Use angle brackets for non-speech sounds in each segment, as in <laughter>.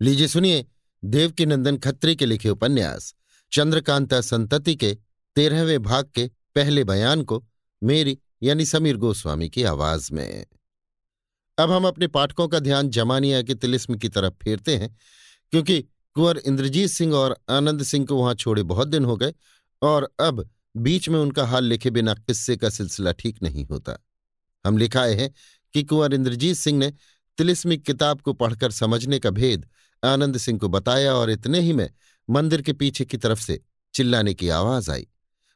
लीजिए सुनिए देवकी नंदन खत्री के लिखे उपन्यास। चंद्रकांता संतति के, तेरहवें भाग के पहले बयान को मेरी यानी समीर गोस्वामी की आवाज़ में। अब हम अपने पाठकों का ध्यान जमानिया के तिलिस्म की तरफ़ फेरते हैं, क्योंकि कुंवर इंद्रजीत सिंह और आनंद सिंह को वहाँ छोड़े बहुत दिन हो गए और अब बीच में उनका हाल लिखे बिना किस्से का सिलसिला ठीक नहीं होता। हम लिखाए हैं कि कुंवर इंद्रजीत सिंह ने तिलिस्मिक किताब को पढ़कर समझने का भेद आनंद सिंह को बताया और इतने ही में मंदिर के पीछे की तरफ़ से चिल्लाने की आवाज़ आई।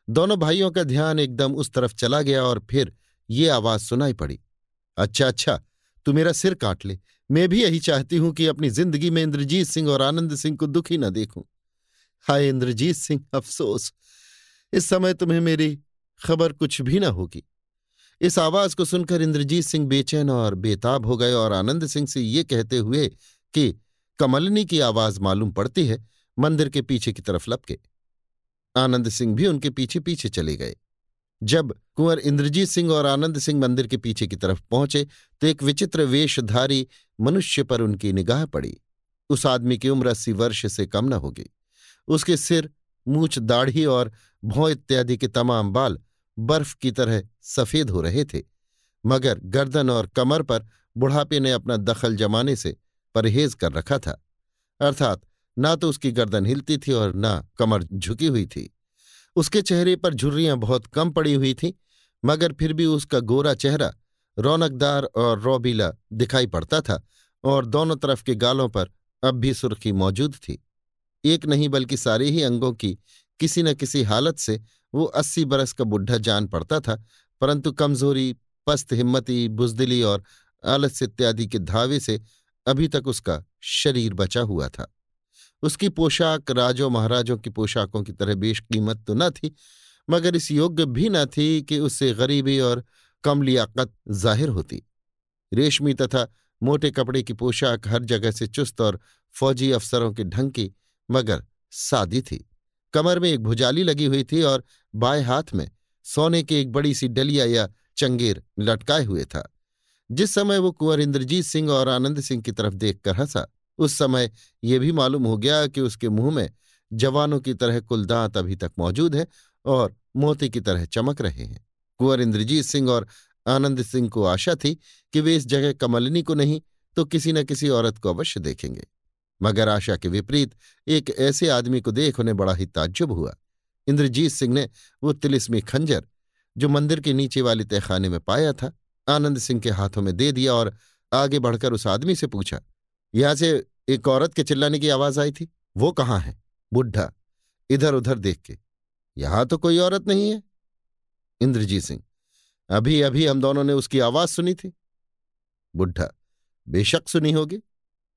दोनों भाइयों का ध्यान एकदम उस तरफ़ चला गया और फिर ये आवाज़ सुनाई पड़ी। अच्छा अच्छा तू मेरा सिर काट ले। मैं भी यही चाहती हूँ कि अपनी ज़िंदगी में इंद्रजीत सिंह और आनंद सिंह को दुखी न देखूँ। हाय इंद्रजीत सिंह, अफसोस, इस समय तुम्हें मेरी खबर कुछ भी न होगी इस आवाज़ को सुनकर इंद्रजीत सिंह बेचैन और बेताब हो गए और आनंद सिंह से ये कहते हुए कि कमलनी की आवाज़ मालूम पड़ती है, मंदिर के पीछे की तरफ़ लपके। आनंद सिंह भी उनके पीछे पीछे चले गए। जब कुंवर इंद्रजीत सिंह और आनंद सिंह मंदिर के पीछे की तरफ़ पहुँचे तो एक विचित्र वेशधारी मनुष्य पर उनकी निगाह पड़ी। उस आदमी की उम्र अस्सी वर्ष से कम न होगी। उसके सिर, मूछ दाढ़ी और भौं इत्यादि के तमाम बाल बर्फ़ की तरह सफ़ेद हो रहे थे, मगर गर्दन और कमर पर बुढ़ापे ने अपना दखल जमाने से परहेज कर रखा था। अर्थात, ना तो उसकी गर्दन हिलती थी और ना कमर झुकी हुई थी। उसके चेहरे पर झुर्रियाँ बहुत कम पड़ी हुई थीं, मगर फिर भी उसका गोरा चेहरा रौनकदार और रौबीला दिखाई पड़ता था और दोनों तरफ़ के गालों पर अब भी सुर्खी मौजूद थी। एक नहीं बल्कि सारे ही अंगों की किसी न किसी हालत से वो अस्सी बरस का बुढ़ा जान पड़ता था, परंतु कमज़ोरी, पस्त हिम्मती, बुजदिली और आलस इत्यादि के धावे से अभी तक उसका शरीर बचा हुआ था। उसकी पोशाक राजों महाराजों की पोशाकों की तरह बेशकीमत तो न थी, मगर इस योग्य भी न थी कि उससे गरीबी और कम लियाकत ज़ाहिर होती। रेशमी तथा मोटे कपड़े की पोशाक हर जगह से चुस्त और फौजी अफसरों के ढंग की, मगर सादी थी। कमर में एक भुजाली लगी हुई थी और बाएँ हाथ में सोने की एक बड़ी सी डलिया या चंगेर लटकाए हुए था। जिस समय वो कुंवर इंद्रजीत सिंह और आनंद सिंह की तरफ़ देखकर हंसा, उस समय ये भी मालूम हो गया कि उसके मुँह में जवानों की तरह कुल दांत अभी तक मौजूद है और मोती की तरह चमक रहे हैं। कुंवर इंद्रजीत सिंह और आनंद सिंह को आशा थी कि वे इस जगह कमलिनी को नहीं तो किसी न किसी औरत को अवश्य देखेंगे। मगर आशा के विपरीत, एक ऐसे आदमी को देख उन्हें बड़ा ही ताज्जुब हुआ। इंद्रजीत सिंह ने वो तिलिस्मी खंजर, जो मंदिर के नीचे वाले तहखाने में पाया था आनंद सिंह के हाथों में दे दिया और आगे बढ़कर उस आदमी से पूछा, यहाँ से एक औरत के चिल्लाने की आवाज़ आई थी? वो कहाँ है? बुढ़ा इधर उधर देख के। यहाँ तो कोई औरत नहीं है। इंद्रजीत सिंह अभी अभी हम दोनों ने उसकी आवाज़ सुनी थी। बुढ़ा, बेशक सुनी होगी,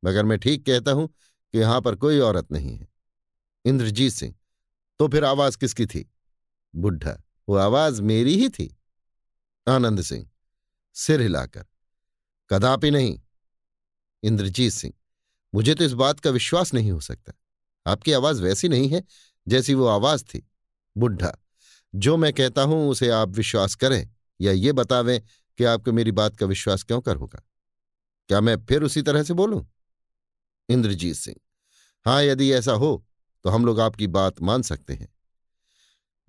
मगर मैं ठीक कहता हूँ कि यहाँ पर कोई औरत नहीं है। इंद्रजीत सिंह तो फिर आवाज़ किसकी थी? बुढ़ा, वो आवाज़ मेरी ही थी। आनंद सिंह सिर हिलाकर। कदापि नहीं। इंद्रजीत सिंह, मुझे तो इस बात का विश्वास नहीं हो सकता। आपकी आवाज़ वैसी नहीं है जैसी वो आवाज़ थी। बुढ़ा जो मैं कहता हूँ उसे आप विश्वास करें या ये बतावें कि आपको मेरी बात का विश्वास क्यों कर होगा। क्या मैं फिर उसी तरह से बोलूँ? इंद्रजीत सिंह, हाँ, यदि ऐसा हो तो हम लोग आपकी बात मान सकते हैं।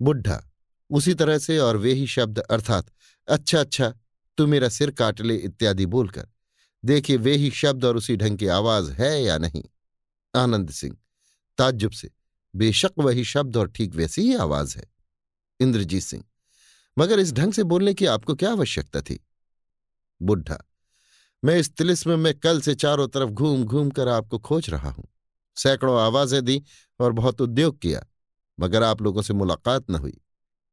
बुढ़ा उसी तरह से और वे ही शब्द अर्थात अच्छा अच्छा तू मेरा सिर काट ले, इत्यादि बोलकर। देखिए, वे ही शब्द और उसी ढंग की आवाज़ है या नहीं? आनंद सिंह, ताज्जुब से। बेशक वही शब्द और ठीक वैसी ही आवाज़ है। इंद्रजीत सिंह, मगर इस ढंग से बोलने की आपको क्या आवश्यकता थी? बुढ़ा मैं इस तिलिस्म में कल से चारों तरफ़ घूम घूम कर आपको खोज रहा हूँ। सैकड़ों आवाज़ें दी और बहुत उद्योग किया, मगर आप लोगों से मुलाकात न हुई।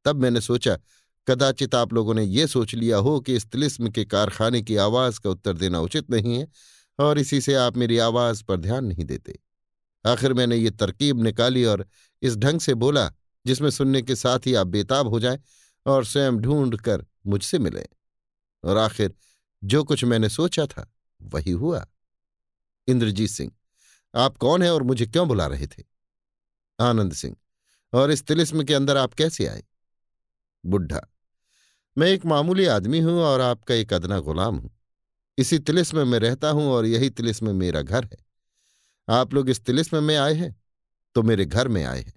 तब मैंने सोचा कदाचित आप लोगों ने ये सोच लिया हो कि इस तिलिस्म के कारखाने की आवाज़ का उत्तर देना उचित नहीं है और इसी से आप मेरी आवाज़ पर ध्यान नहीं देते। आखिर मैंने ये तरकीब निकाली और इस ढंग से बोला, जिसमें सुनने के साथ ही आप बेताब हो जाएँ और स्वयं ढूंढ कर मुझसे मिलें। और आखिर जो कुछ मैंने सोचा था, वही हुआ। इंद्रजीत सिंह, आप कौन हैं और मुझे क्यों बुला रहे थे? आनंद सिंह, और इस तिलिस्म के अंदर आप कैसे आए? बुढ़ा मैं एक मामूली आदमी हूँ और आपका एक अदना गुलाम हूँ। इसी तिलिस्म में रहता हूँ और यही तिलिस्म मेरा घर है। आप लोग इस तिलिस्म में आए हैं तो मेरे घर में आए हैं।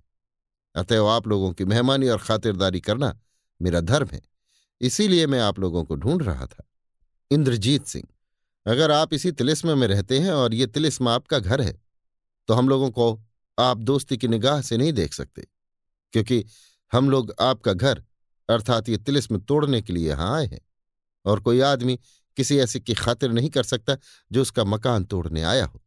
अतएव आप लोगों की मेहमानी और खातिरदारी करना मेरा धर्म है। इसीलिए मैं आप लोगों को ढूंढ रहा था। इंद्रजीत सिंह, अगर आप इसी तिलिस्म में रहते हैं और ये तिलिस्म आपका घर है तो हम लोगों को आप दोस्ती की निगाह से नहीं देख सकते, क्योंकि हम लोग आपका घर अर्थात ये तिलिस्म तोड़ने के लिए यहाँ आए हैं। और कोई आदमी किसी ऐसे की खातिर नहीं कर सकता जो उसका मकान तोड़ने आया हो।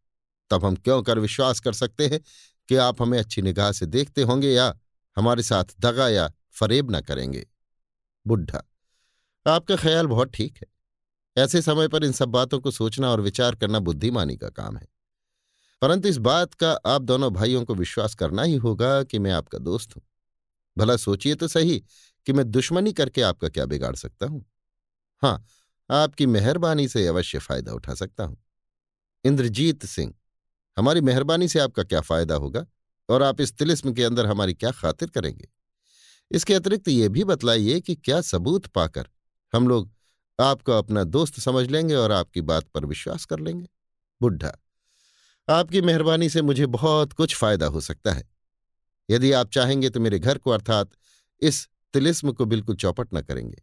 तब हम क्यों कर विश्वास कर सकते हैं कि आप हमें अच्छी निगाह से देखते होंगे या हमारे साथ दगा या फरेब न करेंगे? बुढ़ा, आपका ख्याल बहुत ठीक है। ऐसे समय पर इन सब बातों को सोचना और विचार करना बुद्धिमानी का काम है। परंतु इस बात का आप दोनों भाइयों को विश्वास करना ही होगा कि मैं आपका दोस्त हूँ। भला सोचिए तो सही कि मैं दुश्मनी करके आपका क्या बिगाड़ सकता हूँ? हाँ, आपकी मेहरबानी से अवश्य फ़ायदा उठा सकता हूँ। इंद्रजीत सिंह, हमारी मेहरबानी से आपका क्या फ़ायदा होगा और आप इस तिलिस्म के अंदर हमारी क्या खातिर करेंगे? इसके अतिरिक्त ये भी बतलाइए कि क्या सबूत पाकर हम लोग आपको अपना दोस्त समझ लेंगे और आपकी बात पर विश्वास कर लेंगे। बुढ़ा आपकी मेहरबानी से मुझे बहुत कुछ फ़ायदा हो सकता है। यदि आप चाहेंगे तो मेरे घर को अर्थात इस तिलिस्म को बिल्कुल चौपट न करेंगे।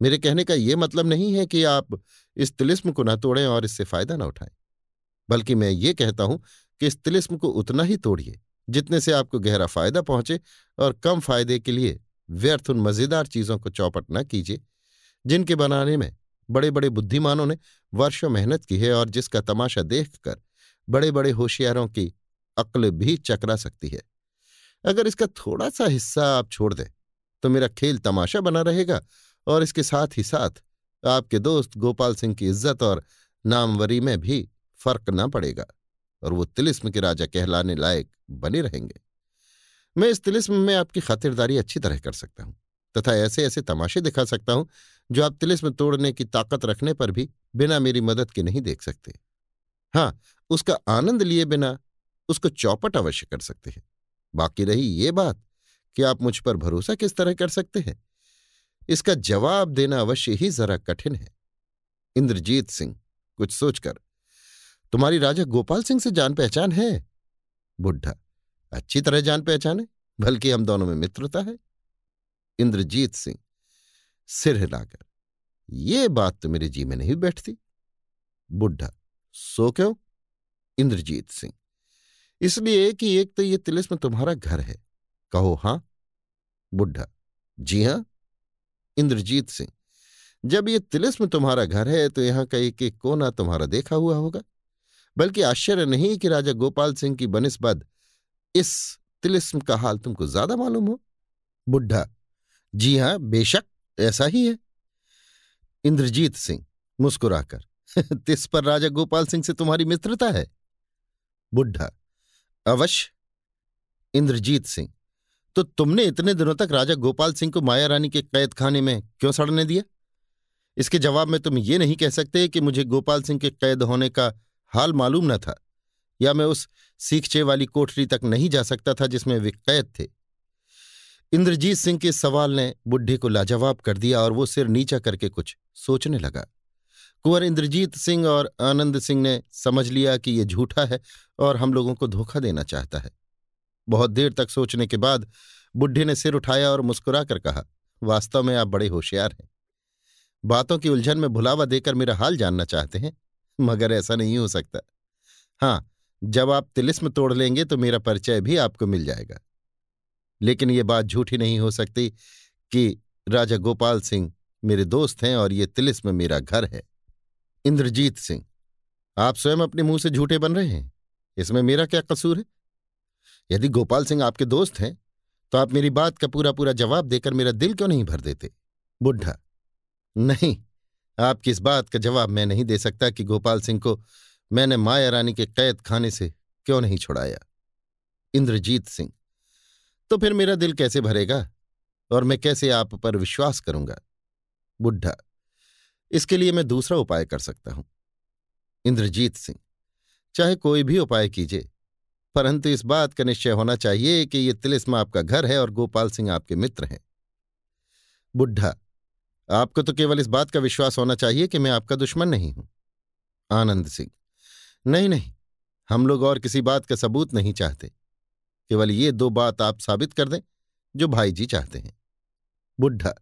मेरे कहने का यह मतलब नहीं है कि आप इस तिलिस्म को न तोड़ें और इससे फ़ायदा न उठाएँ, बल्कि मैं ये कहता हूँ कि इस तिलिस्म को उतना ही तोड़िए, जितने से आपको गहरा फ़ायदा पहुँचे और कम फ़ायदे के लिए व्यर्थ उन मज़ेदार चीज़ों को चौपट न कीजिए, जिनके बनाने में बड़े बड़े बुद्धिमानों ने वर्षों मेहनत की है और जिसका तमाशा देखकर बड़े बड़े होशियारों की अक्ल भी चकरा सकती है। अगर इसका थोड़ा सा हिस्सा आप छोड़ दें तो मेरा खेल तमाशा बना रहेगा और इसके साथ ही साथ आपके दोस्त गोपाल सिंह की इज़्ज़त और नामवरी में भी फ़र्क न पड़ेगा और वो तिलिस्म के राजा कहलाने लायक बने रहेंगे। मैं इस तिलिस्म में आपकी खातिरदारी अच्छी तरह कर सकता हूँ तथा ऐसे ऐसे तमाशे दिखा सकता हूँ जो आप तिलिस्म तोड़ने की ताकत रखने पर भी बिना मेरी मदद के नहीं देख सकते। हाँ उसका आनंद लिए बिना उसको चौपट अवश्य कर सकते हैं। बाकी रही ये बात कि आप मुझ पर भरोसा किस तरह कर सकते हैं? इसका जवाब देना अवश्य ही जरा कठिन है। इंद्रजीत सिंह, कुछ सोचकर, तुम्हारी राजा गोपाल सिंह से जान पहचान है? बुढ़ा अच्छी तरह जान पहचान है, बल्कि हम दोनों में मित्रता है। इंद्रजीत सिंह, सिर हिलाकर, ये बात तो मेरे जी में नहीं बैठती। बुढ़ा सो क्यों? इंद्रजीत सिंह, इसलिए कि एक तो ये तिलिस्म तुम्हारा घर है कहो, हाँ बुढ़ा जी हाँ, इंद्रजीत सिंह, जब ये तिलिस्म तुम्हारा घर है तो यहाँ का एक एक कोना तुम्हारा देखा हुआ होगा। बल्कि आश्चर्य नहीं कि राजा गोपाल सिंह की बनिस्बत इस तिलिस्म का हाल तुमको ज़्यादा मालूम हो। बुढ़ा जी हाँ, बेशक ऐसा ही है। इंद्रजीत सिंह, मुस्कुराकर, <laughs> तिस पर राजा गोपाल सिंह से तुम्हारी मित्रता है? बुढ़ा अवश्य। इंद्रजीत सिंह तो तुमने इतने दिनों तक राजा गोपाल सिंह को माया रानी के कैद खाने में क्यों सड़ने दिया? इसके जवाब में तुम ये नहीं कह सकते कि मुझे गोपाल सिंह के कैद होने का हाल मालूम न था, या मैं उस सीखचे वाली कोठरी तक नहीं जा सकता था जिसमें वे कैद थे। इंद्रजीत सिंह के सवाल ने बुढ़े को लाजवाब कर दिया और वो सिर नीचा करके कुछ सोचने लगा। कुंवर इंद्रजीत सिंह और आनंद सिंह ने समझ लिया कि ये झूठा है और हम लोगों को धोखा देना चाहता है। बहुत देर तक सोचने के बाद बुढ़े ने सिर उठाया और मुस्कुराकर कहा, वास्तव में आप बड़े होशियार हैं। बातों की उलझन में भुलावा देकर मेरा हाल जानना चाहते हैं, मगर ऐसा नहीं हो सकता। हाँ जब आप तिलिस्म तोड़ लेंगे तो मेरा परिचय भी आपको मिल जाएगा। लेकिन ये बात झूठी नहीं हो सकती कि राजा गोपाल सिंह मेरे दोस्त हैं और ये तिलिस्म मेरा घर है। इंद्रजीत सिंह, आप स्वयं अपने मुँह से झूठे बन रहे हैं। इसमें मेरा क्या कसूर है? यदि गोपाल सिंह आपके दोस्त हैं तो आप मेरी बात का पूरा पूरा जवाब देकर मेरा दिल क्यों नहीं भर देते? बुढ़ा। नहीं, आपकी इस बात का जवाब मैं नहीं दे सकता कि गोपाल सिंह को मैंने माया रानी के कैद खाने से क्यों नहीं छुड़ाया। इंद्रजीत सिंह। तो फिर मेरा दिल कैसे भरेगा? और मैं कैसे आप पर विश्वास करूँगा? बुढ़ा। इसके लिए मैं दूसरा उपाय कर सकता हूँ। इंद्रजीत सिंह। चाहे कोई भी उपाय कीजिए। परंतु इस बात का निश्चय होना चाहिए कि ये तिलिस्म आपका घर है और गोपाल सिंह आपके मित्र हैं। बुढ़ा आपको तो केवल इस बात का विश्वास होना चाहिए कि मैं आपका दुश्मन नहीं हूँ। आनंद सिंह, नहीं नहीं, हम लोग और किसी बात का सबूत नहीं चाहते। केवल ये दो बात आप साबित कर दें, जो भाई जी चाहते हैं। बुढ़ा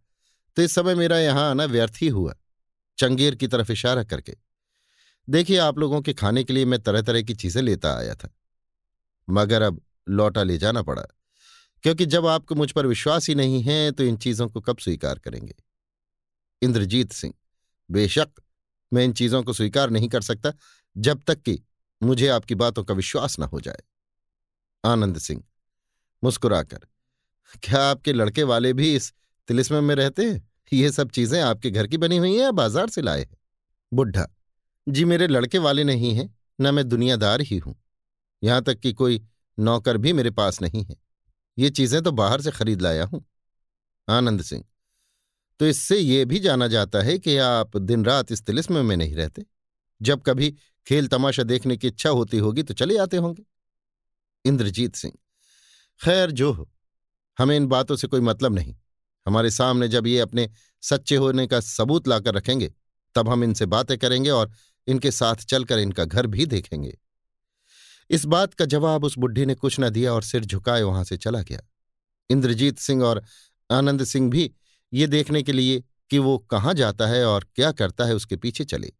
तो इस समय मेरा यहाँ आना व्यर्थ ही हुआ, चंगेर की तरफ़ इशारा करके। देखिए, आप लोगों के खाने के लिए मैं तरह तरह की चीज़ें लेता आया था। मगर अब लौटा ले जाना पड़ा, क्योंकि जब आपको मुझ पर विश्वास ही नहीं है तो इन चीज़ों को कब स्वीकार करेंगे? इंद्रजीत सिंह, बेशक मैं इन चीज़ों को स्वीकार नहीं कर सकता जब तक कि मुझे आपकी बातों का विश्वास न हो जाए। आनंद सिंह, मुस्कुराकर, क्या आपके लड़के वाले भी इस तिलिस्म में रहते हैं? ये सब चीज़ें आपके घर की बनी हुई हैं या बाज़ार से लाए हैं? बुढ़ा जी मेरे लड़के वाले नहीं हैं, न मैं दुनियादार ही हूँ। यहाँ तक कि कोई नौकर भी मेरे पास नहीं है। ये चीज़ें तो बाहर से खरीद लाया हूँ। आनंद सिंह तो इससे ये भी जाना जाता है कि आप दिन रात इस तिलिस्म में नहीं रहते। जब कभी खेल तमाशा देखने की इच्छा होती होगी तो चले आते होंगे। इंद्रजीत सिंह, खैर जो हो, हमें इन बातों से कोई मतलब नहीं। हमारे सामने जब ये अपने सच्चे होने का सबूत लाकर रखेंगे, तब हम इनसे बातें करेंगे और इनके साथ चलकर इनका घर भी देखेंगे। इस बात का जवाब उस बुढ़ी ने कुछ न दिया और सिर झुकाए वहाँ से चला गया। इंद्रजीत सिंह और आनंद सिंह भी ये देखने के लिए कि वो कहाँ जाता है और क्या करता है उसके पीछे चले।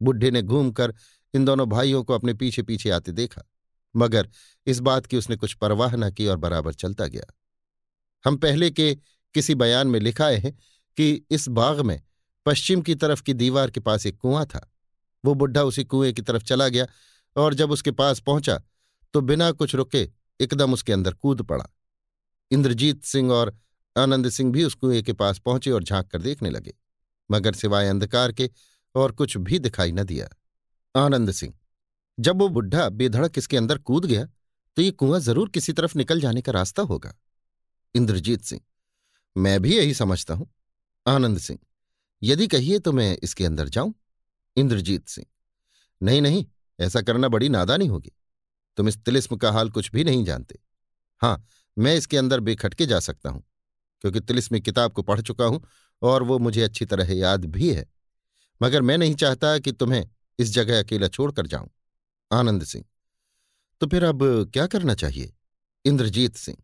बुढ़े ने घूमकर इन दोनों भाइयों को अपने पीछे पीछे आते देखा, मगर इस बात की उसने कुछ परवाह न की और बराबर चलता गया। हम पहले के किसी बयान में लिखाए हैं कि इस बाग में पश्चिम की तरफ़ की दीवार के पास एक कुआँ था। वो बुढ़ा उसी कुएँ की तरफ़ चला गया और जब उसके पास पहुँचा तो बिना कुछ रुके एकदम उसके अंदर कूद पड़ा। इंद्रजीत सिंह और आनंद सिंह भी उस कुएँ के पास पहुँचे और झाँक कर देखने लगे, मगर सिवाय अंधकार के और कुछ भी दिखाई न दिया। आनंद सिंह, जब वो बुढ़ा बेधड़क इसके अंदर कूद गया तो ये कुआँ ज़रूर किसी तरफ़ निकल जाने का रास्ता होगा। इंद्रजीत सिंह, मैं भी यही समझता हूँ। आनंद सिंह, यदि कहिए तो मैं इसके अंदर जाऊँ। इंद्रजीत सिंह, नहीं नहीं ऐसा करना बड़ी नादानी होगी। तुम इस तिलिस्म का हाल कुछ भी नहीं जानते। हाँ, मैं इसके अंदर बेखटके जा सकता हूँ, क्योंकि तिलिस्म किताब को पढ़ चुका हूँ और वो मुझे अच्छी तरह याद भी है। मगर मैं नहीं चाहता कि तुम्हें इस जगह अकेला छोड़कर जाऊँ। आनंद सिंह तो फिर अब क्या करना चाहिए? इंद्रजीत सिंह,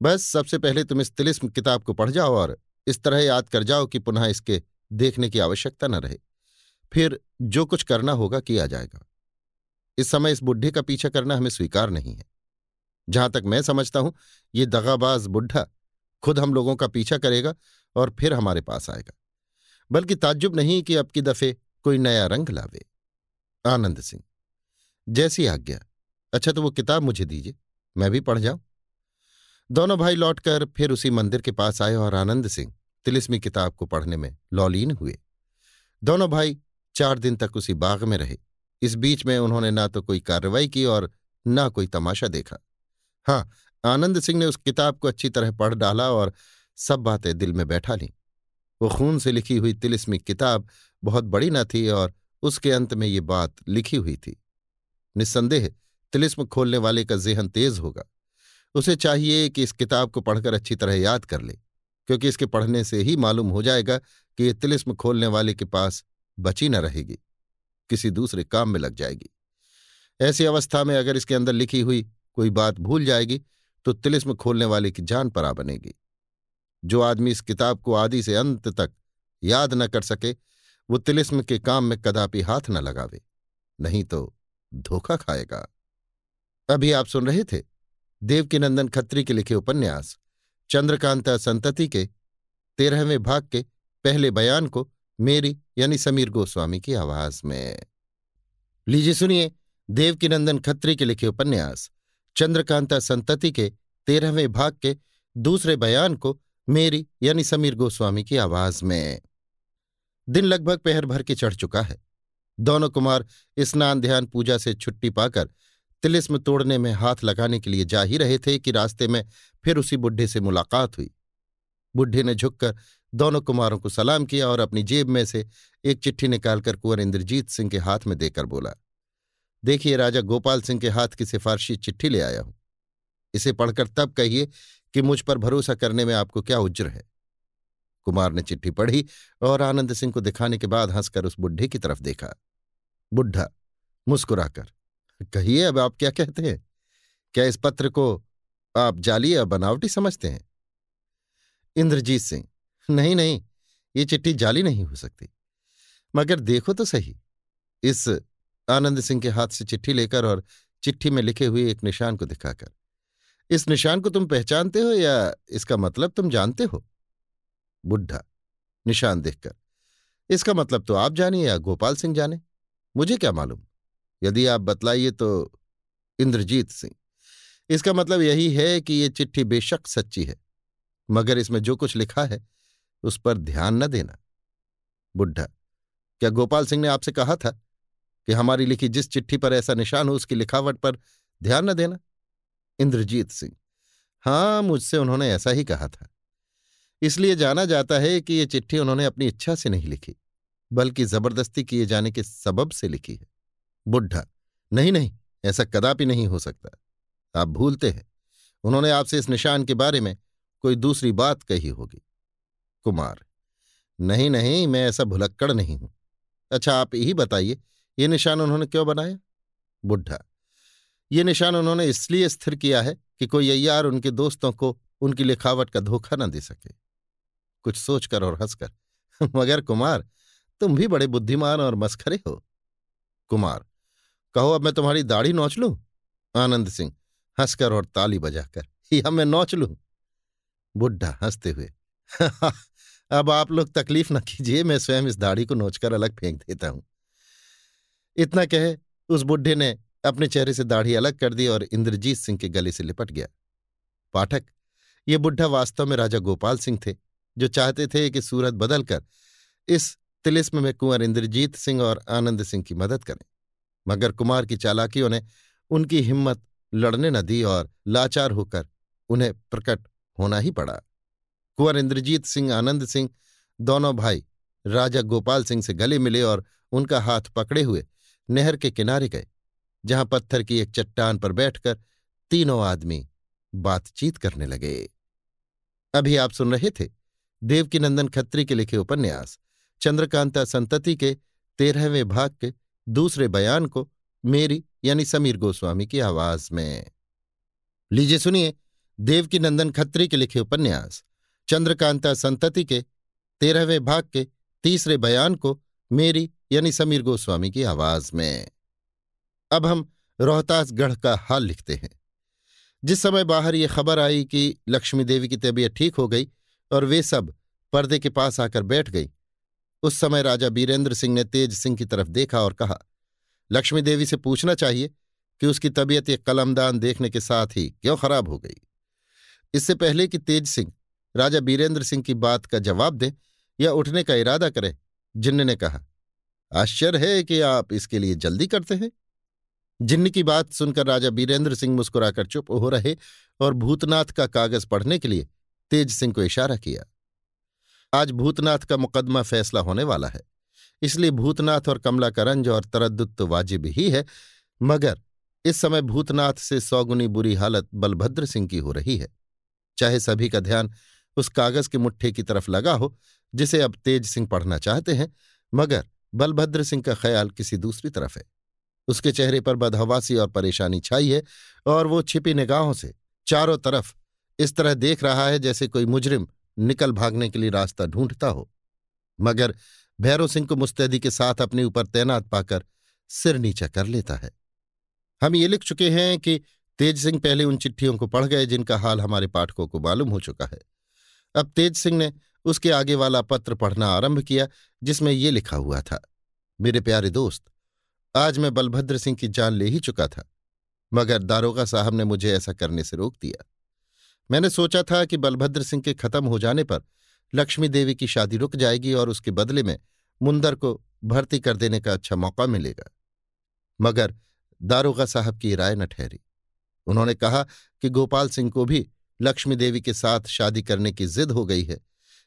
बस सबसे पहले तुम इस तिलिस्म किताब को पढ़ जाओ और इस तरह याद कर जाओ कि पुनः इसके देखने की आवश्यकता न रहे। फिर जो कुछ करना होगा किया जाएगा। इस समय इस बुढ़े का पीछा करना हमें स्वीकार नहीं है। जहाँ तक मैं समझता हूँ, ये दगाबाज बुढ़ा खुद हम लोगों का पीछा करेगा और फिर हमारे पास आएगा। बल्कि ताज्जुब नहीं कि अब की दफे कोई नया रंग लावे। आनंद सिंह, जैसी आज्ञा। अच्छा तो वो किताब मुझे दीजिए, मैं भी पढ़ जाऊँ। दोनों भाई लौटकर फिर उसी मंदिर के पास आए और आनंद सिंह तिलिस्मी किताब को पढ़ने में लौलीन हुए। दोनों भाई चार दिन तक उसी बाग में रहे। इस बीच में उन्होंने ना तो कोई कार्रवाई की और ना कोई तमाशा देखा। हाँ आनंद सिंह ने उस किताब को अच्छी तरह पढ़ डाला और सब बातें दिल में बैठा लीं। वो खून से लिखी हुई तिलिस्मी किताब बहुत बड़ी न थी और उसके अंत में ये बात लिखी हुई थी। निस्संदेह तिलिस्म खोलने वाले का जेहन तेज होगा। उसे चाहिए कि इस किताब को पढ़कर अच्छी तरह याद कर ले, क्योंकि इसके पढ़ने से ही मालूम हो जाएगा कि ये तिलिस्म खोलने वाले के पास बची न रहेगी। किसी दूसरे काम में लग जाएगी। ऐसी अवस्था में अगर इसके अंदर लिखी हुई कोई बात भूल जाएगी तो तिलिस्म खोलने वाले की जान परा बनेगी। जो आदमी इस किताब को आदि से अंत तक याद न कर सके, वो तिलिस्म के काम में कदापि हाथ न लगावे, नहीं तो धोखा खाएगा। अभी आप सुन रहे थे देवकीनंदन खत्री के लिखे उपन्यास, चंद्रकांता संतति के तेरहवें भाग के पहले बयान को मेरी यानी समीर गोस्वामी की आवाज़ में। लीजिए सुनिए देवकीनंदन खत्री के लिखे उपन्यास, चंद्रकांता संतति के तेरहवें भाग के दूसरे बयान को मेरी यानी समीर गोस्वामी की आवाज़ में। दिन लगभग पहर भर के चढ़ चुका है। दोनों कुमार स्नान ध्यान पूजा से छुट्टी पाकर तिलिस्म तोड़ने में हाथ लगाने के लिए जा ही रहे थे कि रास्ते में फिर उसी बुढ़े से मुलाकात हुई। बुढ़े ने झुककर दोनों कुमारों को सलाम किया और अपनी जेब में से एक चिट्ठी निकालकर कुंवर इंद्रजीत सिंह के हाथ में देकर बोला, देखिए राजा, गोपाल सिंह के हाथ की सिफारशी चिट्ठी ले आया हूँ। इसे पढ़कर तब कहिए कि मुझ पर भरोसा करने में आपको क्या उज्र है? कुमार ने चिट्ठी पढ़ी और आनंद सिंह को दिखाने के बाद हंसकर उस बुढ़े की तरफ़ देखा। बुढ़ा, मुस्कुराकर, कहिए अब आप क्या कहते हैं? क्या इस पत्र को आप जाली या बनावटी समझते हैं? इंद्रजीत सिंह नहीं नहीं, ये चिट्ठी जाली नहीं हो सकती। मगर देखो तो सही, इस आनंद सिंह के हाथ से चिट्ठी लेकर और चिट्ठी में लिखे हुए एक निशान को दिखाकर। इस निशान को तुम पहचानते हो या इसका मतलब तुम जानते हो? बुढ़ा, निशान देखकर। इसका मतलब तो आप जाने या गोपाल सिंह जाने। मुझे क्या मालूम? यदि आप बतलाइए तो इंद्रजीत सिंह। इसका मतलब यही है कि ये चिट्ठी बेशक सच्ची है, मगर इसमें जो कुछ लिखा है उस पर ध्यान न देना। बुढ़ा क्या गोपाल सिंह ने आपसे कहा था कि हमारी लिखी जिस चिट्ठी पर ऐसा निशान हो, उसकी लिखावट पर ध्यान न देना? इंद्रजीत सिंह, हाँ, मुझसे उन्होंने ऐसा ही कहा था। इसलिए जाना जाता है कि ये चिट्ठी उन्होंने अपनी इच्छा से नहीं लिखी, बल्कि ज़बरदस्ती किए जाने के सबब से लिखी है। बुढ़ा नहीं नहीं, ऐसा कदापि नहीं हो सकता। आप भूलते हैं। उन्होंने आपसे इस निशान के बारे में कोई दूसरी बात कही होगी। कुमार नहीं नहीं, मैं ऐसा भुलक्कड़ नहीं हूँ। अच्छा आप यही बताइए, ये निशान उन्होंने क्यों बनाया? बुढ़ा ये निशान उन्होंने इसलिए स्थिर किया है कि कोई अय्यार उनके दोस्तों को उनकी लिखावट का धोखा न दे सके। कुछ सोचकर और हंसकर, मगर कुमार, तुम भी बड़े बुद्धिमान और मस्खरे हो। कुमार, कहो, अब मैं तुम्हारी दाढ़ी नोच लूँ? आनंद सिंह हंसकर और ताली बजाकर, या मैं नोच लूँ? बुढ़ा हँसते हुए अब आप लोग तकलीफ़ न <laughs> कीजिए, मैं स्वयं इस दाढ़ी को नोचकर अलग फेंक देता हूँ। इतना कहे, उस बुढ़े ने अपने चेहरे से दाढ़ी अलग कर दी और इंद्रजीत सिंह के गले से लिपट गया। पाठक, ये बुढ़ा वास्तव में राजा गोपाल सिंह थे, जो चाहते थे कि सूरत बदलकर इस तिलिस्म में कुंवर इंद्रजीत सिंह और आनंद सिंह की मदद करें। मगर कुमार की चालाकियों ने उनकी हिम्मत लड़ने न दी और लाचार होकर उन्हें प्रकट होना ही पड़ा। कुंवर इंद्रजीत सिंह, आनंद सिंह, दोनों भाई राजा गोपाल सिंह से गले मिले और उनका हाथ पकड़े हुए नहर के किनारे गए, जहाँ पत्थर की एक चट्टान पर बैठकर तीनों आदमी बातचीत करने लगे। अभी आप सुन रहे थे देवकीनंदन खत्री के लिखे उपन्यास, चंद्रकांता संतति के तेरहवें भाग के दूसरे बयान को मेरी यानी समीर गोस्वामी की आवाज़ में। लीजिए सुनिए देवकीनंदन खत्री के लिखे उपन्यास चंद्रकांता संतति के, तेरहवें भाग के, तीसरे बयान को मेरी यानी समीर गोस्वामी की आवाज़ में। अब हम रोहतासगढ़ का हाल लिखते हैं। जिस समय बाहर ये खबर आई कि लक्ष्मी देवी की तबीयत ठीक हो गई और वे सब पर्दे के पास आकर बैठ गई, उस समय राजा बीरेंद्र सिंह ने तेज सिंह की तरफ़ देखा और कहा, लक्ष्मी देवी से पूछना चाहिए कि उसकी तबीयत एक कलमदान देखने के साथ ही क्यों खराब हो गई? इससे पहले कि तेज सिंह राजा बीरेंद्र सिंह की बात का जवाब दें या उठने का इरादा करें, जिन्न ने कहा। आश्चर्य है कि आप इसके लिए जल्दी करते हैं। जिन्न की बात सुनकर राजा बीरेंद्र सिंह मुस्कुराकर चुप हो रहे और भूतनाथ का कागज़ पढ़ने के लिए तेज सिंह को इशारा किया। आज भूतनाथ का मुकदमा फैसला होने वाला है। इसलिए भूतनाथ और कमला करंज और तरद्दुत तो वाजिब ही है, मगर इस समय भूतनाथ से सौगुनी बुरी हालत बलभद्र सिंह की हो रही है। चाहे सभी का ध्यान उस कागज़ के मुट्ठे की तरफ़ लगा हो, जिसे अब तेज सिंह पढ़ना चाहते हैं, मगर बलभद्र सिंह का ख्याल किसी दूसरी तरफ़ है। उसके चेहरे पर बदहवासी और परेशानी छाई है, और वो छिपी निगाहों से चारों तरफ़ इस तरह देख रहा है जैसे कोई मुजरिम निकल भागने के लिए रास्ता ढूंढता हो। मगर भैरव सिंह को मुस्तैदी के साथ अपने ऊपर तैनात पाकर सिर नीचा कर लेता है। हम ये लिख चुके हैं कि तेज सिंह पहले उन चिट्ठियों को पढ़ गए जिनका हाल हमारे पाठकों को मालूम हो चुका है। अब तेज सिंह ने उसके आगे वाला पत्र पढ़ना आरंभ किया, जिसमें ये लिखा हुआ था, मेरे प्यारे दोस्त, आज मैं बलभद्र सिंह की जान ले ही चुका था, मगर दारोगा साहब ने मुझे ऐसा करने से रोक दिया। मैंने सोचा था कि बलभद्र सिंह के खत्म हो जाने पर लक्ष्मी देवी की शादी रुक जाएगी और उसके बदले में मुंदर को भर्ती कर देने का अच्छा मौका मिलेगा। मगर दारोगा साहब की राय न ठहरी। उन्होंने कहा कि गोपाल सिंह को भी लक्ष्मी देवी के साथ शादी करने की जिद हो गई है।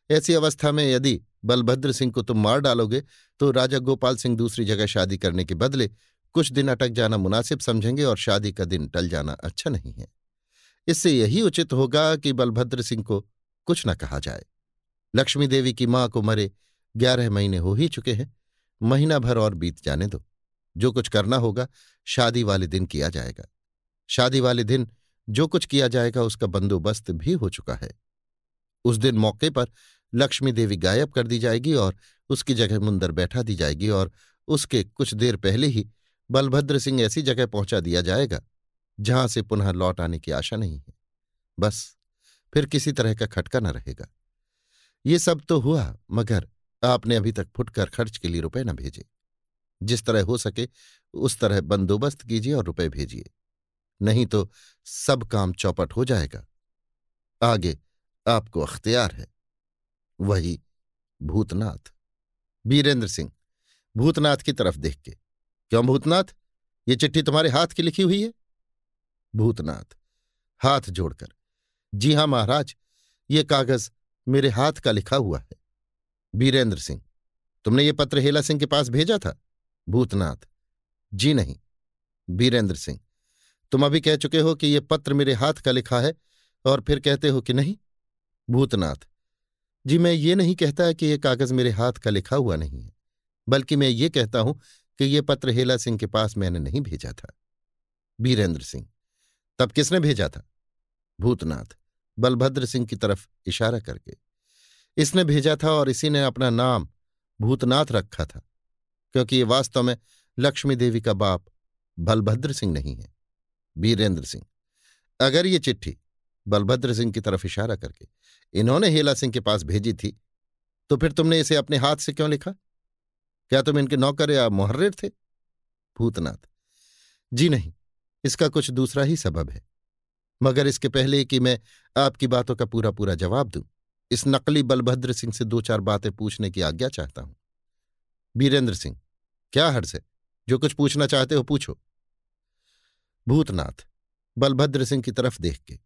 ऐसी अवस्था में यदि बलभद्र सिंह को तुम मार डालोगे तो राजा गोपाल सिंह दूसरी जगह शादी करने के बदले कुछ दिन अटक जाना मुनासिब समझेंगे और शादी का दिन टल जाना अच्छा नहीं है। इससे यही उचित होगा कि बलभद्र सिंह को कुछ न कहा जाए। लक्ष्मी देवी की माँ को मरे ग्यारह महीने हो ही चुके हैं। महीना भर और बीत जाने दो। जो कुछ करना होगा, शादी वाले दिन किया जाएगा। शादी वाले दिन जो कुछ किया जाएगा उसका बंदोबस्त भी हो चुका है। उस दिन मौके पर लक्ष्मी देवी गायब कर दी जाएगी और उसकी जगह मुंदर बैठा दी जाएगी और उसके कुछ देर पहले ही बलभद्र सिंह ऐसी जगह पहुँचा दिया जाएगा, जहाँ से पुनः लौट आने की आशा नहीं है। बस, फिर किसी तरह का खटका न रहेगा। ये सब तो हुआ, मगर आपने अभी तक फुटकर खर्च के लिए रुपए न भेजे। जिस तरह हो सके, उस तरह बंदोबस्त कीजिए और रुपए भेजिए। नहीं तो सब काम चौपट हो जाएगा। आगे आपको अख्तियार है। वही भूतनाथ। बीरेंद्र सिंह, भूतनाथ की तरफ़ देख के। क्यों भूतनाथ? ये चिट्ठी तुम्हारे हाथ की लिखी हुई है? भूतनाथ, हाथ जोड़कर, जी हाँ महाराज, ये कागज़ मेरे हाथ का लिखा हुआ है। बीरेंद्र सिंह, तुमने ये पत्र हेला सिंह के पास भेजा था? भूतनाथ, जी नहीं। बीरेंद्र सिंह तुम अभी कह चुके हो कि ये पत्र मेरे हाथ का लिखा है, और फिर कहते हो कि नहीं? भूतनाथ, जी मैं ये नहीं कहता कि ये कागज़ मेरे हाथ का लिखा हुआ नहीं है, बल्कि मैं ये कहता हूँ कि ये पत्र हेला सिंह के पास मैंने नहीं भेजा था। बीरेंद्र सिंह, तब किसने भेजा था? भूतनाथ, बलभद्र सिंह की तरफ़ इशारा करके। इसने भेजा था और इसी ने अपना नाम भूतनाथ रखा था, क्योंकि ये वास्तव में लक्ष्मी देवी का बाप बलभद्र सिंह नहीं है। बीरेंद्र सिंह। अगर ये चिट्ठी बलभद्र सिंह की तरफ़ इशारा करके इन्होंने हेला सिंह के पास भेजी थी तो फिर तुमने इसे अपने हाथ से क्यों लिखा? क्या तुम इनके नौकर या मुहर्र थे? भूतनाथ। जी नहीं, इसका कुछ दूसरा ही सबब है। मगर इसके पहले कि मैं आपकी बातों का पूरा पूरा जवाब दूँ, इस नकली बलभद्र सिंह से दो चार बातें पूछने की आज्ञा चाहता हूँ। बीरेंद्र सिंह, क्या हर्ष है? जो कुछ पूछना चाहते हो पूछो। भूतनाथ, बलभद्र सिंह की तरफ़ देख के।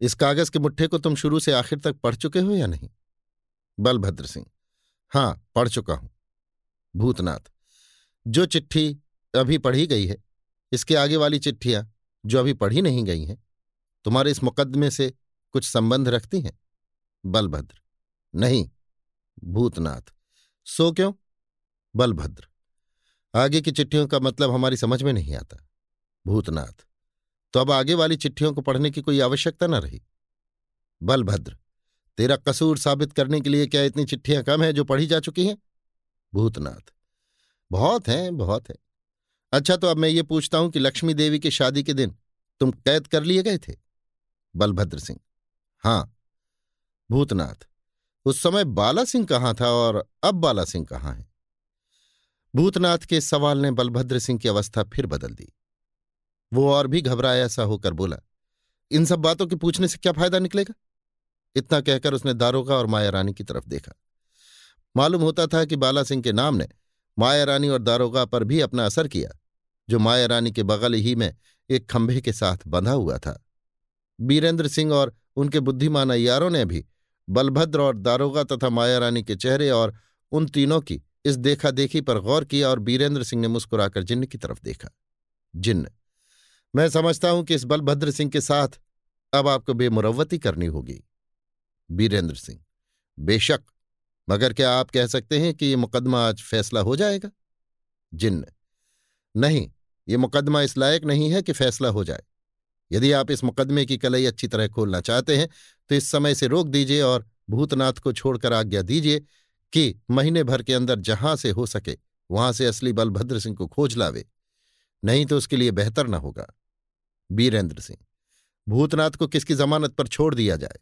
इस कागज़ के मुट्ठे को तुम शुरू से आखिर तक पढ़ चुके हो या नहीं? बलभद्र सिंह, हाँ, पढ़ चुका हूँ। भूतनाथ, जो चिट्ठी अभी पढ़ी गई है, इसके आगे वाली चिट्ठियाँ जो अभी पढ़ी नहीं गई हैं, तुम्हारे इस मुकदमे से कुछ संबंध रखती हैं? बलभद्र, नहीं। भूतनाथ, सो क्यों? बलभद्र, आगे की चिट्ठियों का मतलब हमारी समझ में नहीं आता। भूतनाथ। तो अब आगे वाली चिट्ठियों को पढ़ने की कोई आवश्यकता न रही। बलभद्र, तेरा कसूर साबित करने के लिए क्या इतनी चिट्ठियाँ कम हैं जो पढ़ी जा चुकी हैं? भूतनाथ। बहुत हैं बहुत हैं। अच्छा तो अब मैं ये पूछता हूँ कि लक्ष्मी देवी की शादी के दिन तुम कैद कर लिए गए थे? बलभद्र सिंह। हाँ। भूतनाथ, उस समय बाला सिंह कहाँ था और अब बाला सिंह कहाँ है? भूतनाथ के सवाल ने बलभद्र सिंह की अवस्था फिर बदल दी। वो और भी घबराया सा होकर बोला, इन सब बातों के पूछने से क्या फ़ायदा निकलेगा? इतना कहकर उसने दारोगा और माया रानी की तरफ़ देखा। मालूम होता था कि बाला सिंह के नाम ने माया रानी और दारोगा पर भी अपना असर किया, जो माया रानी के बगल ही में एक खंभे के साथ बंधा हुआ था। बीरेंद्र सिंह और उनके बुद्धिमान अयारों ने भी बलभद्र और दारोगा तथा माया रानी के चेहरे और उन तीनों की इस देखा देखी पर गौर किया और बीरेंद्र सिंह ने मुस्कुराकर जिन्न की तरफ़ देखा। जिन्न मैं समझता हूँ कि इस बलभद्र सिंह के साथ अब आपको बेमुरवती करनी होगी। बीरेंद्र सिंह, बेशक, मगर क्या आप कह सकते हैं कि ये मुकदमा आज फैसला हो जाएगा? जिन्न, नहीं, ये मुकदमा इस लायक नहीं है कि फैसला हो जाए। यदि आप इस मुकदमे की कलई अच्छी तरह खोलना चाहते हैं तो इस समय से रोक दीजिए और भूतनाथ को छोड़कर आज्ञा दीजिए कि महीने भर के अंदर जहाँ से हो सके, वहाँ से असली बलभद्र सिंह को खोज लावे। नहीं तो उसके लिए बेहतर न होगा। बीरेंद्र सिंह, भूतनाथ को किसकी जमानत पर छोड़ दिया जाए?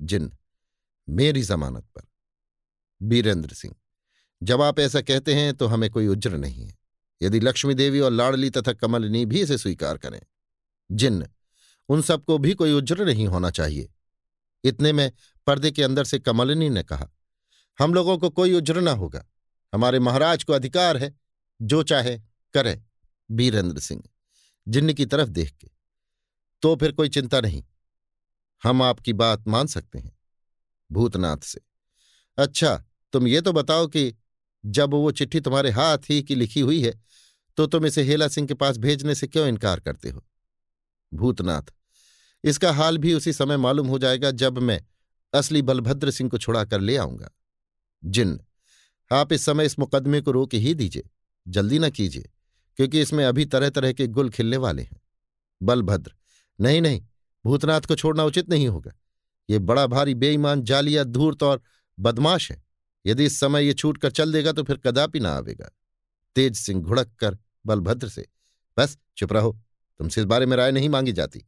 जिन मेरी जमानत पर। बीरेंद्र सिंह, जब आप ऐसा कहते हैं तो हमें कोई उज्र नहीं है। यदि लक्ष्मी देवी और लाडली तथा कमलनी भी इसे स्वीकार करें, जिन्न, उन सबको भी कोई उज्र नहीं होना चाहिए। इतने में पर्दे के अंदर से कमलनी ने कहा, हम लोगों को कोई उज्र ना होगा। हमारे महाराज को अधिकार है, जो चाहे, करें। बीरेंद्र सिंह जिन्न की तरफ़ देख के। तो फिर कोई चिंता नहीं। हम आपकी बात मान सकते हैं, भूतनाथ से। अच्छा तुम ये तो बताओ कि जब वो चिट्ठी तुम्हारे हाथ ही की लिखी हुई है तो तुम इसे हेला सिंह के पास भेजने से क्यों इनकार करते हो? भूतनाथ, इसका हाल भी उसी समय मालूम हो जाएगा जब मैं असली बलभद्र सिंह को छुड़ा कर ले आऊँगा। जिन्न, आप इस समय इस मुकदमे को रोक ही दीजिए, जल्दी न कीजिए। क्योंकि इसमें अभी तरह तरह के गुल खिलने वाले हैं। बलभद्र, नहीं नहीं, भूतनाथ को छोड़ना उचित नहीं होगा। ये बड़ा भारी बेईमान, जालिया, धूर्त और बदमाश है। यदि इस समय ये छूट कर चल देगा तो फिर कदापि ना आवेगा। तेज सिंह घुड़क कर बलभद्र से, बस, चुप रहो, तुमसे इस बारे में राय नहीं मांगी जाती।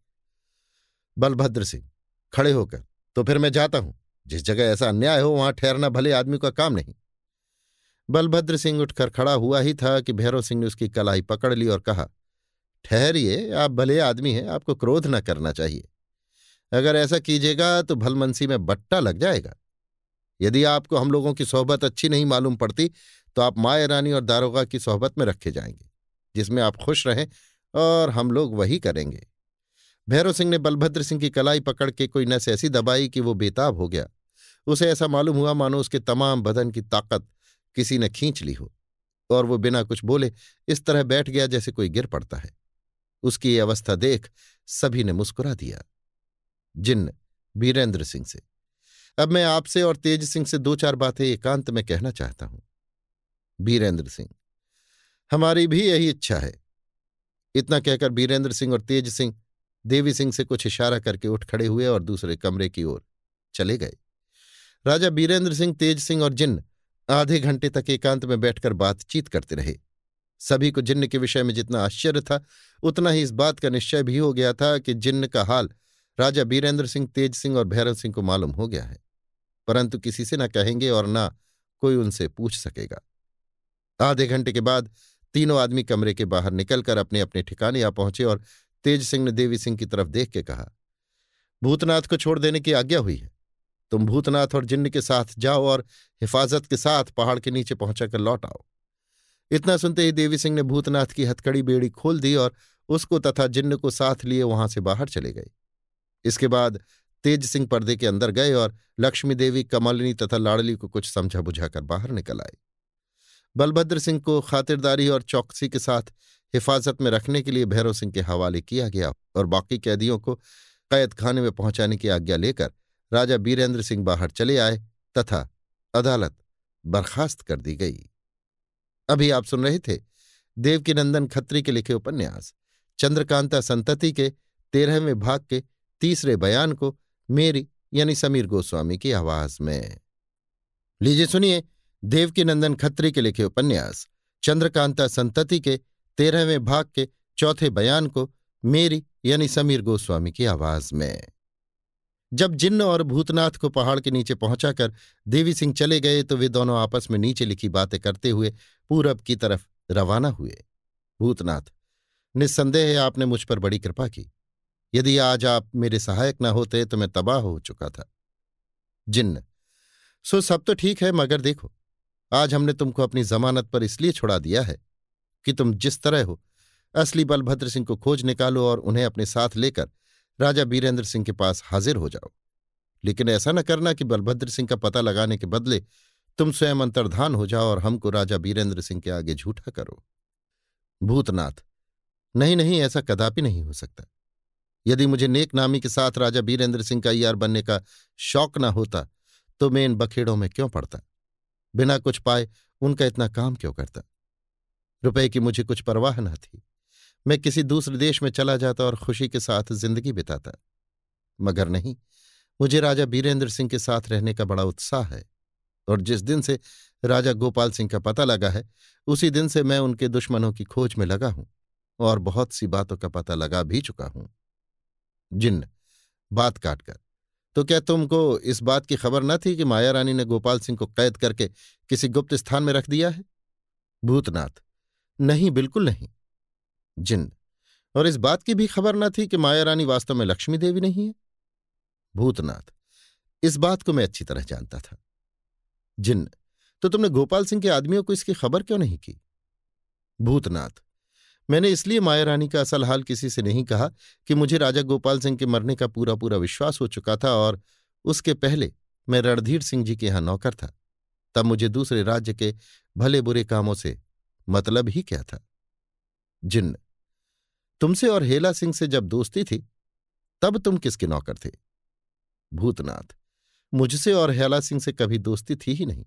बलभद्र सिंह, खड़े होकर तो फिर मैं जाता हूँ। जिस जगह ऐसा अन्याय हो, वहाँ ठहरना भले आदमी का काम नहीं। बलभद्र सिंह उठकर खड़ा हुआ ही था कि भैरव सिंह ने उसकी कलाई पकड़ ली और कहा, ठहरिए, आप भले आदमी हैं, आपको क्रोध न करना चाहिए। अगर ऐसा कीजिएगा तो भलमनसी में बट्टा लग जाएगा। यदि आपको हम लोगों की सोहबत अच्छी नहीं मालूम पड़ती तो आप माया रानी और दारोगा की सोहबत में रखे जाएँगे, जिसमें आप खुश रहें और हम लोग वही करेंगे। भैरव सिंह ने बलभद्र सिंह की कलाई पकड़ के कोई नस ऐसी दबाई कि वो बेताब हो गया। उसे ऐसा मालूम हुआ, मानो उसके तमाम बदन की ताकत किसी ने खींच ली हो, और वो बिना कुछ बोले इस तरह बैठ गया जैसे कोई गिर पड़ता है। उसकी ये अवस्था देख सभी ने मुस्कुरा दिया। जिन्न बीरेंद्र सिंह से। अब मैं आपसे और तेज सिंह से दो चार बातें एकांत में कहना चाहता हूँ। बीरेंद्र सिंह, हमारी भी यही इच्छा है। इतना कहकर बीरेंद्र सिंह और तेज सिंह, देवी सिंह से कुछ इशारा करके उठ खड़े हुए और दूसरे कमरे की ओर चले गए। राजा बीरेंद्र सिंह, तेज सिंह और जिन्न आधे घंटे तक एकांत में बैठकर बातचीत करते रहे। सभी को जिन्न के विषय में जितना आश्चर्य था, उतना ही इस बात का निश्चय भी हो गया था कि जिन्न का हाल राजा बीरेंद्र सिंह, तेज सिंह और भैरव सिंह को मालूम हो गया है, परंतु किसी से न कहेंगे और न कोई उनसे पूछ सकेगा। आधे घंटे के बाद तीनों आदमी कमरे के बाहर निकलकर अपने अपने ठिकाने आ पहुँचे और तेज सिंह ने देवी सिंह की तरफ़ देख के कहा, भूतनाथ को छोड़ देने की आज्ञा हुई है। तुम भूतनाथ और जिन्न के साथ जाओ और हिफाजत के साथ पहाड़ के नीचे पहुंचाकर लौट आओ। इतना सुनते ही देवी सिंह ने भूतनाथ की हथकड़ी बेड़ी खोल दी और उसको तथा जिन्न को साथ लिए वहाँ से बाहर चले गए। इसके बाद तेज सिंह पर्दे के अंदर गए और लक्ष्मी देवी, कमलिनी तथा लाड़ली को कुछ समझा बुझाकर बाहर निकल आए। बलभद्र सिंह को खातिरदारी और चौकसी के साथ हिफाजत में रखने के लिए भैरव सिंह के हवाले किया गया और बाकी कैदियों को कैद खाने में पहुँचाने की आज्ञा लेकर राजा बीरेंद्र सिंह बाहर चले आए तथा अदालत बर्खास्त कर दी गई। अभी आप सुन रहे थे देवकीनंदन खत्री के लिखे उपन्यास, चंद्रकांता संतति के तेरहवें भाग के तीसरे बयान को मेरी यानी समीर गोस्वामी की आवाज़ में। लीजिए सुनिए देवकीनंदन खत्री के लिखे उपन्यास, चंद्रकांता संतति के तेरहवें भाग के चौथे बयान को मेरी यानी समीर गोस्वामी की आवाज़ में। जब जिन्न और भूतनाथ को पहाड़ के नीचे पहुंचाकर देवी सिंह चले गए तो वे दोनों आपस में नीचे लिखी बातें करते हुए पूरब की तरफ़ रवाना हुए। भूतनाथ, निस्संदेह आपने मुझ पर बड़ी कृपा की। यदि आज आप मेरे सहायक न होते तो मैं तबाह हो चुका था। जिन्न, सो सब तो ठीक है, मगर देखो, आज हमने तुमको अपनी जमानत पर इसलिए छुड़ा दिया है कि तुम जिस तरह हो, असली बलभद्र सिंह को खोज निकालो और उन्हें अपने साथ लेकर राजा बीरेंद्र सिंह के पास हाजिर हो जाओ। लेकिन ऐसा न करना कि बलभद्र सिंह का पता लगाने के बदले तुम स्वयं अंतर्धान हो जाओ और हमको राजा बीरेंद्र सिंह के आगे झूठा करो। भूतनाथ नहीं नहीं ऐसा कदापि नहीं हो सकता। यदि मुझे नेक नामी के साथ राजा बीरेंद्र सिंह का यार बनने का शौक न होता तो मैं इन बखेड़ों में क्यों पड़ता? बिना कुछ पाए उनका इतना काम क्यों करता? रुपए की मुझे कुछ परवाह न थी। मैं किसी दूसरे देश में चला जाता और खुशी के साथ ज़िंदगी बिताता। मगर नहीं, मुझे राजा बीरेंद्र सिंह के साथ रहने का बड़ा उत्साह है, और जिस दिन से राजा गोपाल सिंह का पता लगा है, उसी दिन से मैं उनके दुश्मनों की खोज में लगा हूँ, और बहुत सी बातों का पता लगा भी चुका हूँ। जिन्न, बात काटकर। तो क्या तुमको इस बात की खबर न थी कि माया रानी ने गोपाल सिंह को कैद करके किसी गुप्त स्थान में रख दिया है? भूतनाथ, नहीं, बिल्कुल नहीं। जिन्न और इस बात की भी खबर न थी कि माया रानी वास्तव में लक्ष्मी देवी नहीं है। भूतनाथ, इस बात को मैं अच्छी तरह जानता था। जिन्न तो तुमने गोपाल सिंह के आदमियों को इसकी खबर क्यों नहीं की? भूतनाथ, मैंने इसलिए माया रानी का असल हाल किसी से नहीं कहा कि मुझे राजा गोपाल सिंह के मरने का पूरा पूरा विश्वास हो चुका था और उसके पहले मैं रणधीर सिंह जी के यहाँ नौकर था। तब मुझे दूसरे राज्य के भले बुरे कामों से मतलब ही क्या था? जिन्न तुमसे और हेला सिंह से जब दोस्ती थी, तब तुम किसके नौकर थे? भूतनाथ, मुझसे और हेला सिंह से कभी दोस्ती थी ही नहीं।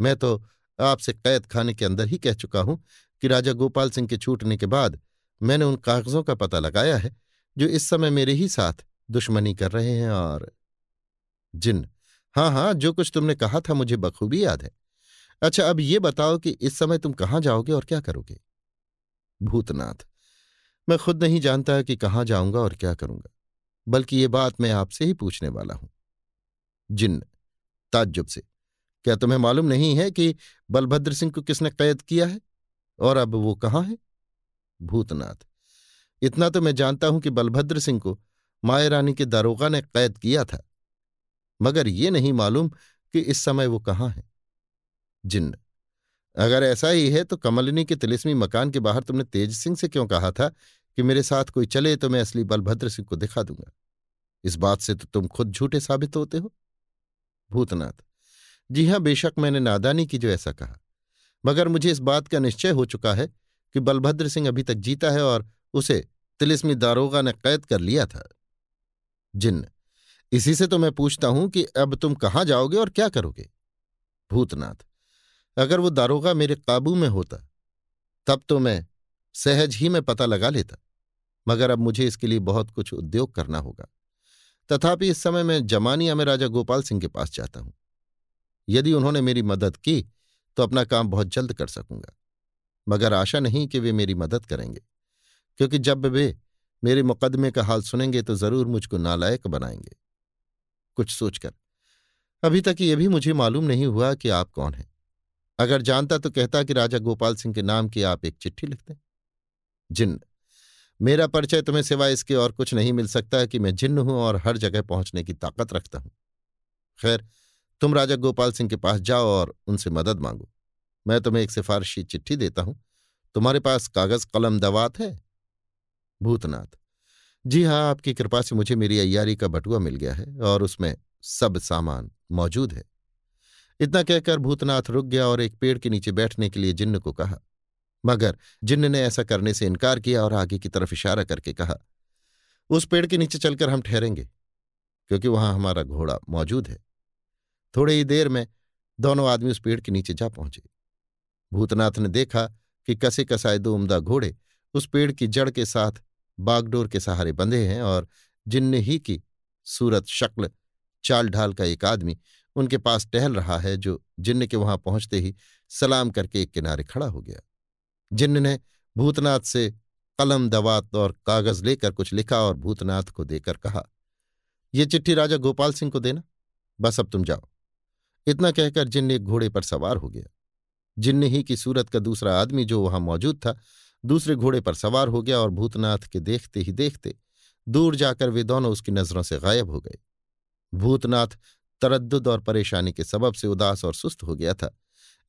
मैं तो आपसे कैद खाने के अंदर ही कह चुका हूँ कि राजा गोपाल सिंह के छूटने के बाद मैंने उन कागजों का पता लगाया है, जो इस समय मेरे ही साथ दुश्मनी कर रहे हैं और जिन। हाँ हाँ जो कुछ तुमने कहा था मुझे बखूबी याद है। अच्छा अब ये बताओ कि इस समय तुम कहाँ जाओगे और क्या करोगे? भूतनाथ मैं खुद नहीं जानता कि कहाँ जाऊँगा और क्या करूँगा, बल्कि ये बात मैं आपसे ही पूछने वाला हूँ। जिन्न, ताज्जुब से, क्या तुम्हें मालूम नहीं है कि बलभद्र सिंह को किसने कैद किया है? और अब वो कहाँ है? भूतनाथ, इतना तो मैं जानता हूँ कि बलभद्र सिंह को माया रानी के दारोगा ने कैद किया था, मगर ये नहीं मालूम कि इस समय वो कहाँ है। जिन्न अगर ऐसा ही है तो कमलिनी के तिलिस्मी मकान के बाहर तुमने तेज सिंह से क्यों कहा था कि मेरे साथ कोई चले तो मैं असली बलभद्र सिंह को दिखा दूँगा? इस बात से तो तुम खुद झूठे साबित होते हो। भूतनाथ, जी हाँ, बेशक मैंने नादानी की जो ऐसा कहा, मगर मुझे इस बात का निश्चय हो चुका है कि बलभद्र सिंह अभी तक जीता है और उसे तिलिस्मी दारोगा ने कैद कर लिया था। जिन्न, इसी से तो मैं पूछता हूँ कि अब तुम कहाँ जाओगे और क्या करोगे? भूतनाथ अगर वो दारोगा मेरे काबू में होता, तब तो मैं सहज ही में पता लगा लेता। मगर अब मुझे इसके लिए बहुत कुछ उद्योग करना होगा। तथापि इस समय मैं जमानिया में राजा गोपाल सिंह के पास जाता हूँ। यदि उन्होंने मेरी मदद की तो अपना काम बहुत जल्द कर सकूँगा। मगर आशा नहीं कि वे मेरी मदद करेंगे, क्योंकि जब वे मेरे मुकदमे का हाल सुनेंगे तो ज़रूर मुझको नालायक बनाएँगे। कुछ सोचकर। अभी तक ये भी मुझे मालूम नहीं हुआ कि आप कौन हैं। अगर जानता तो कहता कि राजा गोपाल सिंह के नाम की आप एक चिट्ठी लिखते। जिन्न। मेरा परिचय तुम्हें सिवाय इसके और कुछ नहीं मिल सकता कि मैं जिन्न हूँ और हर जगह पहुँचने की ताकत रखता हूँ। खैर, तुम राजा गोपाल सिंह के पास जाओ और उनसे मदद मांगो। मैं तुम्हें एक सिफारशी चिट्ठी देता हूँ। तुम्हारे पास कागज़, कलम दवात है? भूतनाथ। जी हाँ आपकी कृपा से मुझे मेरी अयारी का बटुआ मिल गया है और उसमें सब सामान मौजूद है। इतना कहकर भूतनाथ रुक गया और एक पेड़ के नीचे बैठने के लिए जिन्न को कहा। मगर जिन्न ने ऐसा करने से इनकार किया और आगे की तरफ़ इशारा करके कहा, उस पेड़ के नीचे चलकर हम ठहरेंगे, क्योंकि वहाँ हमारा घोड़ा मौजूद है। थोड़ी ही देर में दोनों आदमी उस पेड़ के नीचे जा पहुँचे। भूतनाथ ने देखा कि कसे कसाए दो उमदा घोड़े उस पेड़ की जड़ के साथ बागडोर के सहारे बंधे हैं और जिन्न ही की सूरत शक्ल चाल ढाल का एक आदमी उनके पास टहल रहा है, जो जिन्न के वहाँ पहुँचते ही सलाम करके एक किनारे खड़ा हो गया। जिन्न ने भूतनाथ से कलम, दवात और कागज़ लेकर कुछ लिखा और भूतनाथ को देकर कहा यह चिट्ठी राजा गोपाल सिंह को देना। बस अब तुम जाओ। इतना कहकर जिन्न एक घोड़े पर सवार हो गया। जिन्न ही की सूरत का दूसरा आदमी जो वहाँ मौजूद था, दूसरे घोड़े पर सवार हो गया और भूतनाथ के देखते ही देखते दूर जाकर वे दोनों उसकी नज़रों से गायब हो गए। भूतनाथ तरद्दुद और परेशानी के सबब से उदास और सुस्त हो गया था।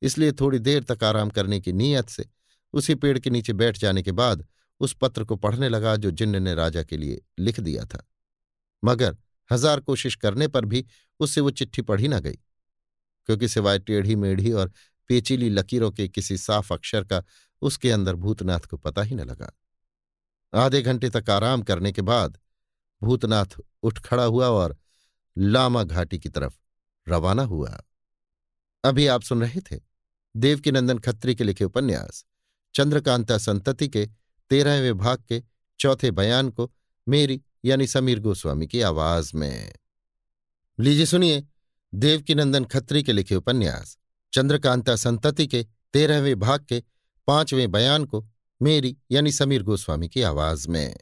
इसलिए थोड़ी देर तक आराम करने की नीयत से उसी पेड़ के नीचे बैठ जाने के बाद उस पत्र को पढ़ने लगा जो जिन्न ने राजा के लिए लिख दिया था। मगर हज़ार कोशिश करने पर भी उससे वो चिट्ठी पढ़ी न गई, क्योंकि सिवाय टेढ़ी मेढ़ी और पेचीली लकीरों के किसी साफ़ अक्षर का उसके अंदर भूतनाथ को पता ही न लगा। आधे घंटे तक आराम करने के बाद भूतनाथ उठ खड़ा हुआ और लामा घाटी की तरफ़ रवाना हुआ। अभी आप सुन रहे थे देवकीनंदन खत्री के लिखे उपन्यास, चंद्रकांता संतति के तेरहवें भाग के चौथे बयान को मेरी यानी समीर गोस्वामी की आवाज़ में। लीजिए सुनिए देवकीनंदन खत्री के लिखे उपन्यास, चंद्रकांता संतति के तेरहवें भाग के पाँचवें बयान को मेरी यानी समीर गोस्वामी की आवाज़ में।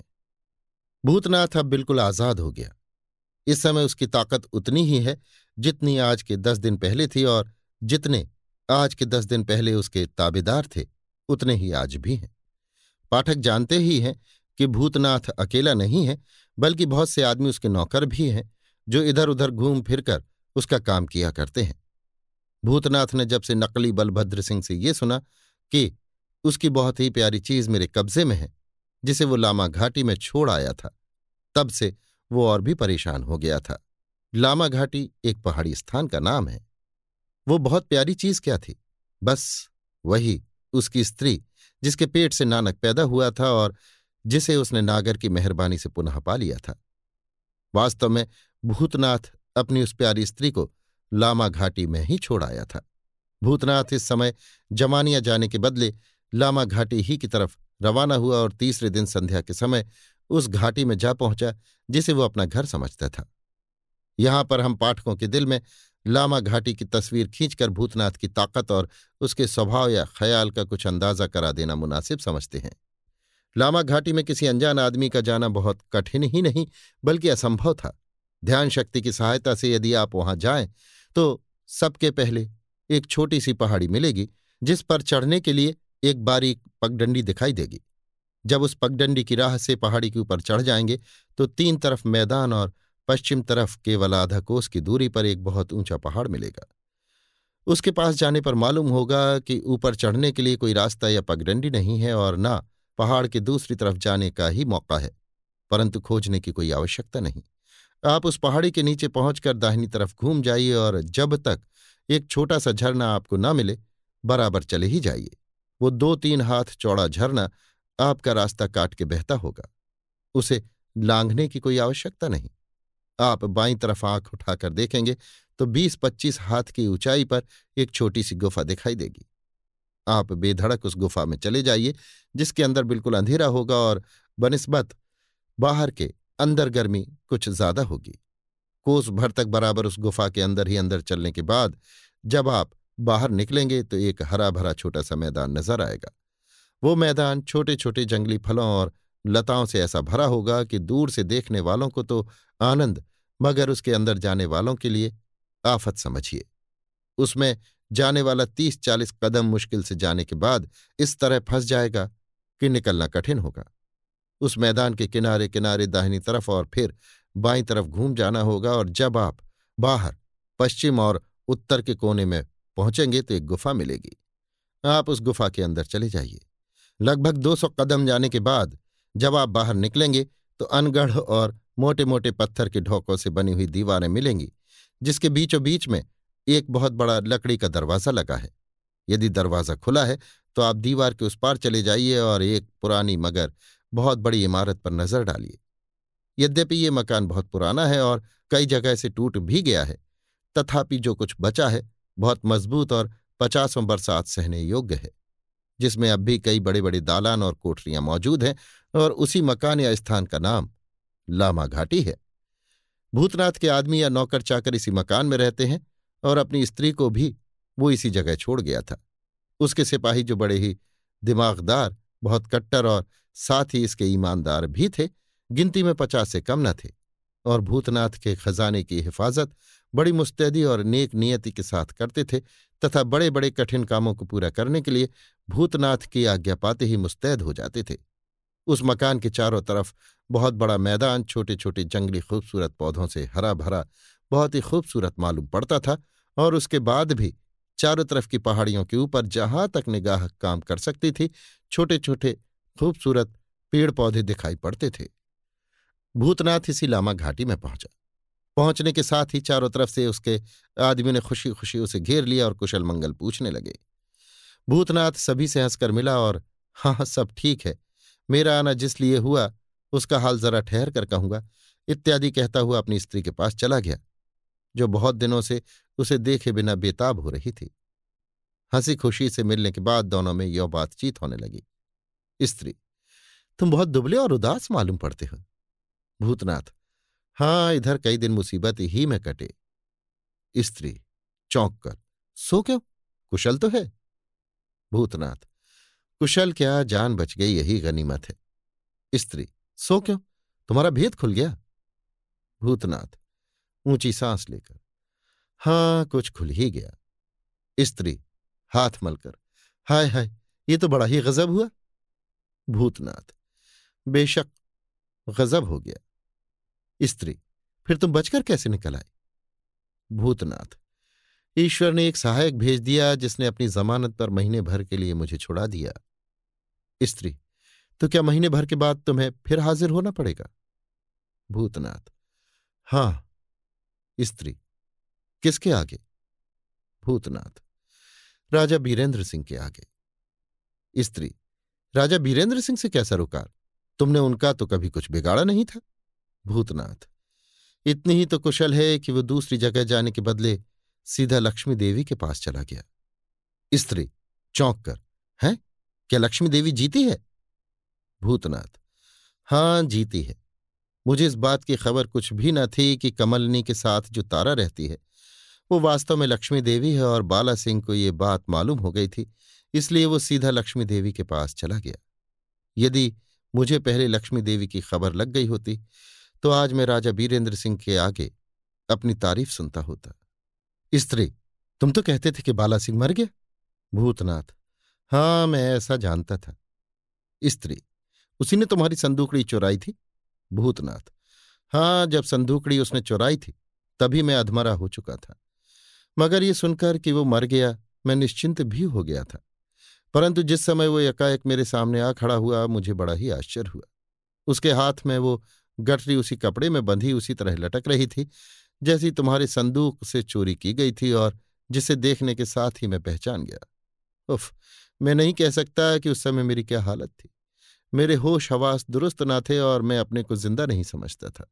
भूतनाथ अब बिल्कुल आज़ाद हो गया। इस समय उसकी ताकत उतनी ही है जितनी आज के दस दिन पहले थी और जितने आज के दस दिन पहले उसके ताबेदार थे, उतने ही आज भी हैं। पाठक जानते ही हैं कि भूतनाथ अकेला नहीं है, बल्कि बहुत से आदमी उसके नौकर भी हैं, जो इधर उधर घूम फिरकर उसका काम किया करते हैं। भूतनाथ ने जब से नकली बलभद्र सिंह से ये सुना कि उसकी बहुत ही प्यारी चीज़ मेरे कब्जे में है, जिसे वो लामा घाटी में छोड़ आया था, तब से वो और भी परेशान हो गया था। लामा घाटी एक पहाड़ी स्थान का नाम है। वो बहुत प्यारी चीज़ क्या थी? बस वही उसकी स्त्री, जिसके पेट से नानक पैदा हुआ था और जिसे उसने नागर की मेहरबानी से पुनः पा लिया था। वास्तव में भूतनाथ अपनी उस प्यारी स्त्री को लामा घाटी में ही छोड़ आया था। भूतनाथ इस समय जमानिया जाने के बदले लामा घाटी ही की तरफ़ रवाना हुआ और तीसरे दिन संध्या के समय उस घाटी में जा पहुँचा, जिसे वो अपना घर समझता था। यहाँ पर हम पाठकों के दिल में लामा घाटी की तस्वीर खींचकर भूतनाथ की ताकत और उसके स्वभाव या ख्याल का कुछ अंदाज़ा करा देना मुनासिब समझते हैं। लामा घाटी में किसी अनजान आदमी का जाना बहुत कठिन ही नहीं, बल्कि असंभव था। ध्यान शक्ति की सहायता से यदि आप वहाँ जाएँ तो सबके पहले एक छोटी सी पहाड़ी मिलेगी, जिस पर चढ़ने के लिए एक बारीक पगडंडी दिखाई देगी। जब उस पगडंडी की राह से पहाड़ी के ऊपर चढ़ जाएँगे तो तीन तरफ़ मैदान और पश्चिम तरफ़ केवल आधा कोस की दूरी पर एक बहुत ऊँचा पहाड़ मिलेगा। उसके पास जाने पर मालूम होगा कि ऊपर चढ़ने के लिए कोई रास्ता या पगडंडी नहीं है और ना पहाड़ के दूसरी तरफ़ जाने का ही मौका है, परंतु खोजने की कोई आवश्यकता नहीं। आप उस पहाड़ी के नीचे पहुंचकर दाहिनी तरफ़ घूम जाइए और जब तक एक छोटा सा झरना आपको न मिले, बराबर चले ही जाइए। वो दो तीन हाथ चौड़ा झरना आपका रास्ता काट के बहता होगा। उसे लांघने की कोई आवश्यकता नहीं। आप बाईं तरफ़ आँख उठाकर देखेंगे तो बीस पच्चीस हाथ की ऊंचाई पर एक छोटी सी गुफा दिखाई देगी। आप बेधड़क उस गुफा में चले जाइए, जिसके अंदर बिल्कुल अंधेरा होगा और बनिस्बत बाहर के अंदर गर्मी कुछ ज़्यादा होगी। कोस भर तक बराबर उस गुफा के अंदर ही अंदर चलने के बाद जब आप बाहर निकलेंगे तो एक हरा भरा छोटा सा मैदान नज़र आएगा। वो मैदान छोटे छोटे जंगली फलों और लताओं से ऐसा भरा होगा कि दूर से देखने वालों को तो आनंद, मगर उसके अंदर जाने वालों के लिए आफत समझिए। उसमें जाने वाला तीस चालीस कदम मुश्किल से जाने के बाद इस तरह फंस जाएगा कि निकलना कठिन होगा। उस मैदान के किनारे किनारे दाहिनी तरफ़ और फिर बाईं तरफ़ घूम जाना होगा और जब आप बाहर, पश्चिम और उत्तर के कोने में पहुँचेंगे तो एक गुफा मिलेगी। आप उस गुफा के अंदर चले जाइए। लगभग 200 कदम जाने के बाद जब आप बाहर निकलेंगे तो अनगढ़ और मोटे मोटे पत्थर के ढोकों से बनी हुई दीवारें मिलेंगी, जिसके बीचों बीच में एक बहुत बड़ा लकड़ी का दरवाज़ा लगा है। यदि दरवाज़ा खुला है तो आप दीवार के उस पार चले जाइए और एक पुरानी मगर बहुत बड़ी इमारत पर नज़र डालिए। यद्यपि ये मकान बहुत पुराना है और कई जगह से टूट भी गया है, तथापि जो कुछ बचा है, बहुत मज़बूत और पचासों बरसात सहने योग्य है। जिसमें अब भी कई बड़े बड़े दालान और कोठरियाँ मौजूद हैं और उसी मकान या स्थान का नाम लामा घाटी है। भूतनाथ के आदमी या नौकर चाकर इसी मकान में रहते हैं और अपनी स्त्री को भी वो इसी जगह छोड़ गया था। उसके सिपाही जो बड़े ही दिमागदार, बहुत कट्टर और साथ ही इसके ईमानदार भी थे, गिनती में पचास से कम न थे और भूतनाथ के खजाने की हिफाजत बड़ी मुस्तैदी और नेक नियति के साथ करते थे तथा बड़े बड़े कठिन कामों को पूरा करने के लिए भूतनाथ की आज्ञा पाते ही मुस्तैद हो जाते थे। उस मकान के चारों तरफ़ बहुत बड़ा मैदान छोटे छोटे जंगली खूबसूरत पौधों से हरा भरा बहुत ही खूबसूरत मालूम पड़ता था और उसके बाद भी चारों तरफ़ की पहाड़ियों के ऊपर जहाँ तक निगाह काम कर सकती थी छोटे छोटे खूबसूरत पेड़ पौधे दिखाई पड़ते थे। भूतनाथ इसी लामा घाटी में पहुँचा। पहुँचने के साथ ही चारों तरफ़ से उसके आदमी ने खुशी खुशी उसे घेर लिया और कुशल मंगल पूछने लगे। भूतनाथ सभी से हंसकर मिला और हाँ, हाँ सब ठीक है। मेरा आना जिस लिए हुआ उसका हाल जरा ठहर कर कहूँगा। इत्यादि कहता हुआ अपनी स्त्री के पास चला गया जो बहुत दिनों से उसे देखे बिना बेताब हो रही थी। हँसी खुशी से मिलने के बाद दोनों में यह बातचीत होने लगी। स्त्री तुम बहुत दुबले और उदास मालूम पड़ते हो। भूतनाथ हाँ इधर कई दिन मुसीबत ही में कटे। स्त्री चौंक कर सो क्यों? कुशल तो है। भूतनाथ। कुशल क्या जान बच गई यही गनीमत है। स्त्री, सो क्यों? तुम्हारा भेद खुल गया? भूतनाथ, ऊँची सांस लेकर, हाँ, कुछ खुल ही गया। स्त्री, हाथ मलकर, हाय हाय, ये तो बड़ा ही गजब हुआ। भूतनाथ, बेशक गजब हो गया। स्त्री, फिर तुम बचकर कैसे निकल आए? भूतनाथ ईश्वर ने एक सहायक भेज दिया जिसने अपनी जमानत पर महीने भर के लिए मुझे छुड़ा दिया। स्त्री तो क्या महीने भर के बाद तुम्हें फिर हाजिर होना पड़ेगा? भूतनाथ, हाँ। स्त्री, किसके आगे? भूतनाथ, राजा बीरेंद्र सिंह के आगे। स्त्री, राजा बीरेंद्र सिंह से क्या सरोकार? तुमने उनका तो कभी कुछ बिगाड़ा नहीं था। भूतनाथ, इतनी ही तो कुशल है कि वो दूसरी जगह जाने के बदले सीधा लक्ष्मी देवी के पास चला गया। स्त्री चौंक कर, हैं? क्या लक्ष्मी देवी जीती है? भूतनाथ। हाँ, जीती है। मुझे इस बात की खबर कुछ भी न थी कि कमलनी के साथ जो तारा रहती है, वो वास्तव में लक्ष्मी देवी है और बाला सिंह को ये बात मालूम हो गई थी, इसलिए वो सीधा लक्ष्मी देवी के पास चला गया। यदि मुझे पहले लक्ष्मी देवी की खबर लग गई होती तो आज मैं राजा बीरेंद्र सिंह के आगे अपनी तारीफ़ सुनता होता। स्त्री, तुम तो कहते थे कि बाला सिंह मर गया? भूतनाथ। हाँ, मैं ऐसा जानता था। स्त्री, उसी ने तुम्हारी संदूकड़ी चुराई थी? भूतनाथ। हाँ, जब संदूकड़ी उसने चुराई थी, तभी मैं अधमरा हो चुका था। मगर ये सुनकर कि वो मर गया, मैं निश्चिंत भी हो गया था। परंतु जिस समय वो एकाएक मेरे सामने आ खड़ा हुआ, मुझे बड़ा ही आश्चर्य हुआ। उसके हाथ में वो गठरी उसी कपड़े में बंधी, उसी तरह लटक रही थी। जैसी तुम्हारे संदूक से चोरी की गई थी और जिसे देखने के साथ ही मैं पहचान गया। उफ, मैं नहीं कह सकता कि उस समय मेरी क्या हालत थी। मेरे होश हवास दुरुस्त ना थे और मैं अपने को ज़िंदा नहीं समझता था।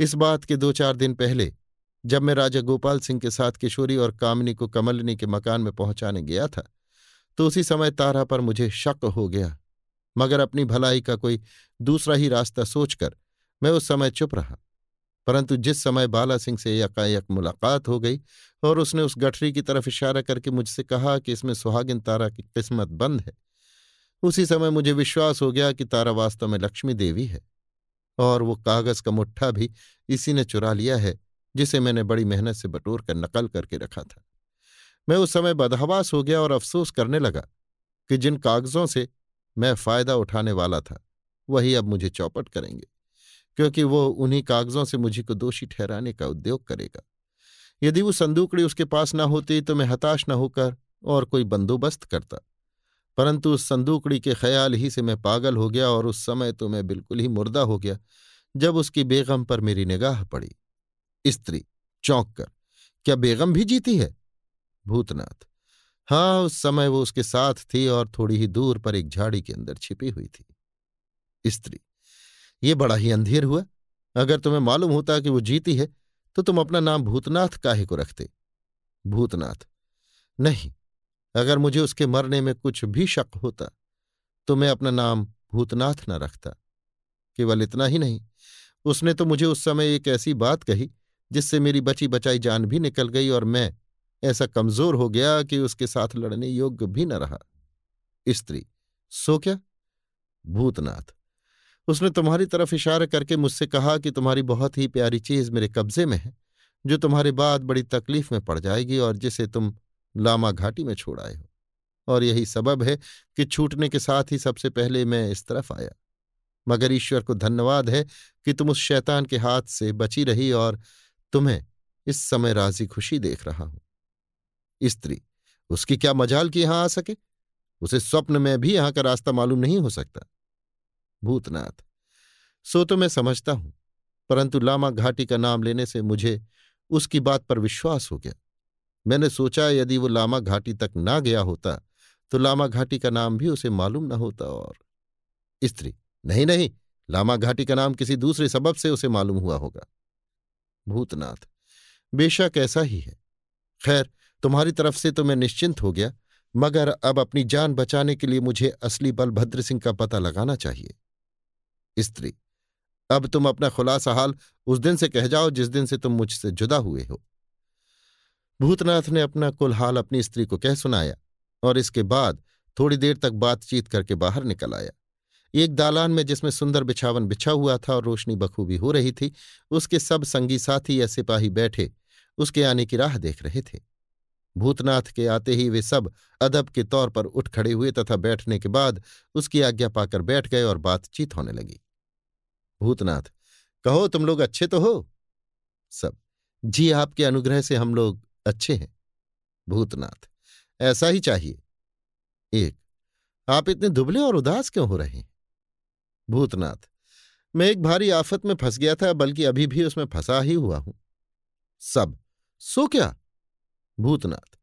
इस बात के दो चार दिन पहले, जब मैं राजा गोपाल सिंह के साथ किशोरी और कामिनी को कमलनी के मकान में पहुँचाने गया था तो उसी समय तारा पर मुझे शक हो गया। मगर अपनी भलाई का कोई दूसरा ही रास्ता सोचकर मैं उस समय चुप रहा। परंतु जिस समय बाला सिंह से यकायक मुलाकात हो गई और उसने उस गठरी की तरफ़ इशारा करके मुझसे कहा कि इसमें सुहागिन तारा की किस्मत बंद है, उसी समय मुझे विश्वास हो गया कि तारा वास्तव में लक्ष्मी देवी है और वो कागज़ का मुट्ठा भी इसी ने चुरा लिया है, जिसे मैंने बड़ी मेहनत से बटोर कर नकल करके रखा था। मैं उस समय बदहवास हो गया और अफसोस करने लगा कि जिन कागजों से मैं फ़ायदा उठाने वाला था, वही अब मुझे चौपट करेंगे। क्योंकि वो उन्हीं कागजों से मुझी को दोषी ठहराने का उद्योग करेगा। यदि वो संदूकड़ी उसके पास न होती तो मैं हताश न होकर और कोई बंदोबस्त करता। परंतु उस संदूकड़ी के ख्याल ही से मैं पागल हो गया और उस समय तो मैं बिल्कुल ही मुर्दा हो गया, जब उसकी बेगम पर मेरी निगाह पड़ी। स्त्री, चौंक कर, क्या बेगम भी जीती है? भूतनाथ हाँ उस समय वो उसके साथ थी और थोड़ी ही दूर पर एक झाड़ी के अंदर छिपी हुई थी। स्त्री ये बड़ा ही अंधेर हुआ। अगर तुम्हें मालूम होता कि वो जीती है तो तुम अपना नाम भूतनाथ काहे को रखते? भूतनाथ। नहीं, अगर मुझे उसके मरने में कुछ भी शक होता तो मैं अपना नाम भूतनाथ न रखता। केवल इतना ही नहीं, उसने तो मुझे उस समय एक ऐसी बात कही, जिससे मेरी बची बचाई जान भी निकल गई और मैं ऐसा कमज़ोर हो गया कि उसके साथ लड़ने योग्य भी न रहा। स्त्री, सो क्या? भूतनाथ। उसने तुम्हारी तरफ़ इशारा करके मुझसे कहा कि तुम्हारी बहुत ही प्यारी चीज़ मेरे कब्जे में है, जो तुम्हारे बाद बड़ी तकलीफ़ में पड़ जाएगी और जिसे तुम लामा घाटी में छोड़ आए हो। और यही सबब है कि छूटने के साथ ही सबसे पहले मैं इस तरफ़ आया। मगर ईश्वर को धन्यवाद है कि तुम उस शैतान के हाथ से बची रही और तुम्हें इस समय राज़ी खुशी देख रहा हूँ। स्त्री, उसकी क्या मजाल की यहाँ आ सके? उसे स्वप्न में भी यहाँ का रास्ता मालूम नहीं हो सकता। भूतनाथ। सो तो मैं समझता हूँ, परंतु लामा घाटी का नाम लेने से मुझे उसकी बात पर विश्वास हो गया। मैंने सोचा यदि वो लामा घाटी तक ना गया होता तो लामा घाटी का नाम भी उसे मालूम न होता और स्त्री, नहीं नहीं, लामा घाटी का नाम किसी दूसरे सबब से उसे मालूम हुआ होगा। भूतनाथ, बेशक ऐसा ही है। खैर, तुम्हारी तरफ़ से तो मैं निश्चिंत हो गया, मगर अब अपनी जान बचाने के लिए मुझे असली बलभद्र सिंह का पता लगाना चाहिए। स्त्री। अब तुम अपना खुलासा हाल उस दिन से कह जाओ जिस दिन से तुम मुझसे जुदा हुए हो। भूतनाथ ने अपना कुल हाल अपनी स्त्री को कह सुनाया और इसके बाद थोड़ी देर तक बातचीत करके बाहर निकल आया। एक दालान में जिसमें सुंदर बिछावन बिछा हुआ था और रोशनी बखूबी हो रही थी, उसके सब संगी साथी या सिपाही बैठे उसके आने की राह देख रहे थे। भूतनाथ के आते ही वे सब अदब के तौर पर उठ खड़े हुए तथा बैठने के बाद उसकी आज्ञा पाकर बैठ गए और बातचीत होने लगी। भूतनाथ, कहो तुम लोग अच्छे तो हो? सब, जी आपके अनुग्रह से हम लोग अच्छे हैं। भूतनाथ, ऐसा ही चाहिए। एक, आप इतने दुबले और उदास क्यों हो रहे हैं? भूतनाथ, मैं एक भारी आफत में फंस गया था, बल्कि अभी भी उसमें फंसा ही हुआ हूँ। सब, सो क्या? भूतनाथ,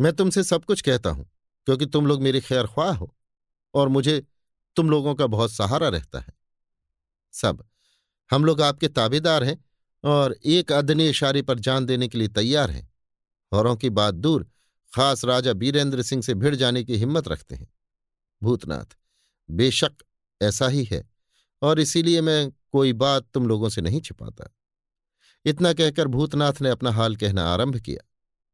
मैं तुमसे सब कुछ कहता हूँ, क्योंकि तुम लोग मेरे खैर ख्वाह हो, और मुझे तुम लोगों का बहुत सहारा रहता है। सब। हम लोग आपके ताबेदार हैं और एक अदने इशारे पर जान देने के लिए तैयार हैं। औरों की बात दूर, खास राजा बीरेंद्र सिंह से भिड़ जाने की हिम्मत रखते हैं। भूतनाथ, बेशक ऐसा ही है और इसीलिए मैं कोई बात तुम लोगों से नहीं छिपाता। इतना कहकर भूतनाथ ने अपना हाल कहना आरंभ किया।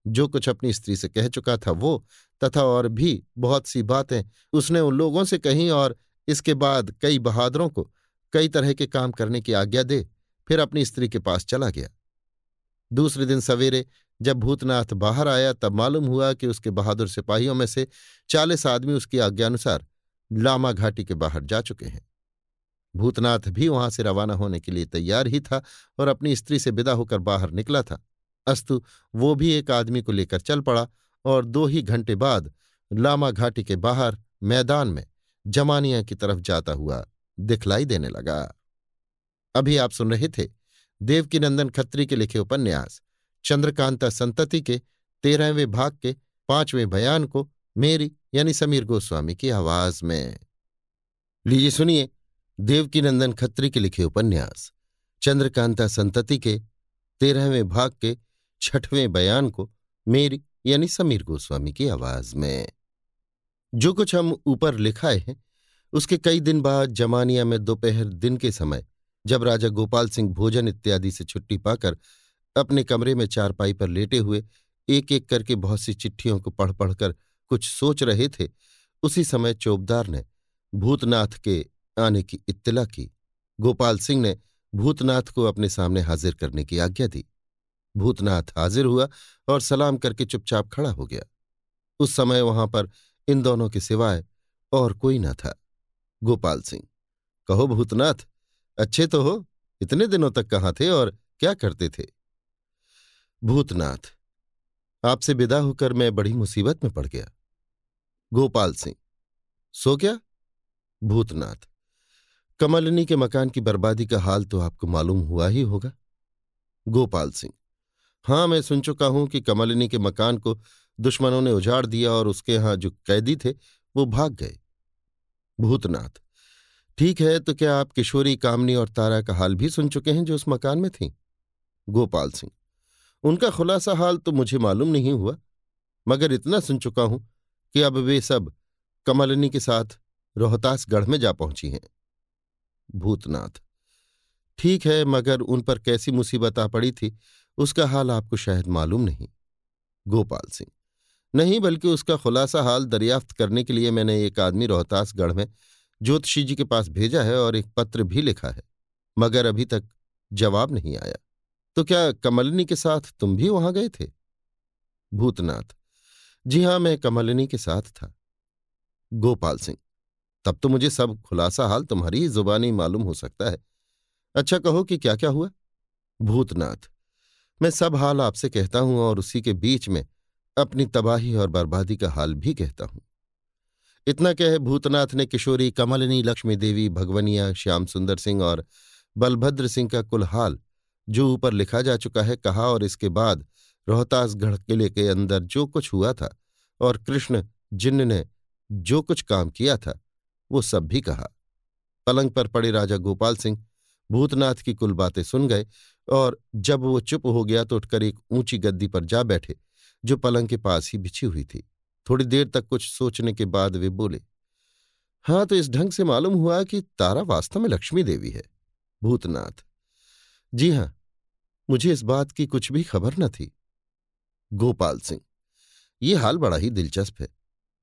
जो कुछ अपनी स्त्री से कह चुका था वो तथा और भी बहुत सी बातें उसने उन लोगों से कहीं और इसके बाद कई बहादुरों को कई तरह के काम करने की आज्ञा दे, फिर अपनी स्त्री के पास चला गया। दूसरे दिन सवेरे जब भूतनाथ बाहर आया, तब मालूम हुआ कि उसके बहादुर सिपाहियों में से चालीस आदमी उसकी आज्ञानुसार लामा घाटी के बाहर जा चुके हैं। भूतनाथ भी वहाँ से रवाना होने के लिए तैयार ही था और अपनी स्त्री से विदा होकर बाहर निकला था। अस्तु, वो भी एक आदमी को लेकर चल पड़ा और दो ही घंटे बाद लामा घाटी के बाहर मैदान में जमानिया की तरफ़ जाता हुआ दिखलाई देने लगा। अभी आप सुन रहे थे देवकीनंदन खत्री के लिखे उपन्यास, चंद्रकांता संतति के तेरहवें भाग के पाँचवें बयान को मेरी यानी समीर गोस्वामी की आवाज़ में। लीजिए सुनिए देवकीनंदन खत्री के लिखे उपन्यास, चंद्रकांता संतति के तेरहवें भाग के छठवें बयान को मेरी यानी समीर गोस्वामी की आवाज़ में। जो कुछ हम ऊपर लिखाए हैं उसके कई दिन बाद जमानिया में दोपहर दिन के समय, जब राजा गोपाल सिंह भोजन इत्यादि से छुट्टी पाकर अपने कमरे में चारपाई पर लेटे हुए एक एक करके बहुत सी चिट्ठियों को पढ़ पढ़कर कुछ सोच रहे थे, उसी समय चौबदार ने भूतनाथ के आने की इत्तला की। गोपाल सिंह ने भूतनाथ को अपने सामने हाजिर करने की आज्ञा दी। भूतनाथ हाजिर हुआ और सलाम करके चुपचाप खड़ा हो गया। उस समय वहाँ पर इन दोनों के सिवाय और कोई न था। गोपाल सिंह। कहो भूतनाथ, अच्छे तो हो, इतने दिनों तक कहाँ थे और क्या करते थे? भूतनाथ, आपसे विदा होकर मैं बड़ी मुसीबत में पड़ गया। गोपाल सिंह, सो क्या भूतनाथ, कमलनी के मकान की बर्बादी का हाल तो आपको मालूम हुआ ही होगा। गोपाल सिंह, हाँ, मैं सुन चुका हूँ कि कमलिनी के मकान को दुश्मनों ने उजाड़ दिया और उसके यहाँ जो कैदी थे, वो भाग गए। भूतनाथ। ठीक है तो क्या आप किशोरी, कामनी और तारा का हाल भी सुन चुके हैं जो उस मकान में थीं? गोपाल सिंह। उनका खुलासा हाल तो मुझे मालूम नहीं हुआ, मगर इतना सुन चुका हूँ कि अब वे सब कमलिनी के साथ रोहतासगढ़ में जा पहुँची हैं। भूतनाथ। ठीक है, मगर उन पर कैसी मुसीबत आ पड़ी थी, उसका हाल आपको शायद मालूम नहीं। गोपाल सिंह। नहीं, बल्कि उसका खुलासा हाल दरियाफ्त करने के लिए मैंने एक आदमी रोहतासगढ़ में ज्योतिषी जी के पास भेजा है और एक पत्र भी लिखा है, मगर अभी तक जवाब नहीं आया। तो क्या कमलिनी के साथ तुम भी वहाँ गए थे? भूतनाथ। जी हाँ, मैं कमलिनी के साथ था। गोपाल सिंह, तब तो मुझे सब खुलासा हाल तुम्हारी ही जुबानी मालूम हो सकता है। अच्छा कहो कि क्या क्या हुआ? भूतनाथ, मैं सब हाल आपसे कहता हूँ और उसी के बीच में अपनी तबाही और बर्बादी का हाल भी कहता हूँ। इतना कह भूतनाथ ने किशोरी कमलिनी लक्ष्मी देवी भगवनिया श्याम सुंदर सिंह और बलभद्र सिंह का कुल हाल जो ऊपर लिखा जा चुका है, कहा और इसके बाद रोहतासगढ़ किले के अंदर जो कुछ हुआ था और कृष्ण जिन्न ने जो कुछ काम किया था, वो सब भी कहा। पलंग पर पड़े राजा गोपाल सिंह भूतनाथ की कुल बातें सुन गए और जब वो चुप हो गया तो उठकर एक ऊँची गद्दी पर जा बैठे। जो पलंग के पास ही बिछी हुई थी। थोड़ी देर तक कुछ सोचने के बाद वे बोले, हाँ तो इस ढंग से मालूम हुआ कि तारा वास्तव में लक्ष्मी देवी है, भूतनाथ। जी हाँ, मुझे इस बात की कुछ भी खबर न थी। गोपाल सिंह, ये हाल बड़ा ही दिलचस्प है।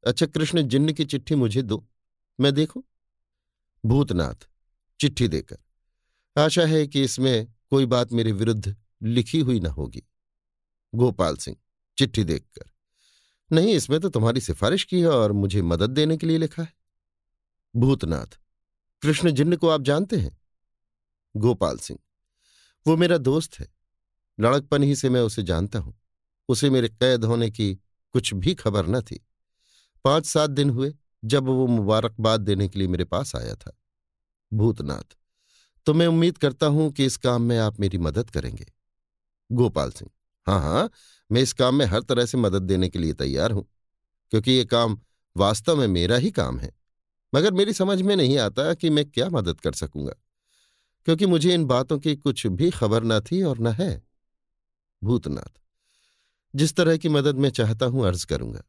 अच्छा कृष्ण जिन्न की चिट्ठी मुझे दो, मैं देखूँ? भूतनाथ, चिट्ठी देकर। आशा है कि इसमें कोई बात मेरे विरुद्ध लिखी हुई न होगी। गोपाल सिंह चिट्ठी देखकर। नहीं, इसमें तो तुम्हारी सिफारिश की है और मुझे मदद देने के लिए लिखा है। भूतनाथ, कृष्ण जिन्न को आप जानते हैं? गोपाल सिंह, वो मेरा दोस्त है। लड़कपन ही से मैं उसे जानता हूँ। उसे मेरे कैद होने की कुछ भी खबर न थी। पाँच सात दिन हुए जब वो मुबारकबाद देने के लिए मेरे पास आया था। भूतनाथ तो मैं उम्मीद करता हूँ कि इस काम में आप मेरी मदद करेंगे। गोपाल सिंह हाँ हाँ मैं इस काम में हर तरह से मदद देने के लिए तैयार हूँ, क्योंकि ये काम वास्तव में मेरा ही काम है। मगर मेरी समझ में नहीं आता कि मैं क्या मदद कर सकूँगा, क्योंकि मुझे इन बातों की कुछ भी खबर न थी और न है। भूतनाथ, जिस तरह की मदद मैं चाहता हूँ अर्ज़ करूँगा,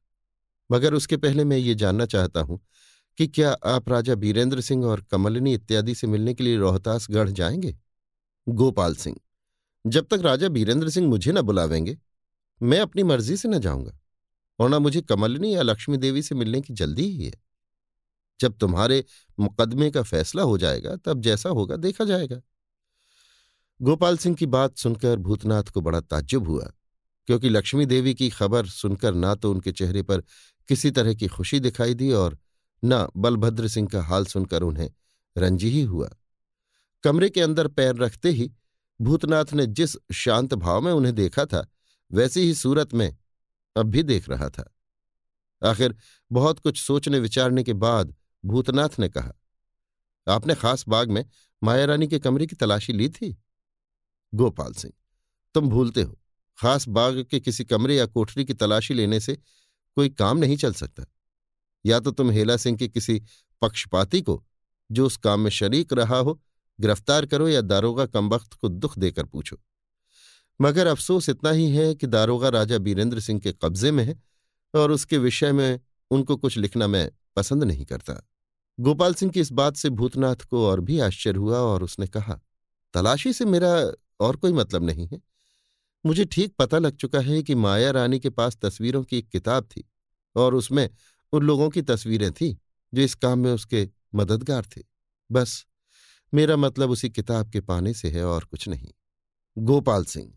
मगर उसके पहले मैं ये जानना चाहता हूँ कि क्या आप राजा बीरेंद्र सिंह और कमलिनी इत्यादि से मिलने के लिए रोहतासगढ़ जाएँगे? गोपाल सिंह, जब तक राजा बीरेंद्र सिंह मुझे न बुलावेंगे मैं अपनी मर्ज़ी से न जाऊँगा, और न मुझे कमलिनी या लक्ष्मी देवी से मिलने की जल्दी ही है। जब तुम्हारे मुकदमे का फैसला हो जाएगा, तब जैसा होगा देखा जाएगा। गोपाल सिंह की बात सुनकर भूतनाथ को बड़ा ताज्जुब हुआ, क्योंकि लक्ष्मी देवी की खबर सुनकर ना तो उनके चेहरे पर किसी तरह की खुशी दिखाई दी और न बलभद्र सिंह का हाल सुनकर उन्हें रंजी ही हुआ। कमरे के अंदर पैर रखते ही भूतनाथ ने जिस शांत भाव में उन्हें देखा था वैसी ही सूरत में अब भी देख रहा था। आखिर बहुत कुछ सोचने विचारने के बाद भूतनाथ ने कहा, आपने खास बाग में माया रानी के कमरे की तलाशी ली थी? गोपाल सिंह, तुम भूलते हो, खास बाग के किसी कमरे या कोठरी की तलाशी लेने से कोई काम नहीं चल सकता। या तो तुम हेला सिंह के किसी पक्षपाती को, जो उस काम में शरीक रहा हो, गिरफ़्तार करो या दारोगा कमबख्त को दुख देकर पूछो। मगर अफसोस इतना ही है कि दारोगा राजा बीरेंद्र सिंह के कब्जे में है और उसके विषय में उनको कुछ लिखना मैं पसंद नहीं करता। गोपाल सिंह की इस बात से भूतनाथ को और भी आश्चर्य हुआ और उसने कहा, तलाशी से मेरा और कोई मतलब नहीं है। मुझे ठीक पता लग चुका है कि माया रानी के पास तस्वीरों की एक किताब थी और उसमें उन लोगों की तस्वीरें थीं जो इस काम में उसके मददगार थे। बस, मेरा मतलब उसी किताब के पाने से है और कुछ नहीं। गोपाल सिंह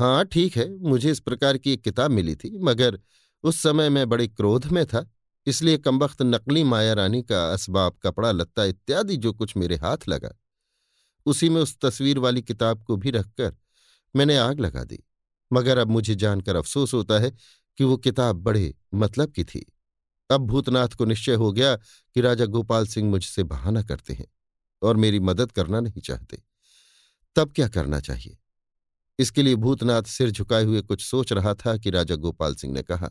हाँ ठीक है, मुझे इस प्रकार की एक किताब मिली थी, मगर उस समय मैं बड़े क्रोध में था, इसलिए कमबख्त नकली माया रानी का असबाब, कपड़ा, लत्ता इत्यादि जो कुछ मेरे हाथ लगा, उसी में उस तस्वीर वाली किताब को भी रखकर मैंने आग लगा दी। मगर अब मुझे जानकर अफसोस होता है कि वो किताब बड़े मतलब की थी। अब भूतनाथ को निश्चय हो गया कि राजा गोपाल सिंह मुझसे बहाना करते हैं और मेरी मदद करना नहीं चाहते। तब क्या करना चाहिए? इसके लिए भूतनाथ सिर झुकाए हुए कुछ सोच रहा था कि राजा गोपाल सिंह ने कहा,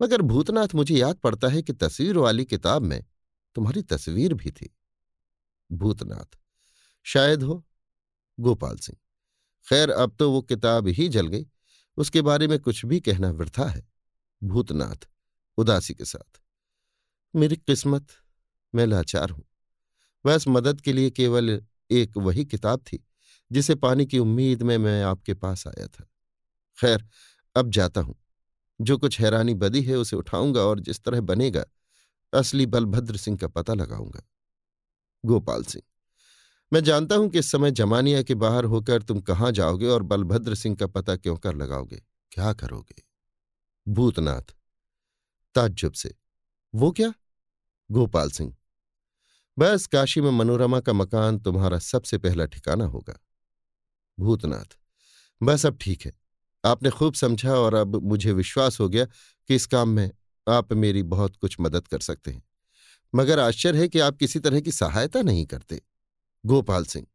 मगर भूतनाथ, मुझे याद पड़ता है कि तस्वीर वाली किताब में तुम्हारी तस्वीर भी थी। भूतनाथ, शायद हो। गोपाल सिंह, खैर, अब तो वो किताब ही जल गई। उसके बारे में कुछ भी कहना वृथा है। भूतनाथ, उदासी के साथ, मेरी किस्मत, मैं लाचार हूँ। बस मदद के लिए केवल एक वही किताब थी जिसे पाने की उम्मीद में मैं आपके पास आया था। खैर, अब जाता हूँ। जो कुछ हैरानी बदी है उसे उठाऊँगा और जिस तरह बनेगा, असली बलभद्र सिंह का पता लगाऊँगा। गोपाल सिंह, मैं जानता हूँ कि इस समय जमानिया के बाहर होकर तुम कहाँ जाओगे और बलभद्र सिंह का पता क्यों कर लगाओगे? क्या करोगे? भूतनाथ, ताज्जुब से, वो क्या? गोपाल सिंह, बस काशी में मनोरमा का मकान तुम्हारा सबसे पहला ठिकाना होगा। भूतनाथ। बस अब ठीक है। आपने खूब समझा और अब मुझे विश्वास हो गया कि इस काम में आप मेरी बहुत कुछ मदद कर सकते हैं। मगर आश्चर्य है कि आप किसी तरह की सहायता नहीं करते। गोपाल सिंह,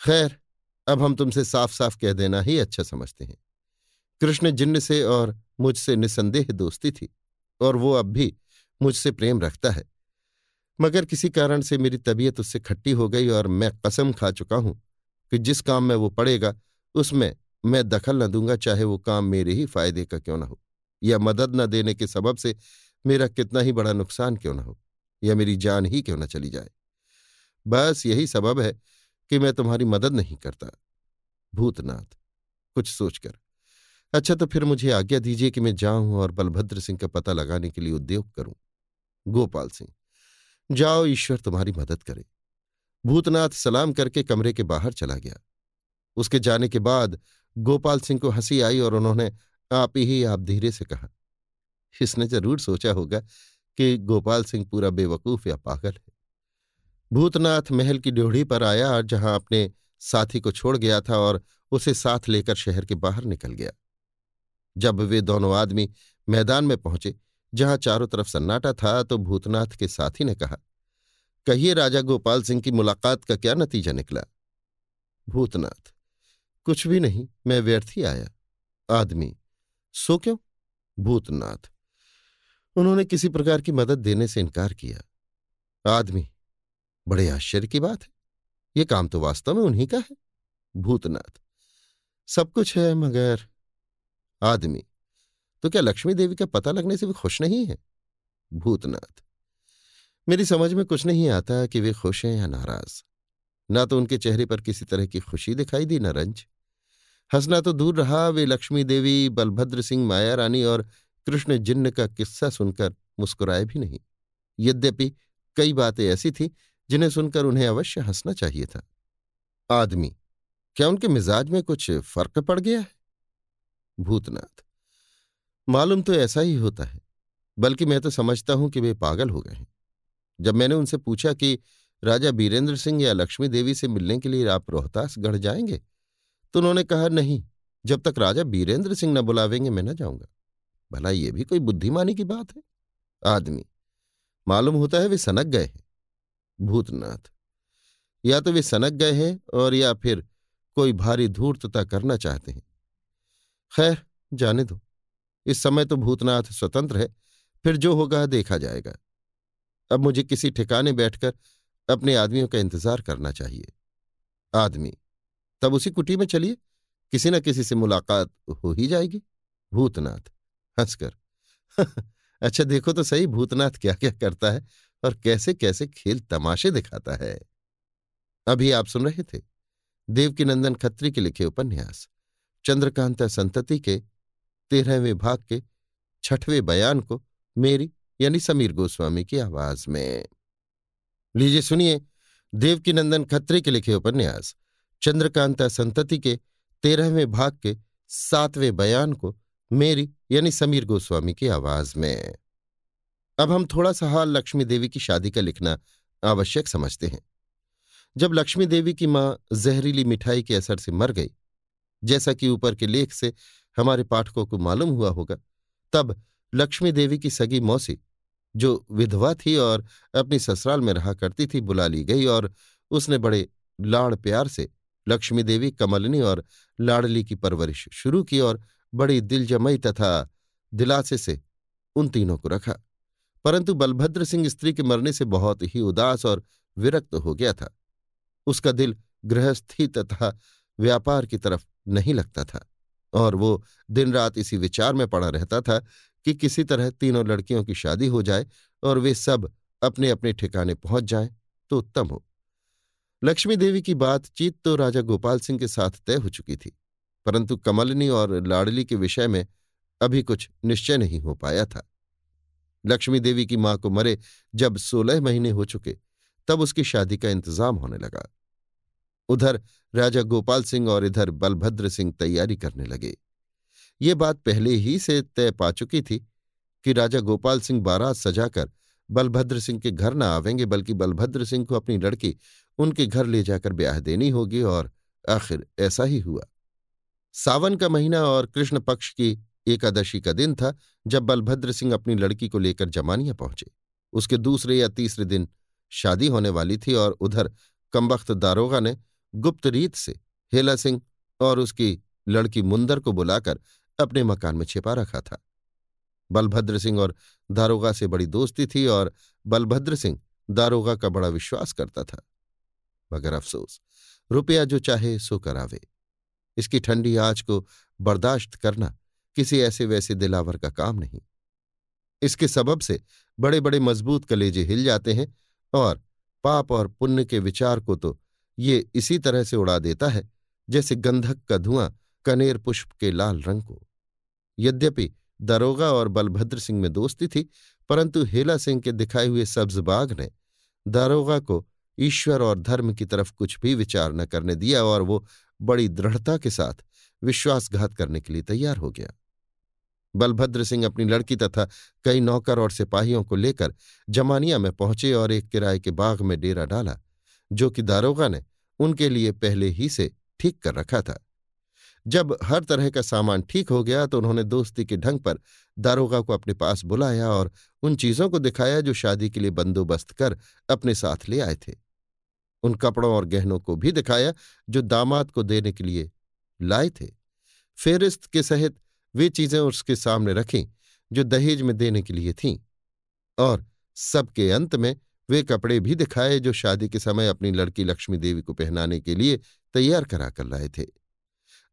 खैर, अब हम तुमसे साफ़ साफ़ कह देना ही अच्छा समझते हैं। कृष्ण जिन्न से और मुझसे निसंदेह दोस्ती थी और वो अब भी मुझसे प्रेम रखता है। मगर किसी कारण से मेरी तबीयत उससे खट्टी हो गई और मैं कसम खा चुका हूँ कि जिस काम में वो पड़ेगा, उसमें मैं दखल न दूँगा, चाहे वो काम मेरे ही फ़ायदे का क्यों ना हो, या मदद न देने के सबब से मेरा कितना ही बड़ा नुकसान क्यों ना हो, या मेरी जान ही क्यों न चली जाए। बस यही सबब है कि मैं तुम्हारी मदद नहीं करता, भूतनाथ, कुछ सोचकर। अच्छा तो फिर मुझे आज्ञा दीजिए कि मैं जाऊँ और बलभद्र सिंह का पता लगाने के लिए उद्योग करूँ। गोपाल सिंह, जाओ, ईश्वर तुम्हारी मदद करे। भूतनाथ सलाम करके कमरे के बाहर चला गया। उसके जाने के बाद गोपाल सिंह को हँसी आई और उन्होंने आप ही आप धीरे से कहा, इसने ज़रूर सोचा होगा कि गोपाल सिंह पूरा बेवकूफ़ या पागल है। भूतनाथ महल की ड्योढ़ी पर आया, जहाँ अपने साथी को छोड़ गया था और उसे साथ लेकर शहर के बाहर निकल गया। जब वे दोनों आदमी मैदान में पहुँचे, जहाँ चारों तरफ़ सन्नाटा था तो भूतनाथ के साथी ने कहा कहिए राजा गोपाल सिंह की मुलाकात का क्या नतीजा निकला? भूतनाथ। कुछ भी नहीं, मैं व्यर्थ ही आया। आदमी, सो क्यों? भूतनाथ। उन्होंने किसी प्रकार की मदद देने से इनकार किया। आदमी, बड़े आश्चर्य की बात है। ये काम तो वास्तव में उन्हीं का है। भूतनाथ। सब कुछ है, मगर आदमी तो क्या लक्ष्मी देवी का पता लगने से भी खुश नहीं है? भूतनाथ। मेरी समझ में कुछ नहीं आता कि वे खुश हैं या नाराज़। ना तो उनके चेहरे पर किसी तरह की खुशी दिखाई दी, न रंज। हंसना तो दूर रहा, वे लक्ष्मी देवी, बलभद्र सिंह, माया रानी और कृष्ण जिन्न का किस्सा सुनकर मुस्कुराए भी नहीं। यद्यपि कई बातें ऐसी थीं जिन्हें सुनकर उन्हें अवश्य हंसना चाहिए था। आदमी, क्या उनके मिजाज में कुछ फ़र्क पड़ गया है? भूतनाथ, मालूम तो ऐसा ही होता है, बल्कि मैं तो समझता हूँ कि वे पागल हो गए हैं। जब मैंने उनसे पूछा कि, राजा बीरेंद्र सिंह या लक्ष्मी देवी से मिलने के लिए आप रोहतास गढ़ जाएँगे? तो उन्होंने कहा, नहीं, जब तक राजा बीरेंद्र सिंह न बुलावेंगे, मैं न जाऊँगा। भला ये भी कोई बुद्धिमानी की बात है? आदमी, मालूम होता है वे सनक गए हैं। भूतनाथ, या तो वे सनक गए हैं और या फिर कोई भारी धूर्तता करना चाहते हैं। खैर, जाने दो। इस समय तो भूतनाथ स्वतंत्र है, फिर जो होगा देखा जाएगा। अब मुझे किसी ठिकाने बैठकर अपने आदमियों का इंतज़ार करना चाहिए। आदमी, तब उसी कुटी में चलिए, किसी न किसी से मुलाकात हो ही जाएगी। भूतनाथ, हंसकर <laughs> अच्छा देखो तो सही, भूतनाथ क्या क्या करता है और कैसे कैसे खेल तमाशे दिखाता है। अभी आप सुन रहे थे देवकीनंदन खत्री के लिखे उपन्यास, चंद्रकांता संतति के तेरहवें भाग के छठवें बयान को मेरी यानी समीर गोस्वामी की आवाज़ में। लीजिए सुनिए, देवकीनंदन खत्री के लिखे उपन्यास, चंद्रकांता संतति के तेरहवें भाग के सातवें बयान को मेरी, यानी समीर गोस्वामी की आवाज़ में। अब हम थोड़ा सा हाल लक्ष्मी देवी की शादी का लिखना आवश्यक समझते हैं। जब लक्ष्मी देवी की माँ जहरीली मिठाई के असर से मर गई, जैसा कि ऊपर के लेख से हमारे पाठकों को मालूम हुआ होगा, तब लक्ष्मी देवी की सगी मौसी जो विधवा थी और अपनी ससुराल में रहा करती थी, बुला ली गई और उसने बड़े लाड़ प्यार से लक्ष्मी देवी, कमलनी और लाडली की परवरिश शुरू की और बड़ी दिलजमई तथा दिलासे से उन तीनों को रखा। परंतु बलभद्र सिंह स्त्री के मरने से बहुत ही उदास और विरक्त हो गया था। उसका दिल गृहस्थी तथा व्यापार की तरफ़ नहीं लगता था और वो दिन रात इसी विचार में पड़ा रहता था कि किसी तरह तीनों लड़कियों की शादी हो जाए और वे सब अपने अपने ठिकाने पहुँच जाएँ तो उत्तम हो। लक्ष्मी देवी की बातचीत तो राजा गोपाल सिंह के साथ तय हो चुकी थी, परंतु कमलनी और लाडली के विषय में अभी कुछ निश्चय नहीं हो पाया था। लक्ष्मी देवी की माँ को मरे जब सोलह महीने हो चुके, तब उसकी शादी का इंतज़ाम होने लगा। उधर राजा गोपाल सिंह और इधर बलभद्र सिंह तैयारी करने लगे। ये बात पहले ही से तय पा चुकी थी कि राजा गोपाल सिंह बारात सजाकर बलभद्र सिंह के घर न आवेंगे, बल्कि बलभद्र सिंह को अपनी लड़की उनके घर ले जाकर ब्याह देनी होगी और आखिर ऐसा ही हुआ। सावन का महीना और कृष्ण पक्ष की एकादशी का दिन था जब बलभद्र सिंह अपनी लड़की को लेकर जमानिया पहुँचे। उसके दूसरे या तीसरे दिन शादी होने वाली थी और उधर कमबख्त दारोगा ने गुप्त रीत से हेला सिंह और उसकी लड़की मुंदर को बुलाकर अपने मकान में छिपा रखा था। बलभद्र सिंह और दारोगा से बड़ी दोस्ती थी और बलभद्र सिंह दारोगा का बड़ा विश्वास करता था। मगर अफसोस, रुपया जो चाहे सो करावे। इसकी ठंडी आँच को बर्दाश्त करना किसी ऐसे वैसे दिलावर का काम नहीं। इसके सबब से बड़े बड़े मज़बूत कलेजे हिल जाते हैं और पाप और पुण्य के विचार को तो ये इसी तरह से उड़ा देता है जैसे गंधक का धुआँ कनेर पुष्प के लाल रंग को। यद्यपि दरोगा और बलभद्र सिंह में दोस्ती थी, परंतु हेला सिंह के दिखाए हुए सब्ज बाग ने दारोगा को ईश्वर और धर्म की तरफ़ कुछ भी विचार न करने दिया और वो बड़ी दृढ़ता के साथ विश्वासघात करने के लिए तैयार हो गया। बलभद्र सिंह अपनी लड़की तथा कई नौकर और सिपाहियों को लेकर जमानिया में पहुँचे और एक किराए के बाग में डेरा डाला, जो कि दारोगा ने उनके लिए पहले ही से ठीक कर रखा था। जब हर तरह का सामान ठीक हो गया तो उन्होंने दोस्ती के ढंग पर दारोगा को अपने पास बुलाया और उन चीज़ों को दिखाया जो शादी के लिए बंदोबस्त कर अपने साथ ले आए थे। उन कपड़ों और गहनों को भी दिखाया जो दामाद को देने के लिए लाए थे। फेरिस्त के सहित वे चीज़ें उसके सामने रखीं जो दहेज में देने के लिए थीं। और सबके अंत में वे कपड़े भी दिखाए जो शादी के समय अपनी लड़की लक्ष्मी देवी को पहनाने के लिए तैयार करा कर लाए थे।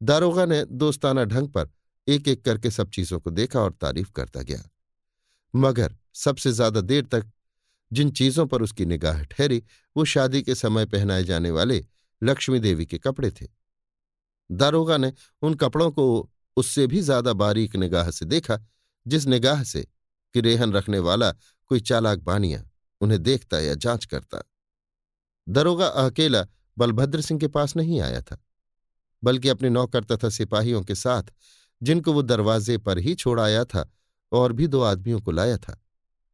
दारोगा ने दोस्ताना ढंग पर एक एक करके सब चीज़ों को देखा और तारीफ़ करता गया। मगर सबसे ज़्यादा देर तक जिन चीज़ों पर उसकी निगाह ठहरी, वो शादी के समय पहनाए जाने वाले लक्ष्मी देवी के कपड़े थे। दारोगा ने उन कपड़ों को उससे भी ज़्यादा बारीक निगाह से देखा, जिस निगाह से कि रेहन रखने वाला कोई चालाक बानिया उन्हें देखता या जाँच करता। दरोगा अकेला बलभद्र सिंह के पास नहीं आया था। बल्कि अपने नौकर तथा सिपाहियों के साथ, जिनको वो दरवाजे पर ही छोड़ आया था और भी दो आदमियों को लाया था,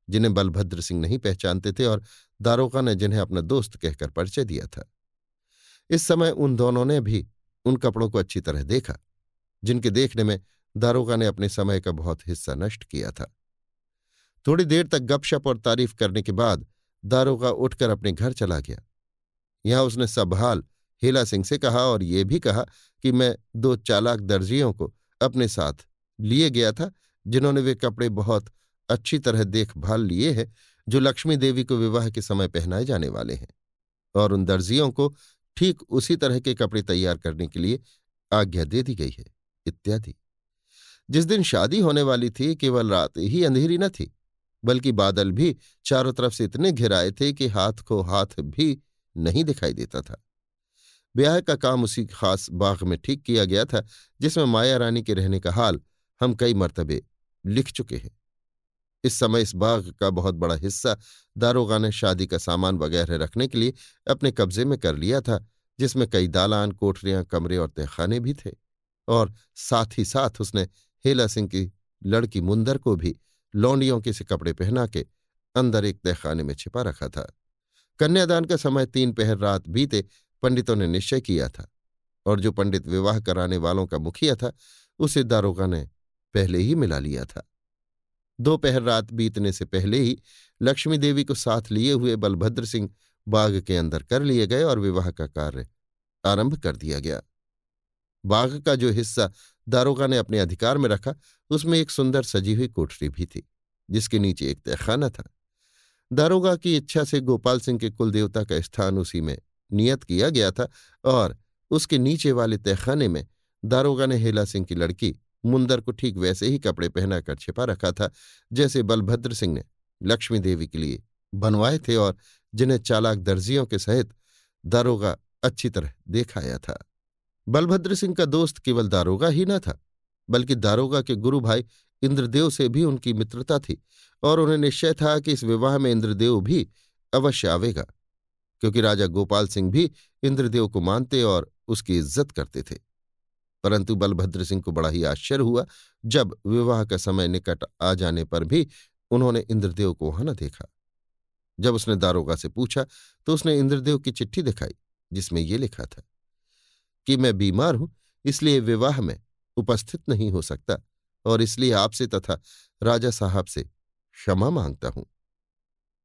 जिन्हें बलभद्र सिंह नहीं पहचानते थे और दारोगा ने जिन्हें अपना दोस्त कहकर परिचय दिया था। इस समय उन दोनों ने भी उन कपड़ों को अच्छी तरह देखा, जिनके देखने में दारोगा ने अपने समय का बहुत हिस्सा नष्ट किया था। थोड़ी देर तक गपशप और तारीफ़ करने के बाद दारोगा उठकर अपने घर चला गया। यहाँ उसने सब हाल सिंह से कहा और ये भी कहा कि मैं दो चालाक दर्जियों को अपने साथ लिए गया था, जिन्होंने वे कपड़े बहुत अच्छी तरह देखभाल लिए हैं, जो लक्ष्मी देवी को विवाह के समय पहनाए जाने वाले हैं। और उन दर्जियों को ठीक उसी तरह के कपड़े तैयार करने के लिए आज्ञा दे दी गई है, इत्यादि। जिस दिन शादी होने वाली थी, केवल रात ही अंधेरी न थी, बल्कि बादल भी चारों तरफ़ से इतने घिराए थे कि हाथ को हाथ भी नहीं दिखाई देता था। ब्याह का काम उसी खास बाग में ठीक किया गया था, जिसमें माया रानी के रहने का हाल हम कई मरतबे लिख चुके हैं। इस समय इस बाग का बहुत बड़ा हिस्सा दारोगा ने शादी का सामान वगैरह रखने के लिए अपने कब्जे में कर लिया था, जिसमें कई दालान, कोठरियाँ, कमरे और तहखाने भी थे और साथ ही साथ उसने हेला सिंह की लड़की मुंदर को भी लौंडियों के से कपड़े पहना के अंदर एक तहखाने में छिपा रखा था। कन्यादान का समय तीन पहर रात बीते पंडितों ने निश्चय किया था और जो पंडित विवाह कराने वालों का मुखिया था, उसे दारोगा ने पहले ही मिला लिया था। दोपहर रात बीतने से पहले ही लक्ष्मी देवी को साथ लिए हुए बलभद्र सिंह बाग के अंदर कर लिए गए और विवाह का कार्य आरंभ कर दिया गया। बाग का जो हिस्सा दारोगा ने अपने अधिकार में रखा, उसमें एक सुंदर सजी हुई कोठरी भी थी, जिसके नीचे एक तहखाना था। दारोगा की इच्छा से गोपाल सिंह के कुलदेवता का स्थान उसी में नियत किया गया था और उसके नीचे वाले तहखाने में दारोगा ने हेला सिंह की लड़की मुंदर को ठीक वैसे ही कपड़े पहनाकर छिपा रखा था, जैसे बलभद्र सिंह ने लक्ष्मी देवी के लिए बनवाए थे और जिन्हें चालाक दर्जियों के सहित दारोगा अच्छी तरह देखाया था। बलभद्र सिंह का दोस्त केवल दारोगा ही न था, बल्कि दारोगा के गुरु भाई इंद्रदेव से भी उनकी मित्रता थी और उन्हें निश्चय था कि इस विवाह में इंद्रदेव भी अवश्य आवेगा। क्योंकि राजा गोपाल सिंह भी इंद्रदेव को मानते और उसकी इज़्ज़त करते थे। परंतु बलभद्र सिंह को बड़ा ही आश्चर्य हुआ जब विवाह का समय निकट आ जाने पर भी उन्होंने इंद्रदेव को वहाँ न देखा। जब उसने दारोगा से पूछा तो उसने इंद्रदेव की चिट्ठी दिखाई, जिसमें ये लिखा था कि मैं बीमार हूँ, इसलिए विवाह में उपस्थित नहीं हो सकता और इसलिए आपसे तथा राजा साहब से क्षमा माँगता हूँ।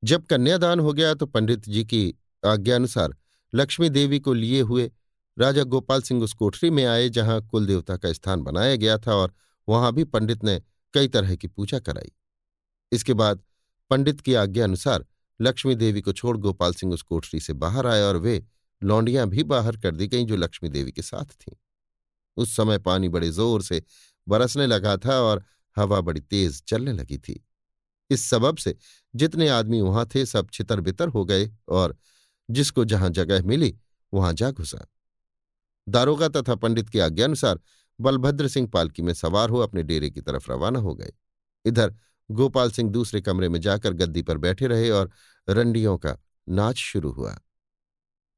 जब कन्यादान हो गया तो पंडित जी की आज्ञानुसार लक्ष्मी देवी को लिए हुए राजा गोपाल सिंह उस कोठरी में आए, जहाँ कुल देवता का स्थान बनाया गया था और वहाँ भी पंडित ने कई तरह की पूजा कराई। इसके बाद पंडित की आज्ञा अनुसार लक्ष्मी देवी को छोड़ गोपाल सिंह उस कोठरी से बाहर आए और वे लौंडियाँ भी बाहर कर दी गईं जो लक्ष्मी देवी के साथ थीं। उस समय पानी बड़े ज़ोर से बरसने लगा था और हवा बड़ी तेज चलने लगी थी। इस सबब से जितने आदमी वहाँ थे, सब छितर बितर हो गए और जिसको जहाँ जगह मिली, वहाँ जा घुसा। दारोगा तथा पंडित की आज्ञानुसार बलभद्र सिंह पालकी में सवार हो अपने डेरे की तरफ़ रवाना हो गए। इधर गोपाल सिंह दूसरे कमरे में जाकर गद्दी पर बैठे रहे और रंडियों का नाच शुरू हुआ।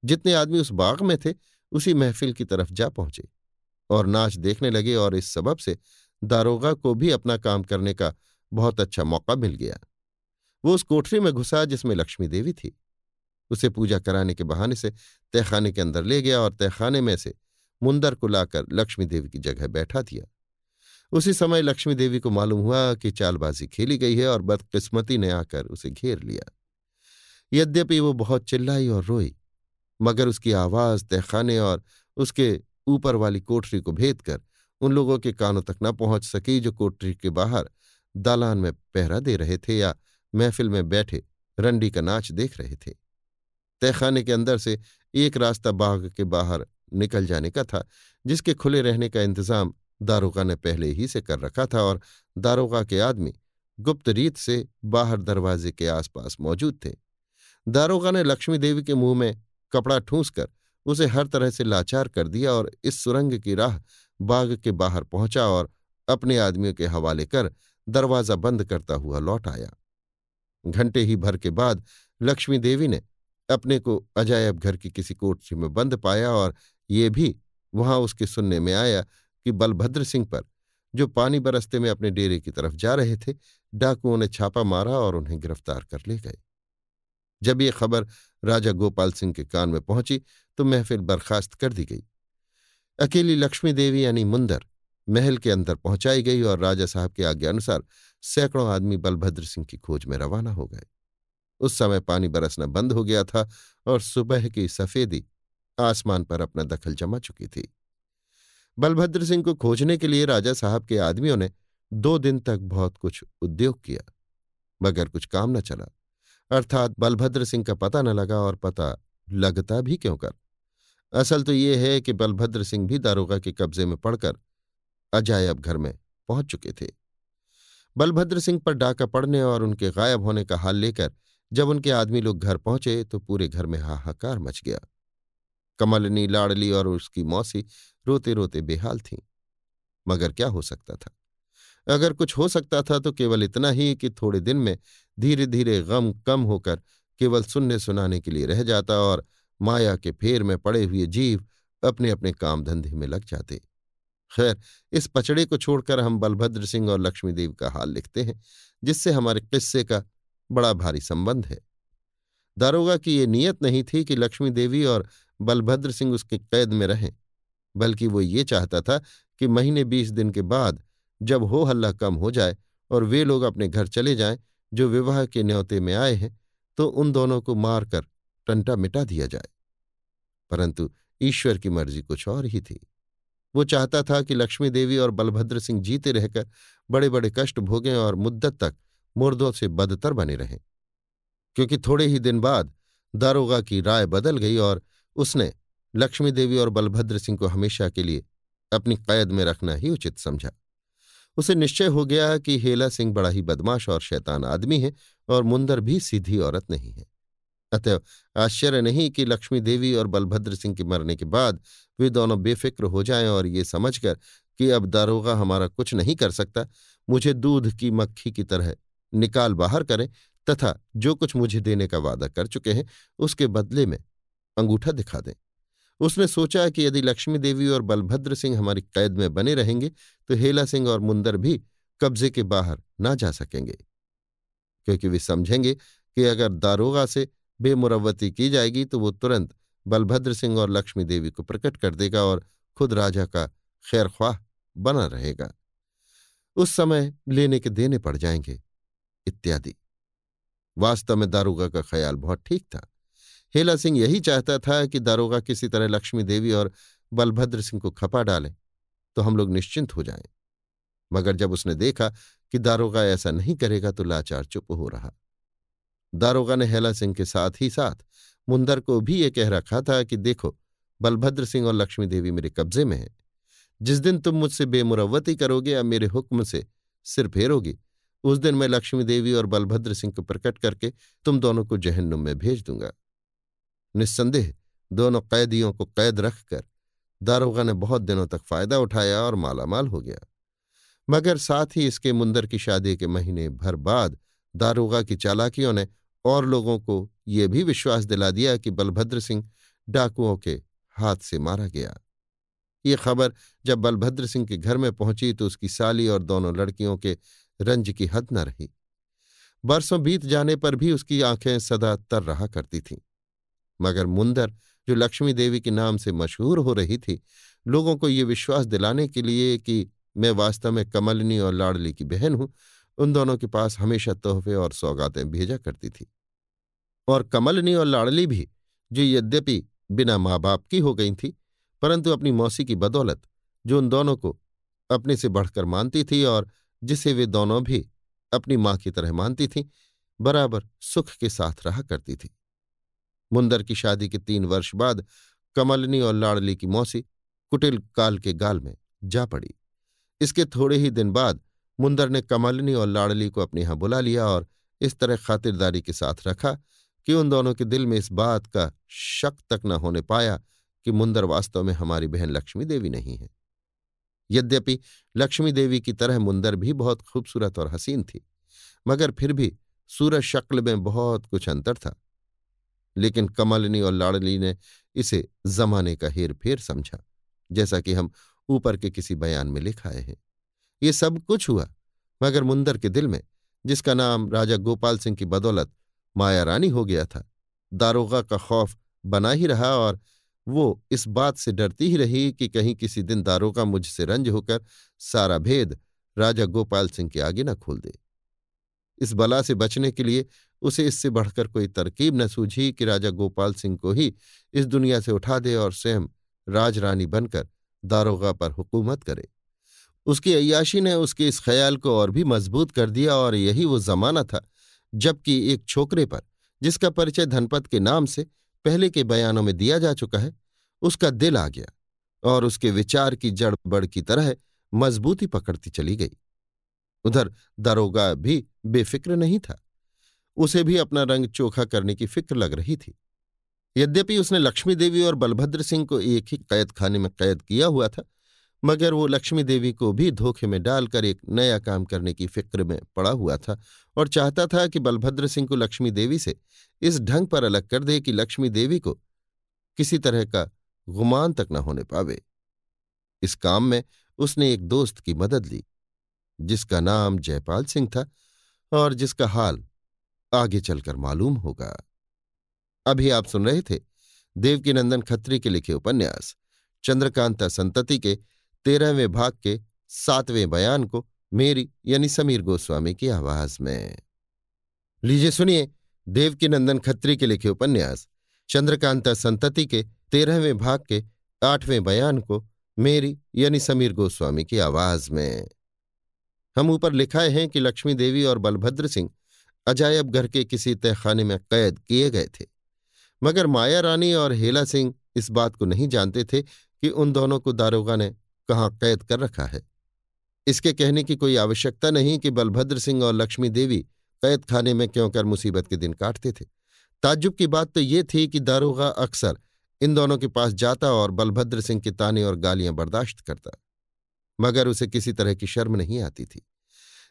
जितने आदमी उस बाग में थे, उसी महफिल की तरफ़ जा पहुँचे और नाच देखने लगे और इस सबब से दारोगा को भी अपना काम करने का बहुत अच्छा मौका मिल गया। वो उस कोठरी में घुसा जिसमें लक्ष्मी देवी थी। उसे पूजा कराने के बहाने से तहखाने के अंदर ले गया और तहखाने में से मुंदर को लाकर लक्ष्मी देवी की जगह बैठा दिया। उसी समय लक्ष्मी देवी को मालूम हुआ कि चालबाजी खेली गई है और बदकिस्मती ने आकर उसे घेर लिया। यद्यपि वो बहुत चिल्लाई और रोई, मगर उसकी आवाज़, तहखाने और उसके ऊपर वाली कोठरी को भेद कर उन लोगों के कानों तक न पहुँच सकी जो कोठरी के बाहर दालान में पहरा दे रहे थे या महफिल में बैठे रंडी का नाच देख रहे थे। तहखाने के अंदर से एक रास्ता बाग के बाहर निकल जाने का था, जिसके खुले रहने का इंतज़ाम दारोगा ने पहले ही से कर रखा था और दारोगा के आदमी गुप्त रीत से बाहर दरवाजे के आसपास मौजूद थे। दारोगा ने लक्ष्मी देवी के मुँह में कपड़ा ठूंस कर उसे हर तरह से लाचार कर दिया और इस सुरंग की राह बाग के बाहर पहुँचा और अपने आदमियों के हवाले कर दरवाज़ा बंद करता हुआ लौट आया। घंटे ही भर के बाद लक्ष्मी देवी ने अपने को अजायब घर की किसी कोठरी में बंद पाया और ये भी वहाँ उसके सुनने में आया कि बलभद्र सिंह पर, जो पानी बरसते में अपने डेरे की तरफ़ जा रहे थे, डाकुओं ने छापा मारा और उन्हें गिरफ़्तार कर ले गए। जब ये खबर राजा गोपाल सिंह के कान में पहुँची तो महफिल बर्खास्त कर दी गई। अकेली लक्ष्मी देवी यानी मुंदर महल के अंदर पहुंचाई गई और राजा साहब के आज्ञा अनुसार सैकड़ों आदमी बलभद्र सिंह की खोज में रवाना हो गए। उस समय पानी बरसना बंद हो गया था और सुबह की सफेदी आसमान पर अपना दखल जमा चुकी थी। बलभद्र सिंह को खोजने के लिए राजा साहब के आदमियों ने दो दिन तक बहुत कुछ उद्योग किया, मगर कुछ काम न चला। अर्थात बलभद्र सिंह का पता न लगा और पता लगता भी क्यों कर? असल तो ये है कि बलभद्र सिंह भी दारोगा के कब्जे में पड़कर अजायब घर में पहुँच चुके थे। बलभद्र सिंह पर डाका पड़ने और उनके गायब होने का हाल लेकर जब उनके आदमी लोग घर पहुँचे तो पूरे घर में हाहाकार मच गया। कमलनी लाडली और उसकी मौसी रोते रोते बेहाल थीं। मगर क्या हो सकता था? अगर कुछ हो सकता था तो केवल इतना ही कि थोड़े दिन में धीरे धीरे गम कम होकर केवल सुनने सुनाने के लिए रह जाता और माया के फेर में पड़े हुए जीव अपने अपने काम धंधे में लग जाते। खैर, इस पचड़े को छोड़कर हम बलभद्र सिंह और लक्ष्मीदेव का हाल लिखते हैं, जिससे हमारे किस्से का बड़ा भारी संबंध है। दारोगा की ये नीयत नहीं थी कि लक्ष्मी देवी और बलभद्र सिंह उसके कैद में रहें, बल्कि वो ये चाहता था कि महीने बीस दिन के बाद जब हो हल्ला कम हो जाए और वे लोग अपने घर चले जाएँ, जो विवाह के न्योते में आए हैं तो उन दोनों को मारकर टंटा मिटा दिया जाए। परंतु ईश्वर की मर्ज़ी कुछ और ही थी। वो चाहता था कि लक्ष्मी देवी और बलभद्र सिंह जीते रहकर बड़े बड़े कष्ट भोगें और मुद्दत तक मुर्दों से बदतर बने रहे। क्योंकि थोड़े ही दिन बाद दारोगा की राय बदल गई और उसने लक्ष्मी देवी और बलभद्र सिंह को हमेशा के लिए अपनी कैद में रखना ही उचित समझा। उसे निश्चय हो गया कि हेला सिंह बड़ा ही बदमाश और शैतान आदमी है और मुंदर भी सीधी औरत नहीं है। अतः आश्चर्य नहीं कि लक्ष्मी देवी और बलभद्र सिंह के मरने के बाद वे दोनों बेफिक्र हो जाएँ और ये समझकर कि अब दारोगा हमारा कुछ नहीं कर सकता, मुझे दूध की मक्खी की तरह निकाल बाहर करें तथा जो कुछ मुझे देने का वादा कर चुके हैं, उसके बदले में अंगूठा दिखा दें। उसने सोचा कि यदि लक्ष्मी देवी और बलभद्र सिंह हमारी कैद में बने रहेंगे तो हेला सिंह और मुंदर भी कब्जे के बाहर ना जा सकेंगे। क्योंकि वे समझेंगे कि अगर दारोगा से बेमुरवती की जाएगी तो वो तुरंत बलभद्र सिंह और लक्ष्मी देवी को प्रकट कर देगा और खुद राजा का खैरख्वाह बना रहेगा। उस समय लेने के देने पड़ जाएँगे। इत्यादि। वास्तव में दारोगा का ख्याल बहुत ठीक था। हेला सिंह यही चाहता था कि दारोगा किसी तरह लक्ष्मी देवी और बलभद्र सिंह को खपा डालें तो हम लोग निश्चिंत हो जाएँ। मगर जब उसने देखा कि दारोगा ऐसा नहीं करेगा तो लाचार चुप हो रहा। दारोगा ने हेला सिंह के साथ ही साथ मुंदर को भी ये कह रखा था कि देखो, बलभद्र सिंह और लक्ष्मी देवी मेरे कब्जे में है। जिस दिन तुम मुझसे बेमुरवती करोगे या मेरे हुक्म से सिर फेरोगी उस दिन मैं लक्ष्मी देवी और बलभद्र सिंह को प्रकट करके तुम दोनों को जहन्नुम में भेज दूँगा। निस्संदेह दोनों कैदियों को कैद रखकर दारोगा ने बहुत दिनों तक फ़ायदा उठाया और मालामाल हो गया। मगर साथ ही इसके मुंदर की शादी के महीने भर बाद दारोगा की चालाकियों ने और लोगों को ये भी विश्वास दिला दिया कि बलभद्र सिंह डाकुओं के हाथ से मारा गया। ये खबर जब बलभद्र सिंह के घर में पहुँची तो उसकी साली और दोनों लड़कियों के रंज की हद न रही। बरसों बीत जाने पर भी उसकी आँखें सदा तर रहा करती थीं। मगर मुंदर, जो लक्ष्मी देवी के नाम से मशहूर हो रही थी, लोगों को ये विश्वास दिलाने के लिए कि मैं वास्तव में कमलनी और लाडली की बहन हूँ, उन दोनों के पास हमेशा तोहफे और सौगातें भेजा करती थी। और कमलनी और लाडली भी, जो यद्यपि बिना माँ बाप की हो गई थी, परंतु अपनी मौसी की बदौलत, जो उन दोनों को अपने से बढ़कर मानती थी और जिसे वे दोनों भी अपनी माँ की तरह मानती थीं, बराबर सुख के साथ रहा करती थी। मुंदर की शादी के तीन वर्ष बाद कमलनी और लाडली की मौसी कुटिल काल के गाल में जा पड़ी। इसके थोड़े ही दिन बाद मुंदर ने कमलनी और लाड़ली को अपने यहाँ बुला लिया और इस तरह खातिरदारी के साथ रखा कि उन दोनों के दिल में इस बात का शक तक न होने पाया कि मुंदर वास्तव में हमारी बहन लक्ष्मी देवी नहीं है। यद्यपि लक्ष्मी देवी की तरह मुंदर भी बहुत खूबसूरत और हसीन थी, मगर फिर भी सूरज शक्ल में बहुत कुछ अंतर था। लेकिन कमलनी और लाड़ली ने इसे जमाने का हेर फेर समझा, जैसा कि हम ऊपर के किसी बयान में लिखाए हैं। ये सब कुछ हुआ मगर मुंदर के दिल में, जिसका नाम राजा गोपाल सिंह की बदौलत माया रानी हो गया था, दारोगा का खौफ बना ही रहा और वो इस बात से डरती ही रही कि कहीं किसी दिन दारोगा मुझसे रंज होकर सारा भेद राजा गोपाल सिंह के आगे न खोल दे। इस बला से बचने के लिए उसे इससे बढ़कर कोई तरकीब न सूझी कि राजा गोपाल सिंह को ही इस दुनिया से उठा दे और स्वयं राजरानी बनकर दारोगा पर हुकूमत करे। उसकी अयाशी ने उसके इस ख्याल को और भी मज़बूत कर दिया और यही वो जमाना था, जबकि एक छोकरे पर, जिसका परिचय धनपत के नाम से पहले के बयानों में दिया जा चुका है, उसका दिल आ गया और उसके विचार की जड़ बड़ की तरह मजबूती पकड़ती चली गई। उधर दरोगा भी बेफिक्र नहीं था। उसे भी अपना रंग चोखा करने की फ़िक्र लग रही थी। यद्यपि उसने लक्ष्मी देवी और बलभद्र सिंह को एक ही कैद खाने में कैद किया हुआ था मगर वो लक्ष्मी देवी को भी धोखे में डालकर एक नया काम करने की फ़िक्र में पड़ा हुआ था और चाहता था कि बलभद्र सिंह को लक्ष्मी देवी से इस ढंग पर अलग कर दे कि लक्ष्मी देवी को किसी तरह का गुमान तक न होने पावे। इस काम में उसने एक दोस्त की मदद ली, जिसका नाम जयपाल सिंह था और जिसका हाल आगे चलकर मालूम होगा। अभी आप सुन रहे थे देवकीनंदन खत्री के लिखे उपन्यास, चंद्रकांता संतति के तेरहवें भाग के सातवें बयान को मेरी यानी समीर गोस्वामी की आवाज़ में। लीजिए सुनिए देवकीनंदन खत्री के लिखे उपन्यास, चंद्रकांता संतति के तेरहवें भाग के आठवें बयान को मेरी यानी समीर गोस्वामी की आवाज़ में। हम ऊपर लिखाए हैं कि लक्ष्मी देवी और बलभद्र सिंह अजायब घर के किसी तहखाने में कैद किए गए थे। मगर माया रानी और हेला सिंह इस बात को नहीं जानते थे कि उन दोनों को दारोगा ने कहाँ कैद कर रखा है। इसके कहने की कोई आवश्यकता नहीं कि बलभद्र सिंह और लक्ष्मी देवी कैद खाने में क्यों कर मुसीबत के दिन काटते थे। ताज्जुब की बात तो ये थी कि दारोगा अक्सर इन दोनों के पास जाता और बलभद्र सिंह के ताने और गालियाँ बर्दाश्त करता, मगर उसे किसी तरह की शर्म नहीं आती थी।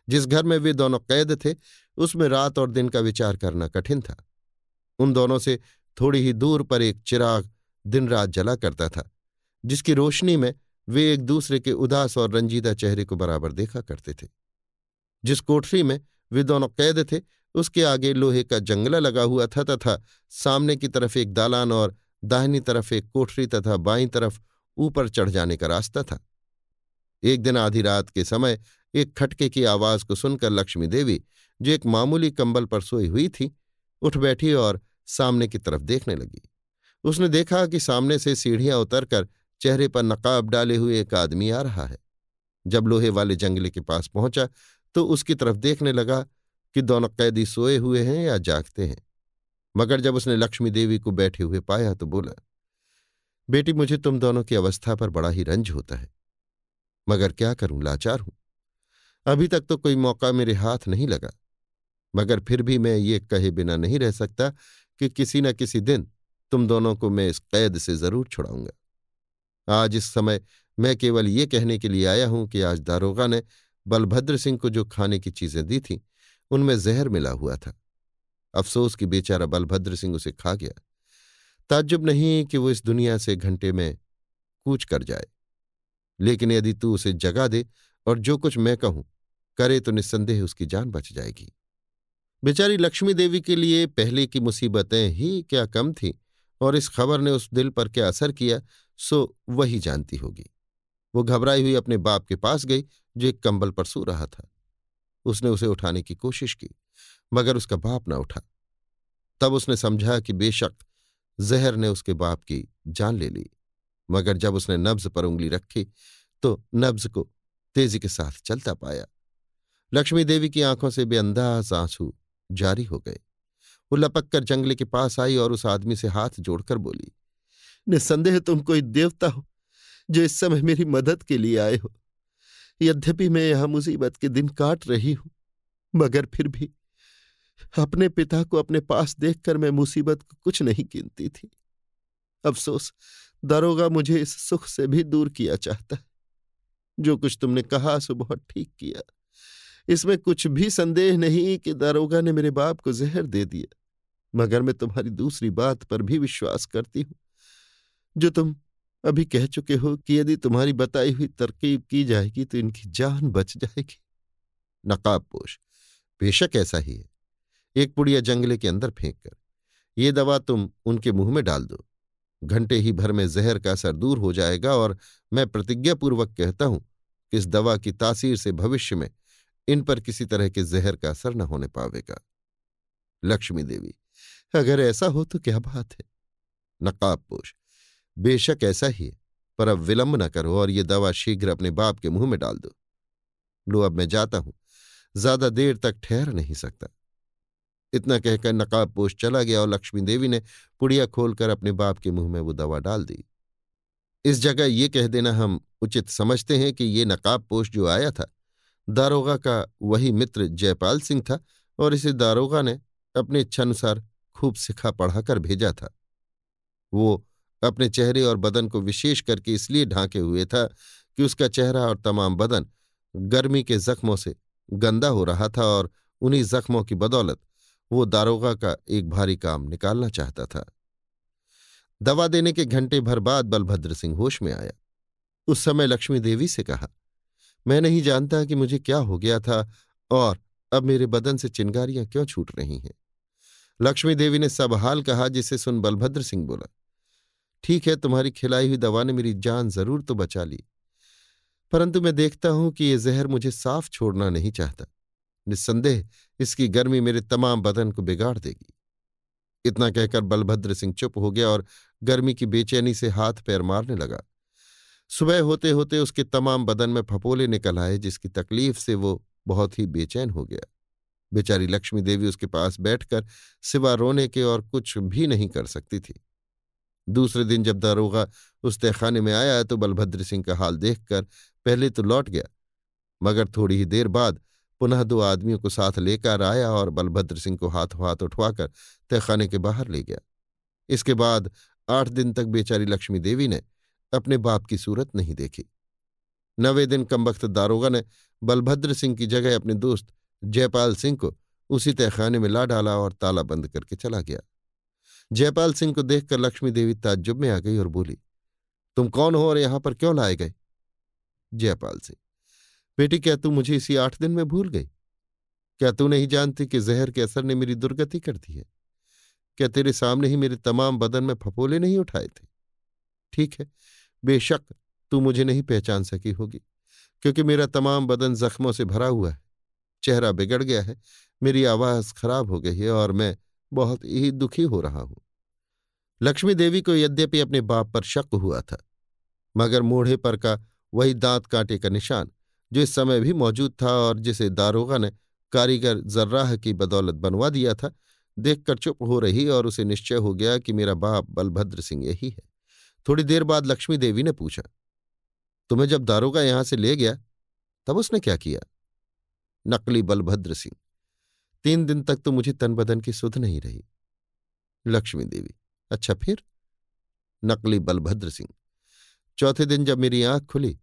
जिस घर में वे दोनों कैद थे, उसमें रात और दिन का विचार करना कठिन था। उन दोनों से थोड़ी ही दूर पर एक चिराग दिन रात जला करता था, जिसकी रोशनी में वे एक दूसरे के उदास और रंजीदा चेहरे को बराबर देखा करते थे। जिस कोठरी में वे दोनों कैद थे, उसके आगे लोहे का जंगला लगा हुआ था तथा सामने की तरफ़ एक दालान और दाहिनी तरफ़ एक कोठरी तथा बाईं तरफ़ ऊपर चढ़ जाने का रास्ता था। एक दिन आधी रात के समय एक खटके की आवाज़ को सुनकर लक्ष्मी देवी, जो एक मामूली कंबल पर सोई हुई थी, उठ बैठी और सामने की तरफ़ देखने लगी। उसने देखा कि सामने से सीढ़ियाँ उतरकर चेहरे पर नकाब डाले हुए एक आदमी आ रहा है। जब लोहे वाले जंगले के पास पहुँचा तो उसकी तरफ़ देखने लगा कि दोनों कैदी सोए हुए हैं या जागते हैं। मगर जब उसने लक्ष्मी देवी को बैठे हुए पाया तो बोला, बेटी, मुझे तुम दोनों की अवस्था पर बड़ा ही रंज होता है। मगर क्या करूँ, लाचार हूँ। अभी तक तो कोई मौका मेरे हाथ नहीं लगा। मगर फिर भी मैं ये कहे बिना नहीं रह सकता कि किसी न किसी दिन तुम दोनों को मैं इस कैद से ज़रूर छुड़ाऊँगा। आज इस समय मैं केवल ये कहने के लिए आया हूँ कि आज दारोगा ने बलभद्र सिंह को जो खाने की चीज़ें दी थीं, उनमें जहर मिला हुआ था। अफसोस कि बेचारा बलभद्र सिंह उसे खा गया। ताज्जुब नहीं कि वो इस दुनिया से घंटे में कूच कर जाए। लेकिन यदि तू उसे जगा दे और जो कुछ मैं कहूँ, करे तो निस्संदेह उसकी जान बच जाएगी। बेचारी लक्ष्मी देवी के लिए पहले की मुसीबतें ही क्या कम थीं और इस खबर ने उस दिल पर क्या असर किया सो वही जानती होगी। वो घबराई हुई अपने बाप के पास गई, जो एक कंबल पर सो रहा था। उसने उसे उठाने की कोशिश की, मगर उसका बाप न उठा। तब उसने समझा कि बेशक जहर ने उसके बाप की जान ले ली, मगर जब उसने नब्ज पर उंगली रखी तो नब्ज को तेज़ी के साथ चलता पाया। लक्ष्मी देवी की आँखों से बेअंदाज आँसू जारी हो गए। वो लपक कर जंगले के पास आई और उस आदमी से हाथ जोड़कर बोली निस्संदेह तुम कोई देवता हो, जो इस समय मेरी मदद के लिए आए हो। यद्यपि मैं यहाँ मुसीबत के दिन काट रही हूँ, मगर फिर भी अपने पिता को अपने पास देखकर मैं मुसीबत को कुछ नहीं गिनती थी। अफसोस, दरोगा मुझे इस सुख से भी दूर किया चाहता है। जो कुछ तुमने कहा, सो बहुत ठीक किया। इसमें कुछ भी संदेह नहीं कि दारोगा ने मेरे बाप को जहर दे दिया, मगर मैं तुम्हारी दूसरी बात पर भी विश्वास करती हूँ। जो तुम अभी कह चुके हो कि यदि तुम्हारी बताई हुई तरकीब की जाएगी तो इनकी जान बच जाएगी। नकाब पोश, बेशक ऐसा ही है। एक पुड़िया जंगले के अंदर फेंक कर, ये दवा तुम उनके मुँह में डाल दो। घंटे ही भर में जहर का असर दूर हो जाएगा और मैं प्रतिज्ञापूर्वक कहता हूँ कि इस दवा की तासीर से भविष्य में इन पर किसी तरह के जहर का असर न होने पावेगा। लक्ष्मी देवी, अगर ऐसा हो तो क्या बात है? नकाब पोश बेशक ऐसा ही है, पर अब विलंब न करो और ये दवा शीघ्र अपने बाप के मुँह में डाल दो। लो, अब मैं जाता हूँ। ज़्यादा देर तक ठहर नहीं सकता। इतना कहकर नकाब पोश चला गया और लक्ष्मी देवी ने पुड़िया खोलकर अपने बाप के मुँह में वो दवा डाल दी। इस जगह ये कह देना हम उचित समझते हैं कि ये नकाब पोश जो आया था, दारोगा का वही मित्र जयपाल सिंह था और इसे दारोगा ने अपने इच्छानुसार खूब सिखा पढ़ाकर भेजा था। वो अपने चेहरे और बदन को विशेष करके इसलिए ढांके हुए था कि उसका चेहरा और तमाम बदन गर्मी के जख्मों से गंदा हो रहा था और उन्हीं जख्मों की बदौलत वो दारोगा का एक भारी काम निकालना चाहता था। दवा देने के घंटे भर बाद बलभद्र सिंह होश में आया। उस समय लक्ष्मी देवी से कहा, मैं नहीं जानता कि मुझे क्या हो गया था और अब मेरे बदन से चिंगारियाँ क्यों छूट रही हैं? लक्ष्मी देवी ने सब हाल कहा जिसे सुन बलभद्र सिंह बोला ठीक है, तुम्हारी खिलाई हुई दवा ने मेरी जान ज़रूर तो बचा ली। परंतु मैं देखता हूँ कि यह जहर मुझे साफ़ छोड़ना नहीं चाहता। निस्संदेह इसकी गर्मी मेरे तमाम बदन को बिगाड़ देगी। इतना कहकर बलभद्र सिंह चुप हो गया और गर्मी की बेचैनी से हाथ पैर मारने लगा। सुबह होते होते उसके तमाम बदन में फपोले निकल आए, जिसकी तकलीफ़ से वो बहुत ही बेचैन हो गया। बेचारी लक्ष्मी देवी उसके पास बैठकर सिवा रोने के और कुछ भी नहीं कर सकती थी। दूसरे दिन जब दारोगा उस तहखाने में आया तो बलभद्र सिंह का हाल देखकर पहले तो लौट गया। मगर थोड़ी ही देर बाद पुनः दो आदमियों को साथ लेकर आया और बलभद्र सिंह को हाथों हाथ उठवाकर तहखाने के बाहर ले गया। इसके बाद आठ दिन तक बेचारी लक्ष्मी देवी ने अपने बाप की सूरत नहीं देखी। नवे दिन कमबख्त दारोगा ने बलभद्र सिंह की जगह अपने दोस्त जयपाल सिंह को उसी तहखाने में ला डाला और ताला बंद करके चला गया। जयपाल सिंह को देखकर लक्ष्मी देवी ताज्जुब में आ गई और बोली, तुम कौन हो और यहाँ पर क्यों लाए गए? जयपाल सिंह, बेटी, क्या तू मुझे इसी आठ दिन में भूल गई? क्या तू नहीं जानती कि जहर के असर ने मेरी दुर्गति कर दी है? क्या तेरे सामने ही मेरे तमाम बदन में फपोले नहीं उठाए थे? ठीक है, बेशक तू मुझे नहीं पहचान सकी होगी, क्योंकि मेरा तमाम बदन जख्मों से भरा हुआ है, चेहरा बिगड़ गया है, मेरी आवाज़ खराब हो गई है और मैं बहुत ही दुखी हो रहा हूँ। लक्ष्मी देवी को यद्यपि अपने बाप पर शक हुआ था, मगर मूढ़े पर का वही दांत कांटे का निशान, जो इस समय भी मौजूद था और जिसे दारोगा ने कारीगर जर्राह की बदौलत बनवा दिया था, देखकर चुप हो रही और उसे निश्चय हो गया कि मेरा बाप बलभद्र सिंह यही है। थोड़ी देर बाद लक्ष्मी देवी ने पूछा, तुम्हें जब दारोगा यहाँ से ले गया, तब उसने क्या किया? नकली बलभद्र सिंह। तीन दिन तक तो मुझे तन बदन की सुध नहीं रही। लक्ष्मी देवी अच्छा फिर? नकली बलभद्र सिंह, चौथे दिन जब मेरी आँख खुली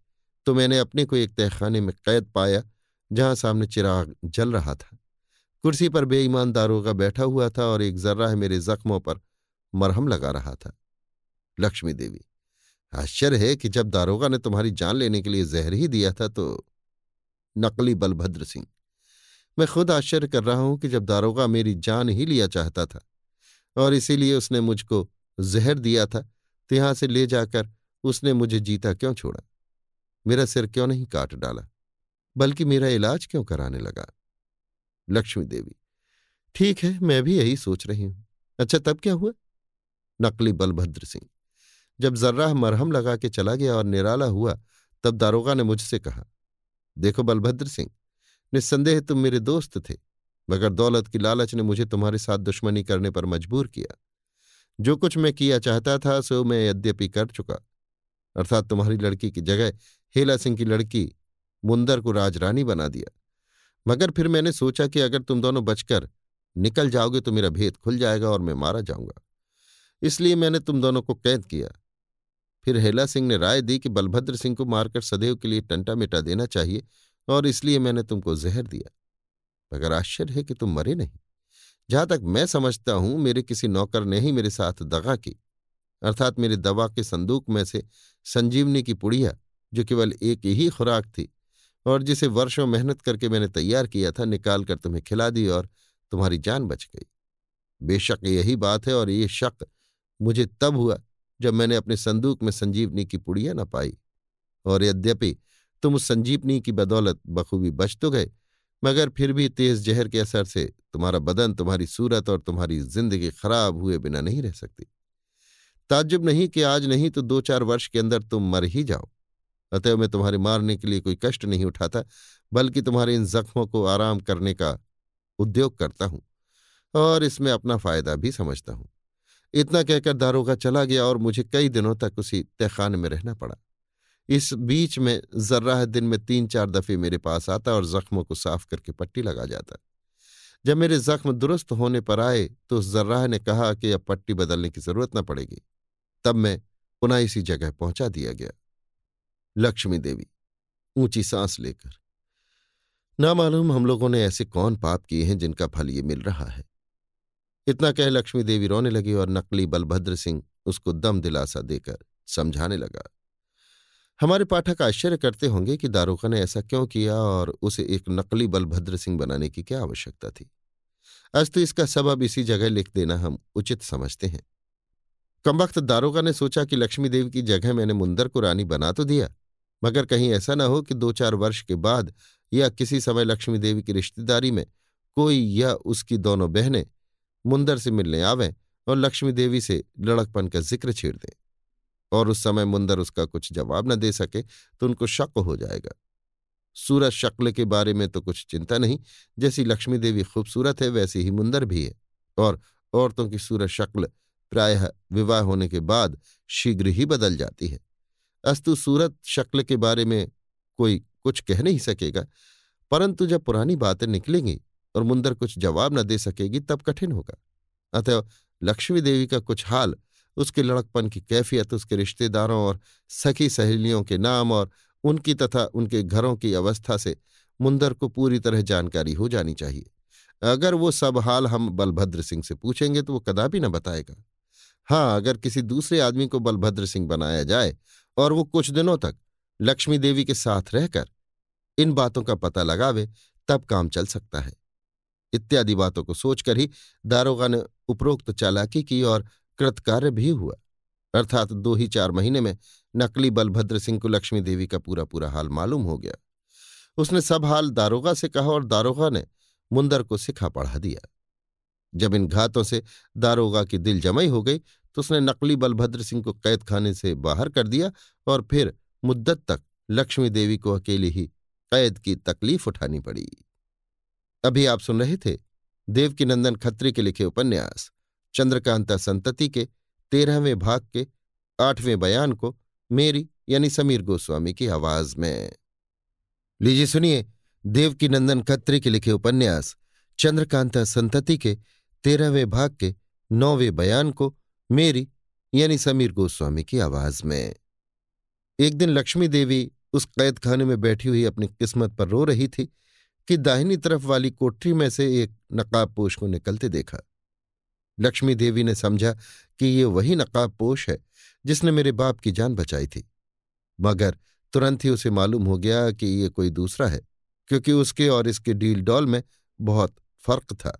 तो मैंने अपने को एक तहखाने में कैद पाया, जहाँ सामने चिराग जल रहा था। कुर्सी पर बेईमान दारोगा बैठा हुआ था और एक जर्रा मेरे जख्मों पर मरहम लगा रहा था। लक्ष्मी देवी, आश्चर्य है कि जब दारोगा ने तुम्हारी जान लेने के लिए जहर ही दिया था तो नकली बलभद्र सिंह मैं खुद आश्चर्य कर रहा हूँ कि जब दारोगा मेरी जान ही लिया चाहता था और इसीलिए उसने मुझको जहर दिया था तो यहाँ से ले जाकर उसने मुझे जीता क्यों छोड़ा? मेरा सिर क्यों नहीं काट डाला? बल्कि मेरा इलाज क्यों कराने लगा? लक्ष्मी देवी, ठीक है, मैं भी यही सोच रही हूँ। अच्छा तब क्या हुआ? नकली बलभद्र सिंह, जब जर्राह मरहम लगा के चला गया और निराला हुआ, तब दारोगा ने मुझसे कहा, देखो बलभद्र सिंह निस्संदेह तुम मेरे दोस्त थे, मगर दौलत की लालच ने मुझे तुम्हारे साथ दुश्मनी करने पर मजबूर किया। जो कुछ मैं किया चाहता था, सो मैं यद्यपि कर चुका। अर्थात तुम्हारी लड़की की जगह हेला सिंह की लड़की मुंदर को राजरानी बना दिया। मगर फिर मैंने सोचा कि अगर तुम दोनों बचकर निकल जाओगे तो मेरा भेद खुल जाएगा और मैं मारा जाऊँगा। इसलिए मैंने तुम दोनों को कैद किया। फिर हेला सिंह ने राय दी कि बलभद्र सिंह को मारकर सदैव के लिए टंटा मिटा देना चाहिए और इसलिए मैंने तुमको जहर दिया। मगर आश्चर्य है कि तुम मरे नहीं। जहाँ तक मैं समझता हूँ, मेरे किसी नौकर ने ही मेरे साथ दगा की। अर्थात मेरे दवा के संदूक में से संजीवनी की पुड़िया, जो केवल एक ही खुराक थी, और जिसे वर्षों मेहनत करके मैंने तैयार किया था, निकाल कर तुम्हें खिला दी और तुम्हारी जान बच गई। बेशक यही बात है और ये शक मुझे तब हुआ, जब मैंने अपने संदूक में संजीवनी की पुड़िया न पाई। और यद्यपि तुम उस संजीवनी की बदौलत बखूबी बच तो गए, मगर फिर भी तेज जहर के असर से तुम्हारा बदन, तुम्हारी सूरत और तुम्हारी ज़िंदगी खराब हुए बिना नहीं रह सकती। ताज्जुब नहीं कि आज नहीं तो दो चार वर्ष के अंदर तुम मर ही जाओ। अतएव मैं तुम्हारे मारने के लिए कोई कष्ट नहीं उठाता, बल्कि तुम्हारे इन जख्मों को आराम करने का उद्योग करता हूँ और इसमें अपना फ़ायदा भी समझता हूँ। इतना कहकर दारोगा चला गया और मुझे कई दिनों तक उसी तहखाने में रहना पड़ा। इस बीच में जर्राह दिन में तीन चार दफे मेरे पास आता और जख्मों को साफ़ करके पट्टी लगा जाता जब मेरे जख्म दुरुस्त होने पर आए तो उस जर्राह ने कहा कि अब पट्टी बदलने की ज़रूरत न पड़ेगी। तब मैं पुनः इसी जगह पहुँचा दिया गया। लक्ष्मी देवी, ऊँची सांस लेकर। ना मालूम हम लोगों ने ऐसे कौन पाप किए हैं जिनका फल ये मिल रहा है। इतना कह लक्ष्मी देवी रोने लगी और नकली बलभद्र सिंह उसको दम दिलासा देकर समझाने लगा। हमारे पाठक आश्चर्य करते होंगे कि दारोगा ने ऐसा क्यों किया और उसे एक नकली बलभद्र सिंह बनाने की क्या आवश्यकता थी। अस्त इसका सबब इसी जगह लिख देना हम उचित समझते हैं। कम वक्त दारोगा ने सोचा कि लक्ष्मी देवी की जगह मैंने मुंदर को रानी बना तो दिया, मगर कहीं ऐसा न हो कि दो चार वर्ष के बाद या किसी समय लक्ष्मी देवी की रिश्तेदारी में कोई या उसकी दोनों बहनें मुंदर से मिलने आवें और लक्ष्मी देवी से लड़कपन का ज़िक्र छेड़ दें। और उस समय मुंदर उसका कुछ जवाब न दे सके तो उनको शक हो जाएगा। सूरज शक्ल के बारे में तो कुछ चिंता नहीं, जैसी लक्ष्मी देवी खूबसूरत है, वैसी ही मुंदर भी है। और औरतों की सूरज शक्ल प्रायः विवाह होने के बाद शीघ्र ही बदल जाती है। अस्तु सूरत शक्ल के बारे में कोई कुछ कह नहीं सकेगा, परंतु जब पुरानी बातें निकलेंगी और मुंदर कुछ जवाब न दे सकेगी, तब कठिन होगा। अतः लक्ष्मी देवी का कुछ हाल उसके लड़कपन की कैफियत, उसके रिश्तेदारों और सखी सहेलियों के नाम और उनकी तथा उनके घरों की अवस्था से मुंदर को पूरी तरह जानकारी हो जानी चाहिए। अगर वो सब हाल हम बलभद्र सिंह से पूछेंगे तो वो कदापि न बताएगा। हाँ अगर किसी दूसरे आदमी को बलभद्र सिंह बनाया जाए और वो कुछ दिनों तक लक्ष्मी देवी के साथ रहकर इन बातों का पता लगावे, तब काम चल सकता है। इत्यादि बातों को सोचकर ही दारोगा ने उपरोक्त चालाकी की और कृतकार्य भी हुआ। अर्थात दो ही चार महीने में नकली बलभद्र सिंह को लक्ष्मी देवी का पूरा पूरा हाल मालूम हो गया। उसने सब हाल दारोगा से कहा और दारोगा ने मुंदर को सिखा पढ़ा दिया। जब इन घातों से दारोगा की दिल जमई हो गई तो उसने नकली बलभद्र सिंह को कैद खाने से बाहर कर दिया और फिर मुद्दत तक लक्ष्मी देवी को अकेले ही कैद की तकलीफ़ उठानी पड़ी। अभी आप सुन रहे थे देवकीनंदन खत्री के लिखे उपन्यास। चंद्रकांता संतति के, तेरहवें भाग के, आठवें बयान को, मेरी यानी समीर गोस्वामी की आवाज़ में। लीजिए सुनिए देवकी नंदन खत्री के लिखे उपन्यास, चंद्रकांता संतति के, तेरहवें भाग के, नौवें बयान को, मेरी यानी समीर गोस्वामी की आवाज़ में। एक दिन लक्ष्मी देवी उस कैद खाने में बैठी हुई अपनी किस्मत पर रो रही थी कि दाहिनी तरफ़ वाली कोठरी में से एक नकाबपोश को निकलते देखा। लक्ष्मी देवी ने समझा कि ये वही नकाबपोश है जिसने मेरे बाप की जान बचाई थी। मगर तुरंत ही उसे मालूम हो गया कि ये कोई दूसरा है, क्योंकि उसके और इसके डील डॉल में बहुत फ़र्क था।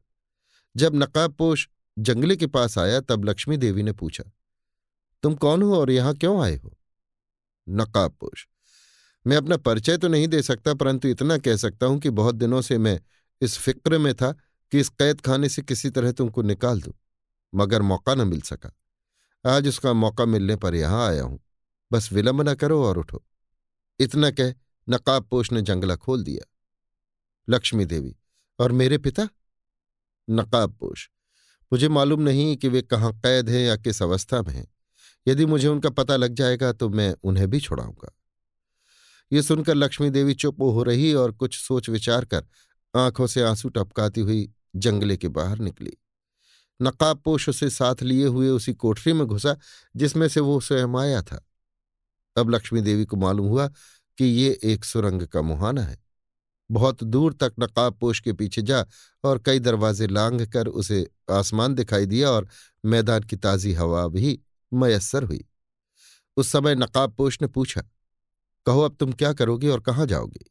जब नकाबपोश जंगले के पास आया तब लक्ष्मी देवी ने पूछा, तुम कौन हो और यहाँ क्यों आए हो? नकाबपोश मैं अपना परिचय तो नहीं दे सकता, परंतु इतना कह सकता हूँ कि बहुत दिनों से मैं इस फ़िक्र में था कि इस कैद खाने से किसी तरह तुमको निकाल दूँ, मगर मौका न मिल सका। आज उसका मौका मिलने पर यहाँ आया हूँ। बस विलंब न करो और उठो। इतना कह नकाबपोश ने जंगला खोल दिया। लक्ष्मी देवी, और मेरे पिता? नकाबपोश मुझे मालूम नहीं कि वे कहाँ कैद हैं या किस अवस्था में हैं। यदि मुझे उनका पता लग जाएगा तो मैं उन्हें भी छुड़ाऊँगा। ये सुनकर लक्ष्मी देवी चुप हो रही और कुछ सोच विचार कर आँखों से आँसू टपकाती हुई जंगले के बाहर निकली। नकाब पोश उसे साथ लिए हुए उसी कोठरी में घुसा, जिसमें से वो स्वयं आया था। अब लक्ष्मी देवी को मालूम हुआ कि ये एक सुरंग का मुहाना है। बहुत दूर तक नकाब पोश के पीछे जा और कई दरवाजे लांघ कर उसे आसमान दिखाई दिया और मैदान की ताजी हवा भी मयसर हुई। उस समय नकाब पोश ने पूछा, कहो, अब तुम क्या करोगे और कहाँ जाओगे?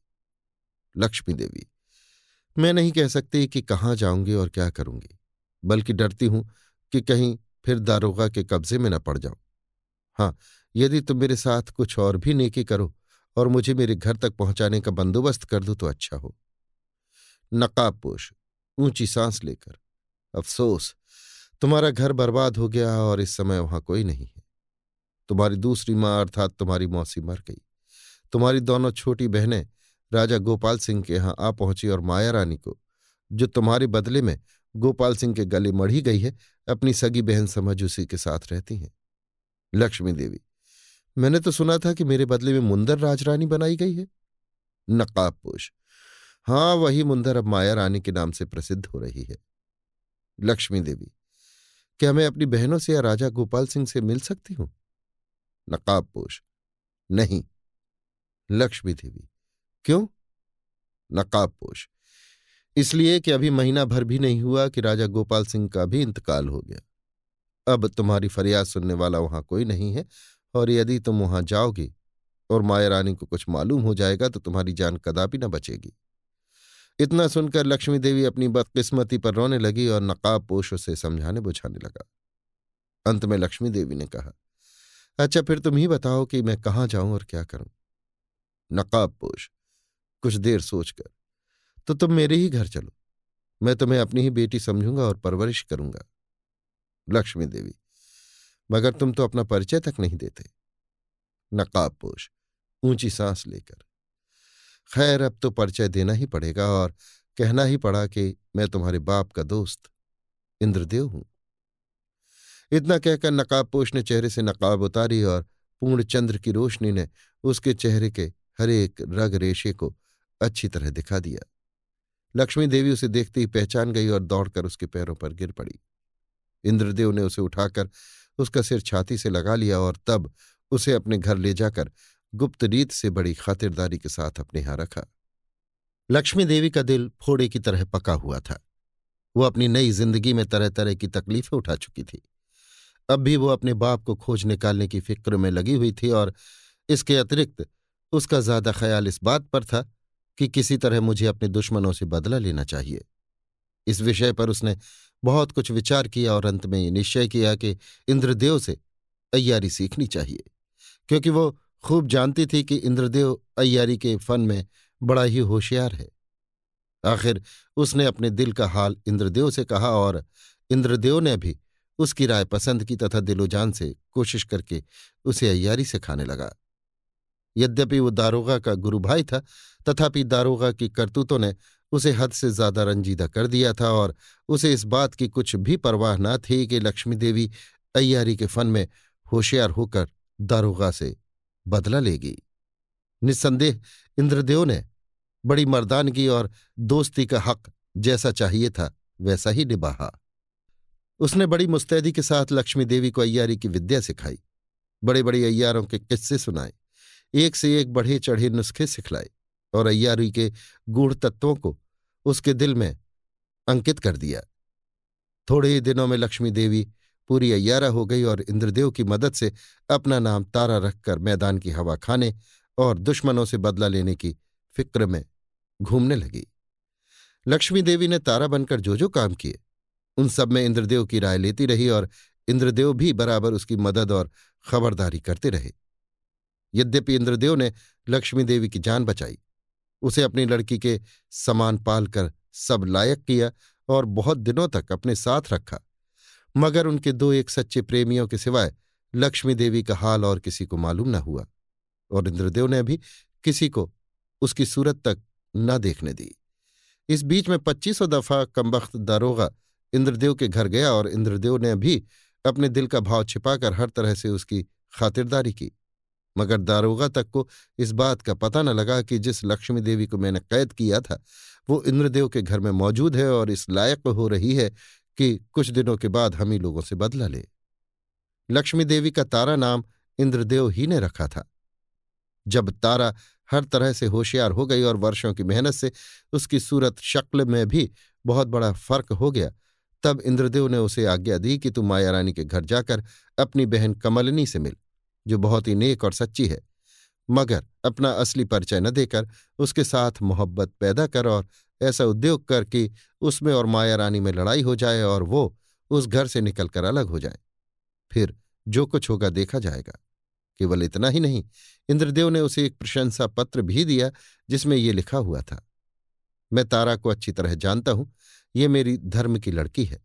लक्ष्मी देवी मैं नहीं कह सकती कि कहाँ जाऊँगी और क्या करूँगी, बल्कि डरती हूँ कि कहीं फिर दारोगा के कब्जे में न पड़ जाऊँ। हाँ यदि तुम मेरे साथ कुछ और भी नेकी करो और मुझे मेरे घर तक पहुँचाने का बंदोबस्त कर दो तो अच्छा हो। नकाबपोश ऊँची सांस लेकर, अफसोस, तुम्हारा घर बर्बाद हो गया और इस समय वहाँ कोई नहीं है। तुम्हारी दूसरी माँ अर्थात तुम्हारी मौसी मर गई। तुम्हारी दोनों छोटी बहनें राजा गोपाल सिंह के यहाँ आ पहुँची और माया रानी को, जो तुम्हारे बदले में गोपाल सिंह के गले मढ़ी गई है, अपनी सगी बहन समझ उसी के साथ रहती हैं। लक्ष्मी देवी, मैंने तो सुना था कि मेरे बदले में मुंदर राजरानी बनाई गई है। नकाबपोश हाँ वही मुंदर अब माया रानी के नाम से प्रसिद्ध हो रही है। लक्ष्मी देवी, क्या मैं अपनी बहनों से या राजा गोपाल सिंह से मिल सकती हूँ? नकाबपोश नहीं। लक्ष्मी देवी क्यों? नकाबपोश। इसलिए कि अभी महीना भर भी नहीं हुआ कि राजा गोपाल सिंह का भी इंतकाल हो गया। अब तुम्हारी फरियाद सुनने वाला वहाँ कोई नहीं है, और यदि तुम वहाँ जाओगे और माया रानी को कुछ मालूम हो जाएगा तो तुम्हारी जान कदापि न बचेगी। इतना सुनकर लक्ष्मी देवी अपनी बदकिस्मती पर रोने लगी और नकाब पोष उसे समझाने बुझाने लगा। अंत में लक्ष्मी देवी ने कहा अच्छा फिर तुम ही बताओ कि मैं कहाँ जाऊँ और क्या करूँ? नकाब पोष कुछ देर सोचकर तो तुम मेरे ही घर चलो। मैं तुम्हें अपनी ही बेटी समझूँगा और परवरिश करूँगा, लक्ष्मी देवी। मगर तुम तो अपना परिचय तक नहीं देते। नकाबपोश ऊँची सांस लेकर। खैर, अब तो परिचय देना ही पड़ेगा और कहना ही पड़ा कि मैं तुम्हारे बाप का दोस्त, इंद्रदेव हूँ। इतना कहकर नकाबपोश ने चेहरे से नकाब उतारी और पूर्ण चंद्र की रोशनी ने उसके चेहरे के हरेक रग रेशे को अच्छी तरह दिखा दिया। लक्ष्मी देवी उसे देखते ही पहचान गई और दौड़कर उसके पैरों पर गिर पड़ी। इंद्रदेव ने उसे उठाकर उसका सिर छाती से लगा लिया और तब उसे अपने घर ले जाकर गुप्त रीत से बड़ी खातिरदारी के साथ अपने यहाँ रखा। लक्ष्मी देवी का दिल फोड़े की तरह पका हुआ था। वो अपनी नई ज़िंदगी में तरह तरह की तकलीफें उठा चुकी थी। अब भी वो अपने बाप को खोज निकालने की फ़िक्र में लगी हुई थी और इसके अतिरिक्त उसका ज़्यादा ख्याल इस बात पर था कि किसी तरह मुझे अपने दुश्मनों से बदला लेना चाहिए। इस विषय पर उसने बहुत कुछ विचार किया और अंत में निश्चय किया कि इंद्रदेव से अय्यारी सीखनी चाहिए, क्योंकि वो खूब जानती थी कि इंद्रदेव अय्यारी के फन में बड़ा ही होशियार है। आखिर उसने अपने दिल का हाल इंद्रदेव से कहा और इंद्रदेव ने भी उसकी राय पसंद की तथा दिलोजान से कोशिश करके उसे अय्यारी सिखाने लगा। यद्यपि वो दारोगा का गुरु भाई था, तथापि दारोगा की करतूतों ने उसे हद से ज़्यादा रंजीदा कर दिया था और उसे इस बात की कुछ भी परवाह न थी कि लक्ष्मी देवी अय्यारी के फन में होशियार होकर दारोगा से बदला लेगी। निस्संदेह इंद्रदेव ने बड़ी मर्दानगी और दोस्ती का हक जैसा चाहिए था, वैसा ही निभाहा। उसने बड़ी मुस्तैदी के साथ लक्ष्मी देवी को अय्यारी की विद्या सिखाई बड़े बड़े अय्यारों के किस्से सुनाए। एक से एक बढ़े चढ़े नुस्खे सिखलाए और अय्यारी के गूढ़ तत्वों को उसके दिल में अंकित कर दिया। थोड़े ही दिनों में लक्ष्मी देवी पूरी अय्यारा हो गई और इंद्रदेव की मदद से अपना नाम तारा रखकर मैदान की हवा खाने और दुश्मनों से बदला लेने की फ़िक्र में घूमने लगी। लक्ष्मी देवी ने तारा बनकर जो जो काम किए, उन सब में इंद्रदेव की राय लेती रही और इंद्रदेव भी बराबर उसकी मदद और खबरदारी करते रहे। यद्यपि इंद्रदेव ने लक्ष्मी देवी की जान बचाई, उसे अपनी लड़की के समान पालकर सब लायक किया और बहुत दिनों तक अपने साथ रखा। मगर उनके दो एक सच्चे प्रेमियों के सिवाय लक्ष्मी देवी का हाल और किसी को मालूम न हुआ और इंद्रदेव ने भी किसी को उसकी सूरत तक न देखने दी। इस बीच में पच्चीसों दफ़ा कमबख्त दारोगा इंद्रदेव के घर गया और इंद्रदेव ने भी अपने दिल का भाव छिपाकर हर तरह से उसकी खातिरदारी की। मगर दारोगा तक को इस बात का पता न लगा कि जिस लक्ष्मी देवी को मैंने कैद किया था, वो इंद्रदेव के घर में मौजूद है और इस लायक हो रही है कि कुछ दिनों के बाद हम ही लोगों से बदला ले। लक्ष्मी देवी का तारा नाम इंद्रदेव ही ने रखा था। जब तारा हर तरह से होशियार हो गई और वर्षों की मेहनत से उसकी सूरत शक्ल में भी बहुत बड़ा फ़र्क हो गया, तब इंद्रदेव ने उसे आज्ञा दी कि तू माया रानी के घर जाकर अपनी बहन कमलनी से मिल। जो बहुत ही नेक और सच्ची है। मगर अपना असली परिचय न देकर उसके साथ मोहब्बत पैदा कर और ऐसा उद्योग कर कि उसमें और माया रानी में लड़ाई हो जाए और वो उस घर से निकलकर अलग हो जाए। फिर जो कुछ होगा देखा जाएगा। केवल इतना ही नहीं, इंद्रदेव ने उसे एक प्रशंसा पत्र भी दिया जिसमें ये लिखा हुआ था। मैं तारा को अच्छी तरह जानता हूँ, ये मेरी धर्म की लड़की है।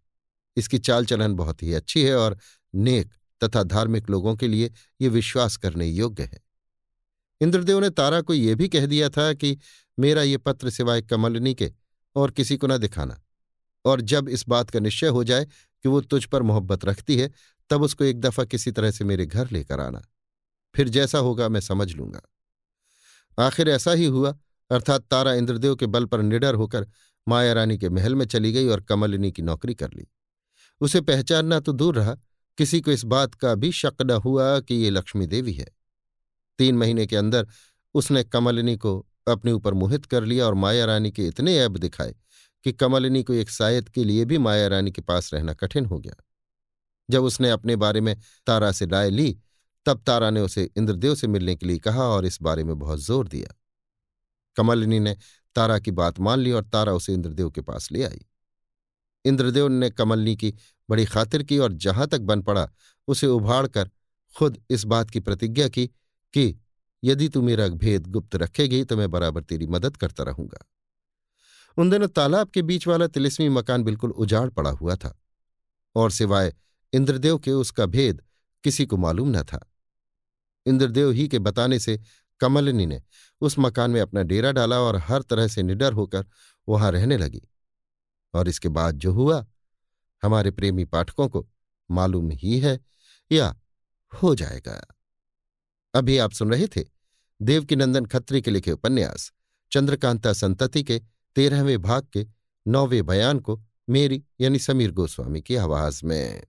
इसकी चाल चलन बहुत ही अच्छी है और नेक तथा धार्मिक लोगों के लिए ये विश्वास करने योग्य है। इंद्रदेव ने तारा को यह भी कह दिया था कि मेरा ये पत्र सिवाय कमलनी के और किसी को न दिखाना। और जब इस बात का निश्चय हो जाए कि वो तुझ पर मोहब्बत रखती है, तब उसको एक दफ़ा किसी तरह से मेरे घर लेकर आना। फिर जैसा होगा मैं समझ लूँगा। आखिर ऐसा ही हुआ, अर्थात तारा इंद्रदेव के बल पर निडर होकर माया रानी के महल में चली गई और कमलिनी की नौकरी कर ली। उसे पहचानना तो दूर रहा किसी को इस बात का भी शक न हुआ कि ये लक्ष्मी देवी है। तीन महीने के अंदर उसने कमलिनी को अपने ऊपर मोहित कर लिया और माया रानी के इतने ऐब दिखाए कि कमलिनी को एक सायद के लिए भी माया रानी के पास रहना कठिन हो गया। जब उसने अपने बारे में तारा से राय ली, तब तारा ने उसे इंद्रदेव से मिलने के लिए कहा और इस बारे में बहुत ज़ोर दिया। कमलिनी ने तारा की बात मान ली और तारा उसे इंद्रदेव के पास ले आई। इंद्रदेव ने कमलनी की बड़ी खातिर की और जहाँ तक बन पड़ा, उसे उभाड़ कर खुद इस बात की प्रतिज्ञा की कि यदि तू मेरा भेद गुप्त रखेगी तो मैं बराबर तेरी मदद करता रहूँगा। उन दिनों तालाब के बीच वाला तिलिस्मी मकान बिल्कुल उजाड़ पड़ा हुआ था, और सिवाय इंद्रदेव के उसका भेद किसी को मालूम न था। इंद्रदेव ही के बताने से कमलिनी ने उस मकान में अपना डेरा डाला और हर तरह से निडर होकर वहाँ रहने लगी। और इसके बाद जो हुआ, हमारे प्रेमी पाठकों को मालूम ही है या हो जाएगा। अभी आप सुन रहे थे देवकीनंदन खत्री के लिखे उपन्यास, चंद्रकांता संतति के तेरहवें भाग के नौवे बयान को मेरी यानी समीर गोस्वामी की आवाज़ में।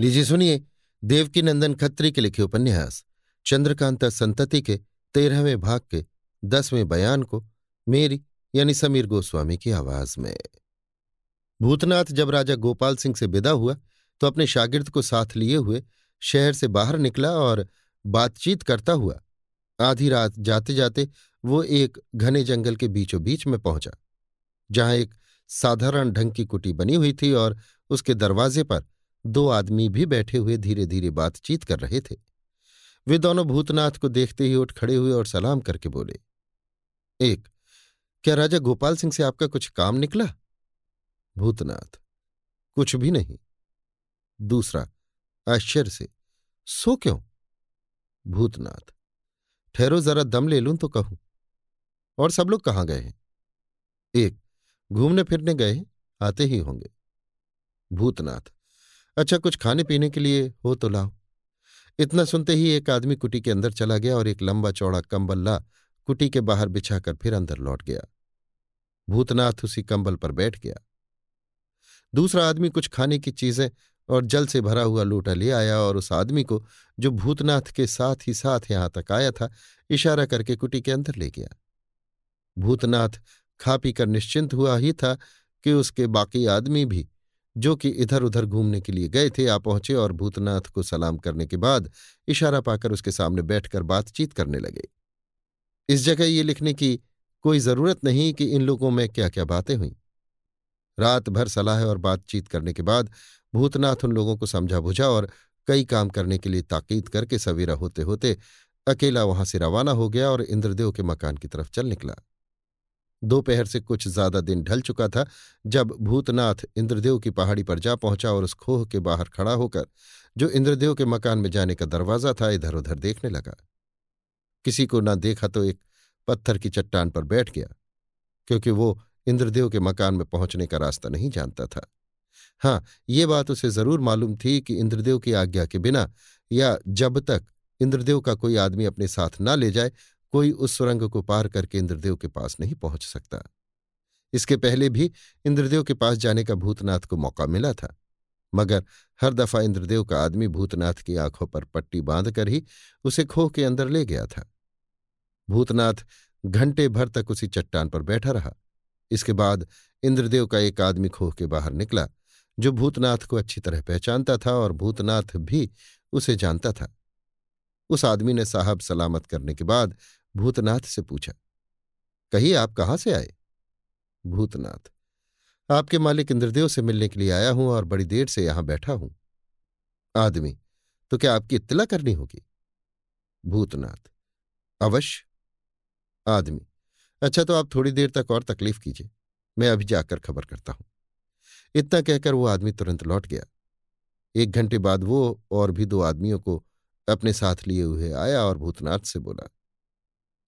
लीजिए सुनिए देवकीनंदन खत्री के लिखे उपन्यास, चंद्रकांता संतति के तेरहवें भाग के दसवें बयान को मेरी यानी समीर गोस्वामी की आवाज़ में। भूतनाथ जब राजा गोपाल सिंह से विदा हुआ तो अपने शागिर्द को साथ लिए हुए शहर से बाहर निकला और बातचीत करता हुआ आधी रात जाते जाते वो एक घने जंगल के बीचों बीच में पहुँचा, जहाँ एक साधारण ढंग की कुटी बनी हुई थी और उसके दरवाजे पर दो आदमी भी बैठे हुए धीरे धीरे बातचीत कर रहे थे। वे दोनों भूतनाथ को देखते ही उठ खड़े हुए और सलाम करके बोले, एक, क्या राजा गोपाल सिंह से आपका कुछ काम निकला? भूतनाथ। कुछ भी नहीं। दूसरा, आश्चर्य से, सो क्यों? भूतनाथ, ठहरो, जरा दम ले लूँ तो कहूँ। और सब लोग कहाँ गए हैं? एक, घूमने फिरने गए आते ही होंगे। भूतनाथ अच्छा कुछ खाने पीने के लिए हो तो लाओ। इतना सुनते ही एक आदमी कुटी के अंदर चला गया और एक लंबा चौड़ा कंबल ला कुटी के बाहर बिछाकर फिर अंदर लौट गया। भूतनाथ उसी कंबल पर बैठ गया। दूसरा आदमी कुछ खाने की चीज़ें और जल से भरा हुआ लोटा ले आया और उस आदमी को, जो भूतनाथ के साथ ही साथ यहाँ तक आया था, इशारा करके कुटी के अंदर ले गया। भूतनाथ खा पी कर निश्चिंत हुआ ही था कि उसके बाकी आदमी भी, जो कि इधर उधर घूमने के लिए गए थे, आ पहुँचे और भूतनाथ को सलाम करने के बाद इशारा पाकर उसके सामने बैठकर बातचीत करने लगे। इस जगह ये लिखने की कोई ज़रूरत नहीं कि इन लोगों में क्या क्या बातें हुई। रात भर सलाह और बातचीत करने के बाद भूतनाथ उन लोगों को समझा बुझा और कई काम करने के लिए ताकीद करके सवेरा होते होते अकेला वहाँ से रवाना हो गया और इंद्रदेव के मकान की तरफ़ चल निकला। दोपहर से कुछ ज़्यादा दिन ढल चुका था जब भूतनाथ इंद्रदेव की पहाड़ी पर जा पहुँचा और उस खोह के बाहर खड़ा होकर जो इंद्रदेव के मकान में जाने का दरवाज़ा था इधर उधर देखने लगा। किसी को न देखा तो एक पत्थर की चट्टान पर बैठ गया, क्योंकि वो इंद्रदेव के मकान में पहुँचने का रास्ता नहीं जानता था। हाँ ये बात उसे ज़रूर मालूम थी कि इंद्रदेव की आज्ञा के बिना या जब तक इंद्रदेव का कोई आदमी अपने साथ ना ले जाए, कोई उस सुरंग को पार करके इंद्रदेव के पास नहीं पहुँच सकता। इसके पहले भी इंद्रदेव के पास जाने का भूतनाथ को मौका मिला था। मगर हर दफ़ा इंद्रदेव का आदमी भूतनाथ की आँखों पर पट्टी बांधकर ही उसे खोह के अंदर ले गया था। भूतनाथ घंटे भर तक उसी चट्टान पर बैठा रहा। इसके बाद इंद्रदेव का एक आदमी खोह के बाहर निकला, जो भूतनाथ को अच्छी तरह पहचानता था और भूतनाथ भी उसे जानता था। उस आदमी ने साहब सलामत करने के बाद भूतनाथ से पूछा, कहिए, आप कहाँ से आए? भूतनाथ, आपके मालिक इंद्रदेव से मिलने के लिए आया हूँ और बड़ी देर से यहाँ बैठा हूँ। आदमी तो क्या आपकी इत्तला करनी होगी? भूतनाथ, अवश्य। आदमी अच्छा तो आप थोड़ी देर तक और तकलीफ़ कीजिए। मैं अभी जाकर खबर करता हूँ। इतना कहकर वो आदमी तुरंत लौट गया। एक घंटे बाद वो और भी दो आदमियों को अपने साथ लिए हुए आया और भूतनाथ से बोला,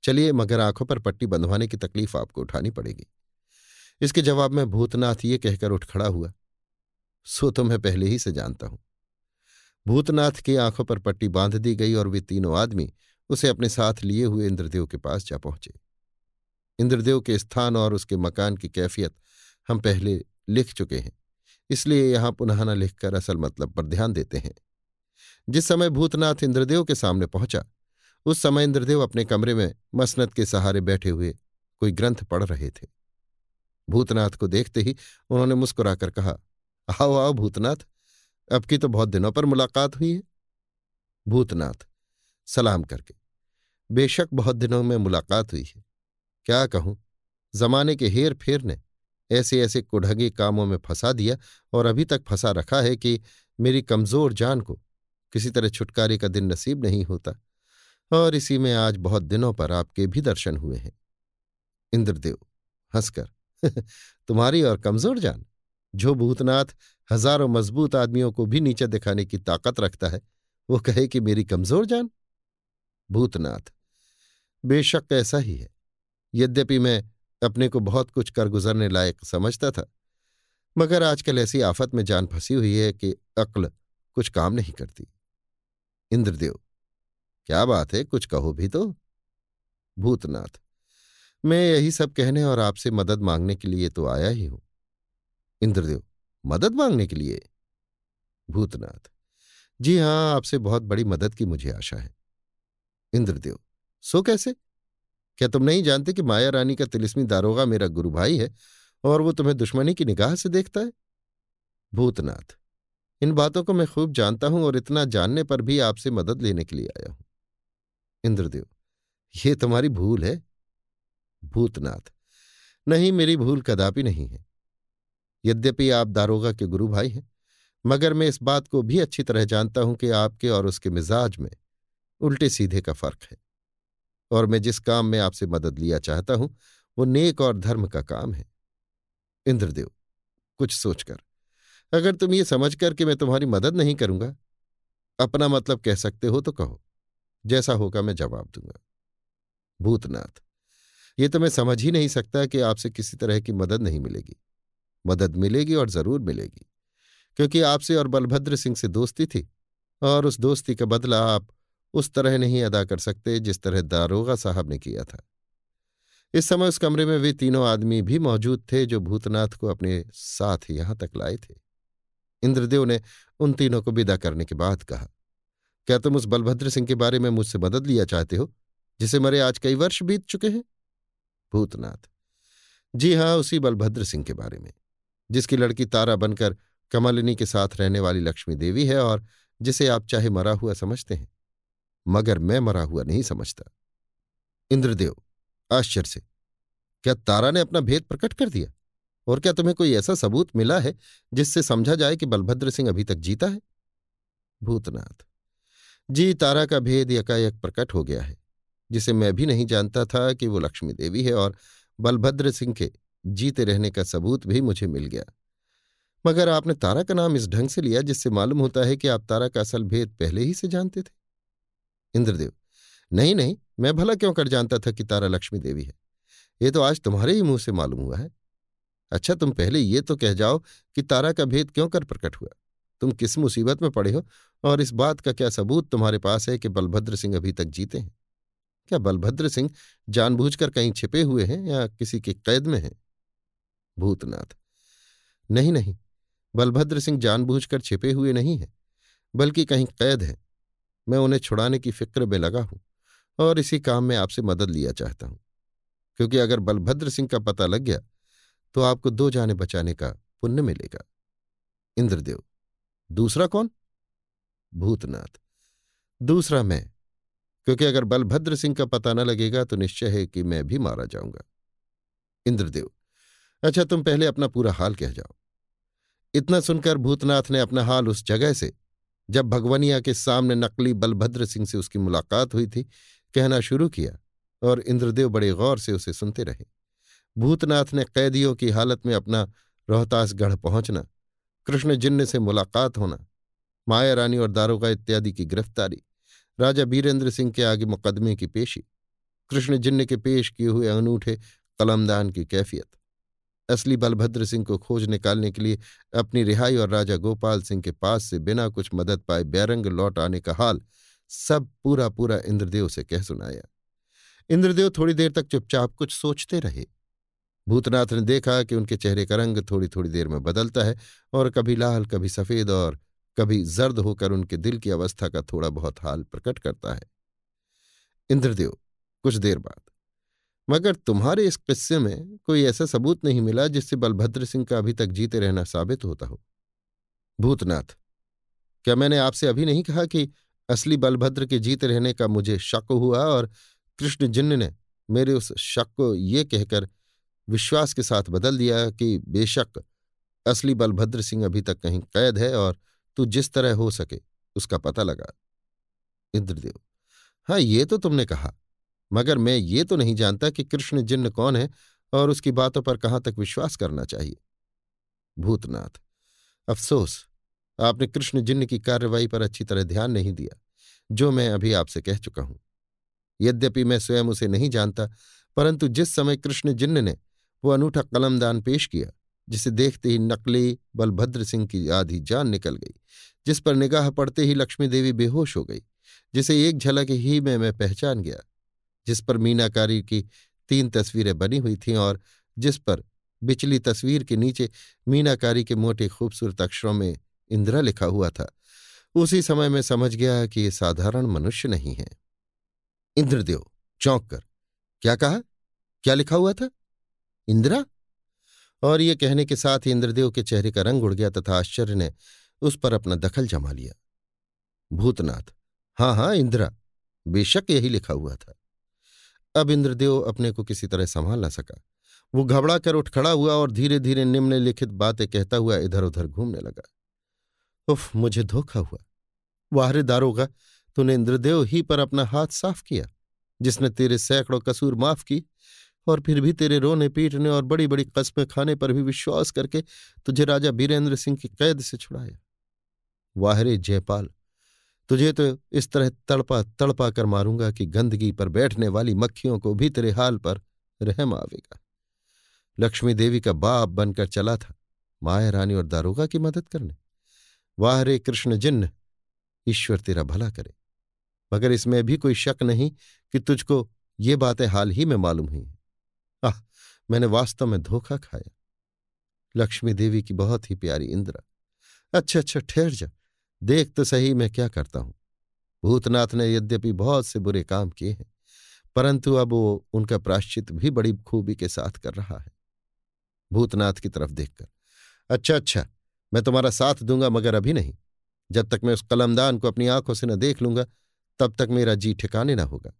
चलिए, मगर आँखों पर पट्टी बंधवाने की तकलीफ़ आपको उठानी पड़ेगी। इसके जवाब में भूतनाथ ये कहकर उठ खड़ा हुआ, सो तो मैं पहले ही से जानता हूँ। भूतनाथ की आँखों पर पट्टी बाँध दी गई और वे तीनों आदमी उसे अपने साथ लिए हुए इंद्रदेव के पास जा पहुँचे। इंद्रदेव के स्थान और उसके मकान की कैफियत हम पहले लिख चुके हैं, इसलिए यहाँ पुनः न लिखकर असल मतलब पर ध्यान देते हैं। जिस समय भूतनाथ इंद्रदेव के सामने पहुँचा, उस समय इंद्रदेव अपने कमरे में मसनत के सहारे बैठे हुए कोई ग्रंथ पढ़ रहे थे। भूतनाथ को देखते ही उन्होंने मुस्कुराकर कहा, आओ आओ भूतनाथ, अब की तो बहुत दिनों पर मुलाकात हुई है। भूतनाथ सलाम करके, बेशक बहुत दिनों में मुलाकात हुई है। क्या कहूँ? जमाने के हेर फेर ने ऐसे ऐसे कुढ़गे कामों में फंसा दिया और अभी तक फंसा रखा है कि मेरी कमज़ोर जान को किसी तरह छुटकारे का दिन नसीब नहीं होता और इसी में आज बहुत दिनों पर आपके भी दर्शन हुए हैं। इंद्रदेव, हंसकर, <laughs> तुम्हारी और कमज़ोर जान, जो भूतनाथ हज़ारों मज़बूत आदमियों को भी नीचे दिखाने की ताकत रखता है, वो कहे कि मेरी कमज़ोर जान? भूतनाथ, बेशक ऐसा ही है। यद्यपि मैं अपने को बहुत कुछ कर गुजरने लायक समझता था, मगर आजकल ऐसी आफत में जान फंसी हुई है कि अक्ल कुछ काम नहीं करती। इंद्रदेव, क्या बात है, कुछ कहो भी तो। भूतनाथ, मैं यही सब कहने और आपसे मदद मांगने के लिए तो आया ही हूँ। इंद्रदेव, मदद मांगने के लिए? भूतनाथ, जी हाँ, आपसे बहुत बड़ी मदद की मुझे आशा है। इंद्रदेव, सो कैसे? क्या तुम नहीं जानते कि माया रानी का तिलिस्मी दारोगा मेरा गुरु भाई है और वो तुम्हें दुश्मनी की निगाह से देखता है? भूतनाथ, इन बातों को मैं खूब जानता हूँ और इतना जानने पर भी आपसे मदद लेने के लिए आया हूँ। इंद्रदेव, ये तुम्हारी भूल है? भूतनाथ, नहीं, मेरी भूल कदापि नहीं है। यद्यपि आप दारोगा के गुरु भाई हैं, मगर मैं इस बात को भी अच्छी तरह जानता हूँ कि आपके और उसके मिजाज में उल्टे सीधे का फ़र्क है। और मैं जिस काम में आपसे मदद लिया चाहता हूँ, वो नेक और धर्म का काम है। इंद्रदेव, कुछ सोचकर, अगर तुम ये समझकर कि मैं तुम्हारी मदद नहीं करूँगा, अपना मतलब कह सकते हो तो कहो। जैसा होगा मैं जवाब दूँगा। भूतनाथ, ये तो मैं समझ ही नहीं सकता कि आपसे किसी तरह की मदद नहीं मिलेगी। मदद मिलेगी और ज़रूर मिलेगी, क्योंकि आपसे और बलभद्र सिंह से दोस्ती थी, और उस दोस्ती का बदला आप उस तरह नहीं अदा कर सकते जिस तरह दारोगा साहब ने किया था। इस समय उस कमरे में वे तीनों आदमी भी मौजूद थे जो भूतनाथ को अपने साथ यहाँ तक लाए थे। इंद्रदेव ने उन तीनों को विदा करने के बाद कहा, क्या तुम उस बलभद्र सिंह के बारे में मुझसे मदद लिया चाहते हो, जिसे मरे आज कई वर्ष बीत चुके हैं? भूतनाथ, जी हाँ, उसी बलभद्र सिंह के बारे में, जिसकी लड़की तारा बनकर कमलिनी के साथ रहने वाली लक्ष्मी देवी है और जिसे आप चाहे मरा हुआ समझते हैं। मगर मैं मरा हुआ नहीं समझता। इंद्रदेव, आश्चर्य से, क्या तारा ने अपना भेद प्रकट कर दिया? और क्या तुम्हें कोई ऐसा सबूत मिला है जिससे समझा जाए कि बलभद्र सिंह अभी तक जीता है? भूतनाथ, जी तारा का भेद यकायक प्रकट हो गया है, जिसे मैं भी नहीं जानता था कि वो लक्ष्मी देवी है और बलभद्र सिंह के जीते रहने का सबूत भी मुझे मिल गया। मगर आपने तारा का नाम इस ढंग से लिया जिससे मालूम होता है कि आप तारा का असल भेद पहले ही से जानते थे। इंद्रदेव, नहीं नहीं, मैं भला क्यों कर जानता था कि तारा लक्ष्मी देवी है? ये तो आज तुम्हारे ही मुँह से मालूम हुआ है। अच्छा तुम पहले ये तो कह जाओ कि तारा का भेद क्यों कर प्रकट हुआ? तुम किस मुसीबत में पड़े हो? और इस बात का क्या सबूत तुम्हारे पास है कि बलभद्र सिंह अभी तक जीते हैं? क्या बलभद्र सिंह जानबूझकर कहीं छिपे हुए हैं या किसी के कैद में हैं? भूतनाथ, नहीं नहीं, बलभद्र सिंह जानबूझकर छिपे हुए नहीं है, बल्कि कहीं कैद है। मैं उन्हें छुड़ाने की फ़िक्र में लगा हूँ और इसी काम में आपसे मदद लिया चाहता हूँ। क्योंकि अगर बलभद्र सिंह का पता लग गया तो आपको दो जाने बचाने का पुण्य मिलेगा। इंद्रदेव, दूसरा कौन? भूतनाथ। दूसरा मैं, क्योंकि अगर बलभद्र सिंह का पता न लगेगा तो निश्चय है कि मैं भी मारा जाऊँगा। इंद्रदेव अच्छा तुम पहले अपना पूरा हाल कह जाओ। इतना सुनकर भूतनाथ ने अपना हाल उस जगह से जब भगवनिया के सामने नकली बलभद्र सिंह से उसकी मुलाकात हुई थी, कहना शुरू किया और इंद्रदेव बड़े गौर से उसे सुनते रहे। भूतनाथ ने कैदियों की हालत में अपना रोहतासगढ़ पहुँचना, कृष्ण जिन्न से मुलाकात होना, माया रानी और दारोगा इत्यादि की गिरफ्तारी, राजा बीरेंद्र सिंह के आगे मुकदमे की पेशी, कृष्ण जिन्न के पेश किए हुए अनूठे कलमदान की कैफियत। असली बलभद्र सिंह को खोज निकालने के लिए अपनी रिहाई और राजा गोपाल सिंह के पास से बिना कुछ मदद पाए बैरंग लौट आने का हाल सब पूरा पूरा इंद्रदेव से कह सुनाया। इंद्रदेव थोड़ी देर तक चुपचाप कुछ सोचते रहे। भूतनाथ ने देखा कि उनके चेहरे का रंग थोड़ी थोड़ी देर में बदलता है और कभी लाल, कभी सफ़ेद और कभी जर्द होकर उनके दिल की अवस्था का थोड़ा बहुत हाल प्रकट करता है। इंद्रदेव, कुछ देर बाद। मगर तुम्हारे इस किस्से में कोई ऐसा सबूत नहीं मिला जिससे बलभद्र सिंह का अभी तक जीते रहना साबित होता हो? भूतनाथ, क्या मैंने आपसे अभी नहीं कहा कि असली बलभद्र के जीते रहने का मुझे शक हुआ और कृष्ण जिन्न ने मेरे उस शक को ये कहकर विश्वास के साथ बदल दिया कि बेशक असली बलभद्र सिंह अभी तक कहीं कैद है और तू जिस तरह हो सके उसका पता लगा। इंद्रदेव हाँ ये तो तुमने कहा। मगर मैं ये तो नहीं जानता कि कृष्ण जिन्न कौन है और उसकी बातों पर कहाँ तक विश्वास करना चाहिए। भूतनाथ, अफसोस, आपने कृष्ण जिन्न की कार्रवाई पर अच्छी तरह ध्यान नहीं दिया, जो मैं अभी आपसे कह चुका हूँ। यद्यपि मैं स्वयं उसे नहीं जानता, परंतु जिस समय कृष्ण जिन्न ने वो अनूठा कलमदान पेश किया, जिसे देखते ही नकली बलभद्र सिंह की आधी जान निकल गई, जिस पर निगाह पड़ते ही लक्ष्मी देवी बेहोश हो गई, जिसे एक झलक ही में मैं पहचान गया जिस पर मीनाकारी की तीन तस्वीरें बनी हुई थीं और जिस पर बिचली तस्वीर के नीचे मीनाकारी के मोटे खूबसूरत अक्षरों में इंदिरा लिखा हुआ था। उसी समय में समझ गया कि ये साधारण मनुष्य नहीं है। इंद्रदेव, चौंक कर, क्या कहा? क्या लिखा हुआ था? इंदिरा? और ये कहने के साथ ही इंद्रदेव के चेहरे का रंग उड़ गया तथा आश्चर्य ने उस पर अपना दखल जमा लिया। भूतनाथ हाँ हाँ इंदिरा, बेशक यही लिखा हुआ था। अब इंद्रदेव अपने को किसी तरह संभाल ना सका। वो घबरा कर उठ खड़ा हुआ और धीरे धीरे निम्नलिखित बातें कहता हुआ इधर उधर घूमने लगा। उफ, मुझे धोखा हुआ। वाहरे दारोगा, तूने इंद्रदेव ही पर अपना हाथ साफ़ किया, जिसने तेरे सैकड़ों कसूर माफ़ की और फिर भी तेरे रोने पीटने और बड़ी बड़ी कस्में खाने पर भी विश्वास करके तुझे राजा बीरेंद्र सिंह की कैद से छुड़ाया। वाहरे जयपाल तुझे तो इस तरह तड़पा तड़पा कर मारूँगा कि गंदगी पर बैठने वाली मक्खियों को भी तेरे हाल पर रहम आवेगा। लक्ष्मी देवी का बाप बनकर चला था, माया रानी और दारोगा की मदद करने। वाह रे कृष्ण जिन्न, ईश्वर तेरा भला करे। मगर इसमें भी कोई शक नहीं कि तुझको ये बातें हाल ही में मालूम हुई हैं। आह, मैंने वास्तव में धोखा खाया। लक्ष्मी देवी की बहुत ही प्यारी इंदिरा। अच्छा अच्छा ठहर जा। देख तो सही मैं क्या करता हूँ। भूतनाथ ने यद्यपि बहुत से बुरे काम किए हैं, परंतु अब वो उनका प्राश्चित भी बड़ी खूबी के साथ कर रहा है। भूतनाथ की तरफ़ देखकर अच्छा अच्छा मैं तुम्हारा साथ दूँगा मगर अभी नहीं। जब तक मैं उस कलमदान को अपनी आँखों से न देख लूँगा, तब तक मेरा जी ठिकाने न होगा।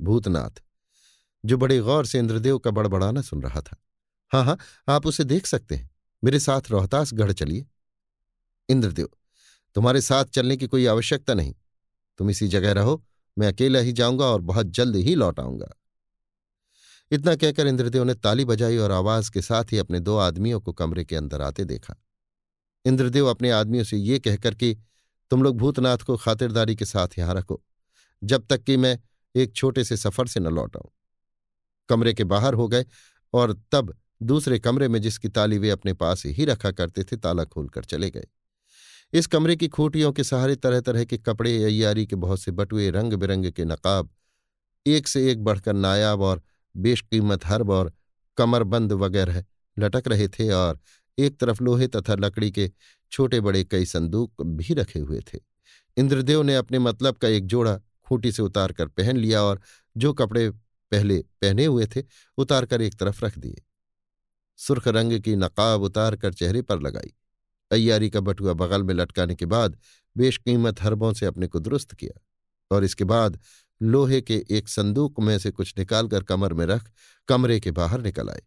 भूतनाथ, जो बड़े गौर से इंद्रदेव का बड़बड़ाना सुन रहा था हाँ हाँ आप उसे देख सकते हैं। मेरे साथ रोहतास गढ़ चलिए। इंद्रदेव तुम्हारे साथ चलने की कोई आवश्यकता नहीं। तुम इसी जगह रहो, मैं अकेला ही जाऊँगा और बहुत जल्द ही लौट आऊँगा। इतना कहकर इंद्रदेव ने ताली बजाई और आवाज़ के साथ ही अपने दो आदमियों को कमरे के अंदर आते देखा। इंद्रदेव अपने आदमियों से ये कहकर कि, तुम लोग भूतनाथ को खातिरदारी के साथ यहाँ रखो, जब तक कि मैं एक छोटे से सफ़र से न लौट आऊँ। कमरे के बाहर हो गए और तब दूसरे कमरे में जिसकी ताली वे अपने पास ही रखा करते थे, ताला खोलकर चले गए। इस कमरे की खूटियों के सहारे तरह तरह के कपड़े अयारी के बहुत से बटुए रंग बिरंग के नकाब, एक से एक बढ़कर नायाब और बेशकीमत हर्ब और कमरबंद वगैरह लटक रहे थे और एक तरफ़ लोहे तथा लकड़ी के छोटे बड़े कई संदूक भी रखे हुए थे। इंद्रदेव ने अपने मतलब का एक जोड़ा खूंटी से उतार कर पहन लिया और जो कपड़े पहले पहने हुए थे उतार कर एक तरफ़ रख दिए। सुर्ख रंग की नकाब उतार कर चेहरे पर लगाई। अयारी का बटुआ बगल में लटकाने के बाद बेशकीमत हरबों से अपने को दुरुस्त किया और इसके बाद लोहे के एक संदूक में से कुछ निकालकर कमर में रख कमरे के बाहर निकल आए।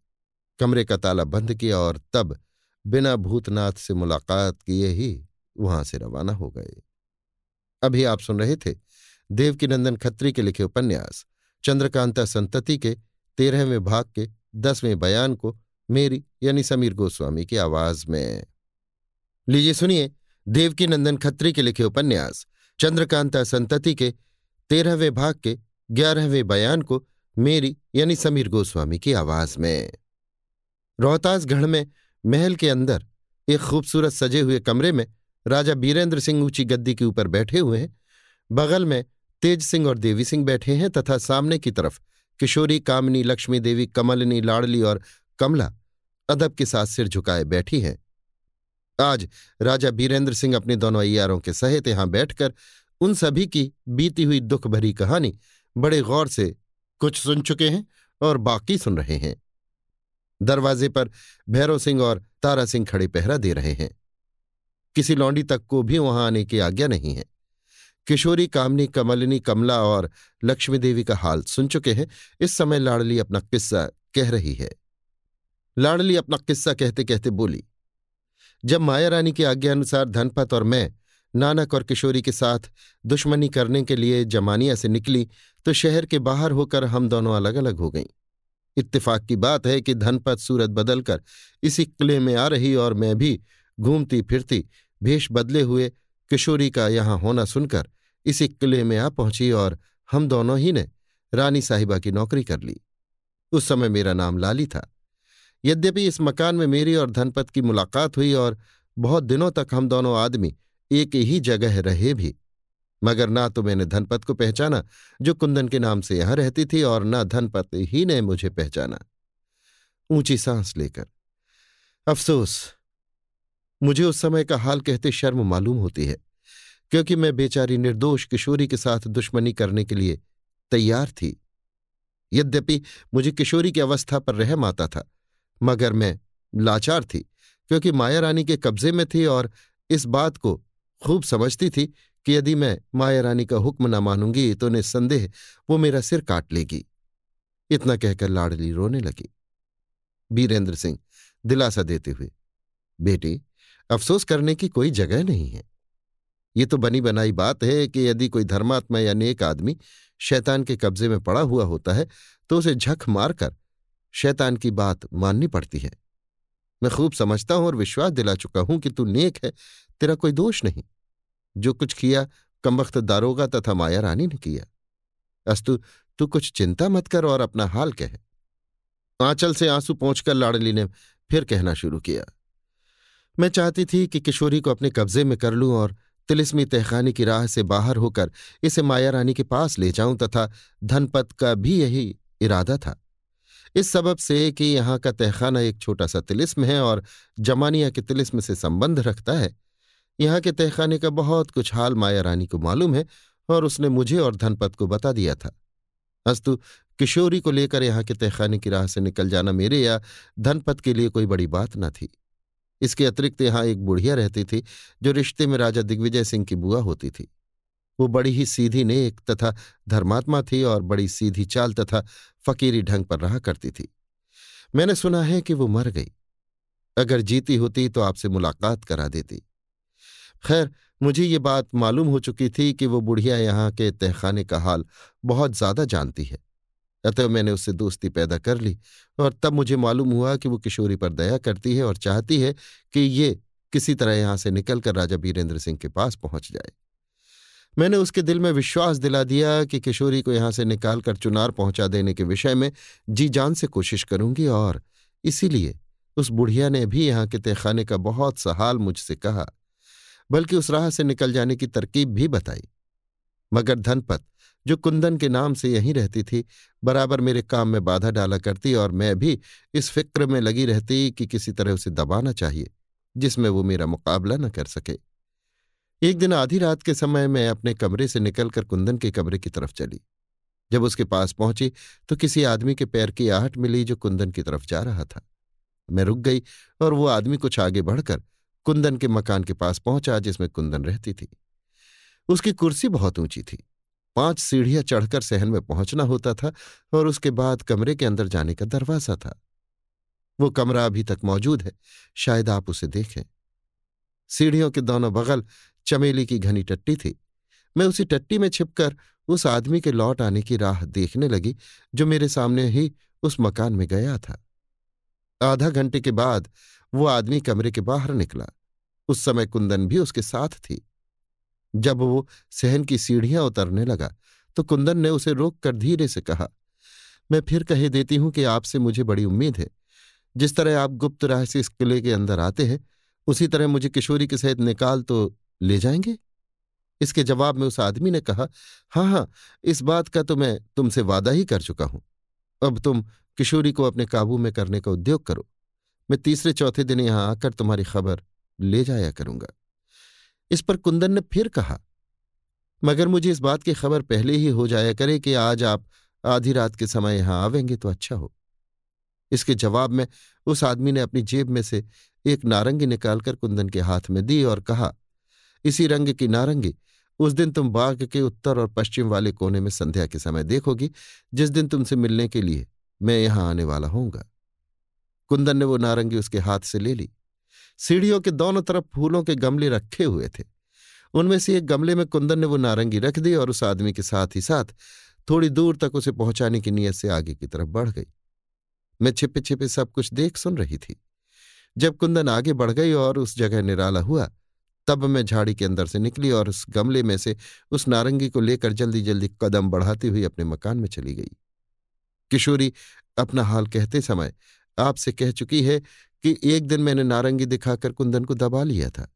कमरे का ताला बंद किया और तब बिना भूतनाथ से मुलाकात किए ही वहाँ से रवाना हो गए। अभी आप सुन रहे थे देवकीनंदन खत्री के लिखे उपन्यास, चंद्रकांता संतति के तेरहवें भाग के दसवें बयान को मेरी यानी समीर गोस्वामी की आवाज़ में। लीजिए सुनिए, देवकीनंदन खत्री के लिखे उपन्यास, चंद्रकांता संतति के, तेरहवें भाग के, ग्यारहवें बयान को, मेरी यानी समीर गोस्वामी की आवाज़ में। रोहतासगढ़ में, महल के अंदर, एक खूबसूरत सजे हुए कमरे में, राजा बीरेंद्र सिंह ऊँची गद्दी के ऊपर बैठे हुए हैं। बगल में, तेज सिंह और देवी सिंह बैठे हैं तथा सामने की तरफ़, किशोरी, कामनी, लक्ष्मी देवी, कमलनी, लाडली और कमला, अदब के साथ सिर झुकाए बैठी हैं। आज राजा बीरेंद्र सिंह अपने दोनों अयारों के सहित यहाँ बैठकर उन सभी की बीती हुई दुख भरी कहानी बड़े गौर से कुछ सुन चुके हैं और बाकी सुन रहे हैं। दरवाजे पर भैरव सिंह और तारा सिंह खड़े पहरा दे रहे हैं। किसी लौंडी तक को भी वहाँ आने की आज्ञा नहीं है। किशोरी, कामनी, कमलिनी, कमला और लक्ष्मी देवी का हाल सुन चुके हैं। इस समय लाडली अपना किस्सा कह रही है। लाडली अपना किस्सा कहते कहते बोली जब माया रानी की आज्ञा अनुसार धनपत और मैं, नानक और किशोरी के साथ दुश्मनी करने के लिए जमानिया से निकली तो शहर के बाहर होकर हम दोनों अलग अलग हो गईं। इत्तेफाक की बात है कि धनपत सूरत बदलकर इसी किले में आ रही और मैं भी घूमती फिरती भेष बदले हुए किशोरी का यहाँ होना सुनकर इसी किले में आ पहुँची और हम दोनों ही ने रानी साहिबा की नौकरी कर ली। उस समय मेरा नाम लाली था। यद्यपि इस मकान में मेरी और धनपत की मुलाकात हुई और बहुत दिनों तक हम दोनों आदमी एक ही जगह रहे भी। मगर ना तो मैंने धनपत को पहचाना, जो कुंदन के नाम से यहाँ रहती थी, और न धनपत ही ने मुझे पहचाना। ऊँची सांस लेकर। अफसोस, मुझे उस समय का हाल कहते शर्म मालूम होती है, क्योंकि मैं बेचारी निर्दोष किशोरी के साथ दुश्मनी करने के लिए तैयार थी। यद्यपि मुझे किशोरी की अवस्था पर रहम आता था मगर मैं लाचार थी, क्योंकि माया रानी के कब्जे में थी और इस बात को खूब समझती थी कि यदि मैं माया रानी का हुक्म न मानूँगी तो निस्संदेह वो मेरा सिर काट लेगी। इतना कहकर लाडली रोने लगी। बीरेंद्र सिंह दिलासा देते हुए, बेटी, अफसोस करने की कोई जगह नहीं है। ये तो बनी बनाई बात है कि यदि कोई धर्मात्मा या नेक आदमी शैतान के कब्जे में पड़ा हुआ होता है तो उसे झक मारकर शैतान की बात माननी पड़ती है। मैं खूब समझता हूँ और विश्वास दिला चुका हूँ कि तू नेक है, तेरा कोई दोष नहीं। जो कुछ किया, कमबख्त दारोगा तथा माया रानी ने किया। अस्तु, तू कुछ चिंता मत कर और अपना हाल कह। आंचल से आँसू पहुंचकर लाडली ने फिर कहना शुरू किया। मैं चाहती थी कि किशोरी को अपने कब्जे में कर लूँ और तिलिस्मी तहखानी की राह से बाहर होकर इसे माया रानी के पास ले जाऊँ तथा धनपत का भी यही इरादा था। इस सबब से कि यहाँ का तहखाना एक छोटा सा तिलिस्म है और जमानिया के तिलिस्म से संबंध रखता है। यहाँ के तहखाने का बहुत कुछ हाल माया रानी को मालूम है और उसने मुझे और धनपत को बता दिया था। अस्तु, किशोरी को लेकर यहाँ के तहखाने की राह से निकल जाना मेरे या धनपत के लिए कोई बड़ी बात न थी। इसके अतिरिक्त यहाँ एक बुढ़िया रहती थी जो रिश्ते में राजा दिग्विजय सिंह की बुआ होती थी। वो बड़ी ही सीधी नेक तथा धर्मात्मा थी और बड़ी सीधी चाल तथा फकीरी ढंग पर रहा करती थी। मैंने सुना है कि वो मर गई। अगर जीती होती तो आपसे मुलाकात करा देती। खैर, मुझे ये बात मालूम हो चुकी थी कि वो बुढ़िया यहाँ के तहखाने का हाल बहुत ज़्यादा जानती है। अतः मैंने उससे दोस्ती पैदा कर ली और तब मुझे मालूम हुआ कि वो किशोरी पर दया करती है और चाहती है कि ये किसी तरह यहाँ से निकलकर राजा बीरेंद्र सिंह के पास पहुँच जाए। मैंने उसके दिल में विश्वास दिला दिया कि किशोरी को यहाँ से निकालकर चुनार पहुँचा देने के विषय में जी जान से कोशिश करूँगी और इसीलिए उस बुढ़िया ने भी यहाँ के तहखाने का बहुत सा हाल मुझसे कहा, बल्कि उस राह से निकल जाने की तरकीब भी बताई। मगर धनपत, जो कुंदन के नाम से यहीं रहती थी, बराबर मेरे काम में बाधा डाला करती और मैं भी इस फ़िक्र में लगी रहती कि किसी तरह उसे दबाना चाहिए, जिसमें वो मेरा मुकाबला न कर सके। एक दिन आधी रात के समय मैं अपने कमरे से निकलकर कुंदन के कमरे की तरफ़ चली। जब उसके पास पहुँची तो किसी आदमी के पैर की आहट मिली जो कुंदन की तरफ़ जा रहा था। मैं रुक गई और वो आदमी कुछ आगे बढ़कर कुंदन के मकान के पास पहुँचा जिसमें कुंदन रहती थी। उसकी कुर्सी बहुत ऊँची थी। पाँच सीढ़ियाँ चढ़कर सहन में पहुँचना होता था और उसके बाद कमरे के अंदर जाने का दरवाज़ा था। वो कमरा अभी तक मौजूद है, शायद आप उसे देखें। सीढ़ियों के दोनों बगल चमेली की घनी टट्टी थी। मैं उसी टट्टी में छिपकर उस आदमी के लौट आने की राह देखने लगी, जो मेरे सामने ही उस मकान में गया था। आधा घंटे के बाद वो आदमी कमरे के बाहर निकला। उस समय कुंदन भी उसके साथ थी। जब वो सहन की सीढ़ियाँ उतरने लगा तो कुंदन ने उसे रोक कर धीरे से कहा, मैं फिर कहे देती हूँ कि आपसे मुझे बड़ी उम्मीद है। जिस तरह आप गुप्त राह से इस किले के अंदर आते हैं उसी तरह मुझे किशोरी के सहित निकाल तो ले जाएँगे? इसके जवाब में उस आदमी ने कहा हाँ हाँ इस बात का तो मैं तुमसे वादा ही कर चुका हूँ। अब तुम किशोरी को अपने काबू में करने का उद्योग करो। मैं तीसरे चौथे दिन यहाँ आकर तुम्हारी खबर ले जाया करूँगा। इस पर कुंदन ने फिर कहा, मगर मुझे इस बात की खबर पहले ही हो जाया करे कि आज आप आधी रात के समय यहाँ आवेंगे तो अच्छा हो। इसके जवाब में उस आदमी ने अपनी जेब में से एक नारंगी निकालकर कुंदन के हाथ में दी और कहा, इसी रंग की नारंगी, उस दिन तुम बाग के उत्तर और पश्चिम वाले कोने में संध्या के समय देखोगी, जिस दिन तुमसे मिलने के लिए मैं यहाँ आने वाला होऊँगा। कुंदन ने वो नारंगी उसके हाथ से ले ली। सीढ़ियों के दोनों तरफ़ फूलों के गमले रखे हुए थे। उनमें से एक गमले में कुंदन ने वो नारंगी रख दी और उस आदमी के साथ ही साथ थोड़ी दूर तक उसे पहुँचाने की नीयत से आगे की तरफ़ बढ़ गई। मैं छिपे छिपे सब कुछ देख सुन रही थी। जब कुंदन आगे बढ़ गई और उस जगह निराला हुआ, तब मैं झाड़ी के अंदर से निकली और उस गमले में से उस नारंगी को लेकर जल्दी जल्दी कदम बढ़ाती हुई अपने मकान में चली गई। किशोरी, अपना हाल कहते समय आपसे कह चुकी है कि एक दिन मैंने नारंगी दिखाकर कुंदन को दबा लिया था।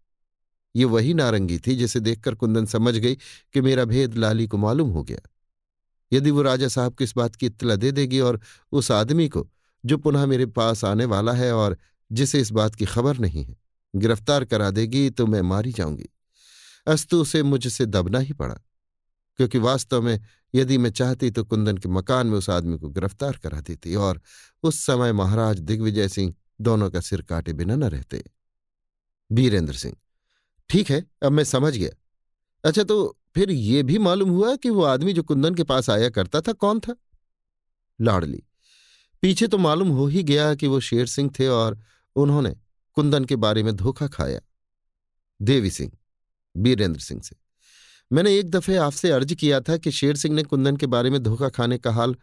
ये वही नारंगी थी जिसे देखकर कुंदन समझ गई कि मेरा भेद लाली को मालूम हो गया। यदि वो राजा साहब को इस बात की इत्तला दे देगी और उस आदमी को जो पुनः मेरे पास आने वाला है और जिसे इस बात की खबर नहीं है। गिरफ़्तार करा देगी तो मैं मारी जाऊँगी। अस्तु उसे मुझसे दबना ही पड़ा, क्योंकि वास्तव में यदि मैं चाहती तो कुंदन के मकान में उस आदमी को गिरफ़्तार करा देती और उस समय महाराज दिग्विजय सिंह दोनों का सिर काटे बिना न रहते। बीरेंद्र सिंह, ठीक है, अब मैं समझ गया। अच्छा तो फिर ये भी मालूम हुआ कि वो आदमी जो कुंदन के पास आया करता था कौन था? लाडली पीछे तो मालूम हो ही गया कि वो शेर सिंह थे और उन्होंने कुंदन के बारे में धोखा खाया। देवी सिंह, बीरेंद्र सिंह से। मैंने एक दफे आपसे अर्ज़ किया था कि शेर सिंह ने कुंदन के बारे में धोखा खाने का हाल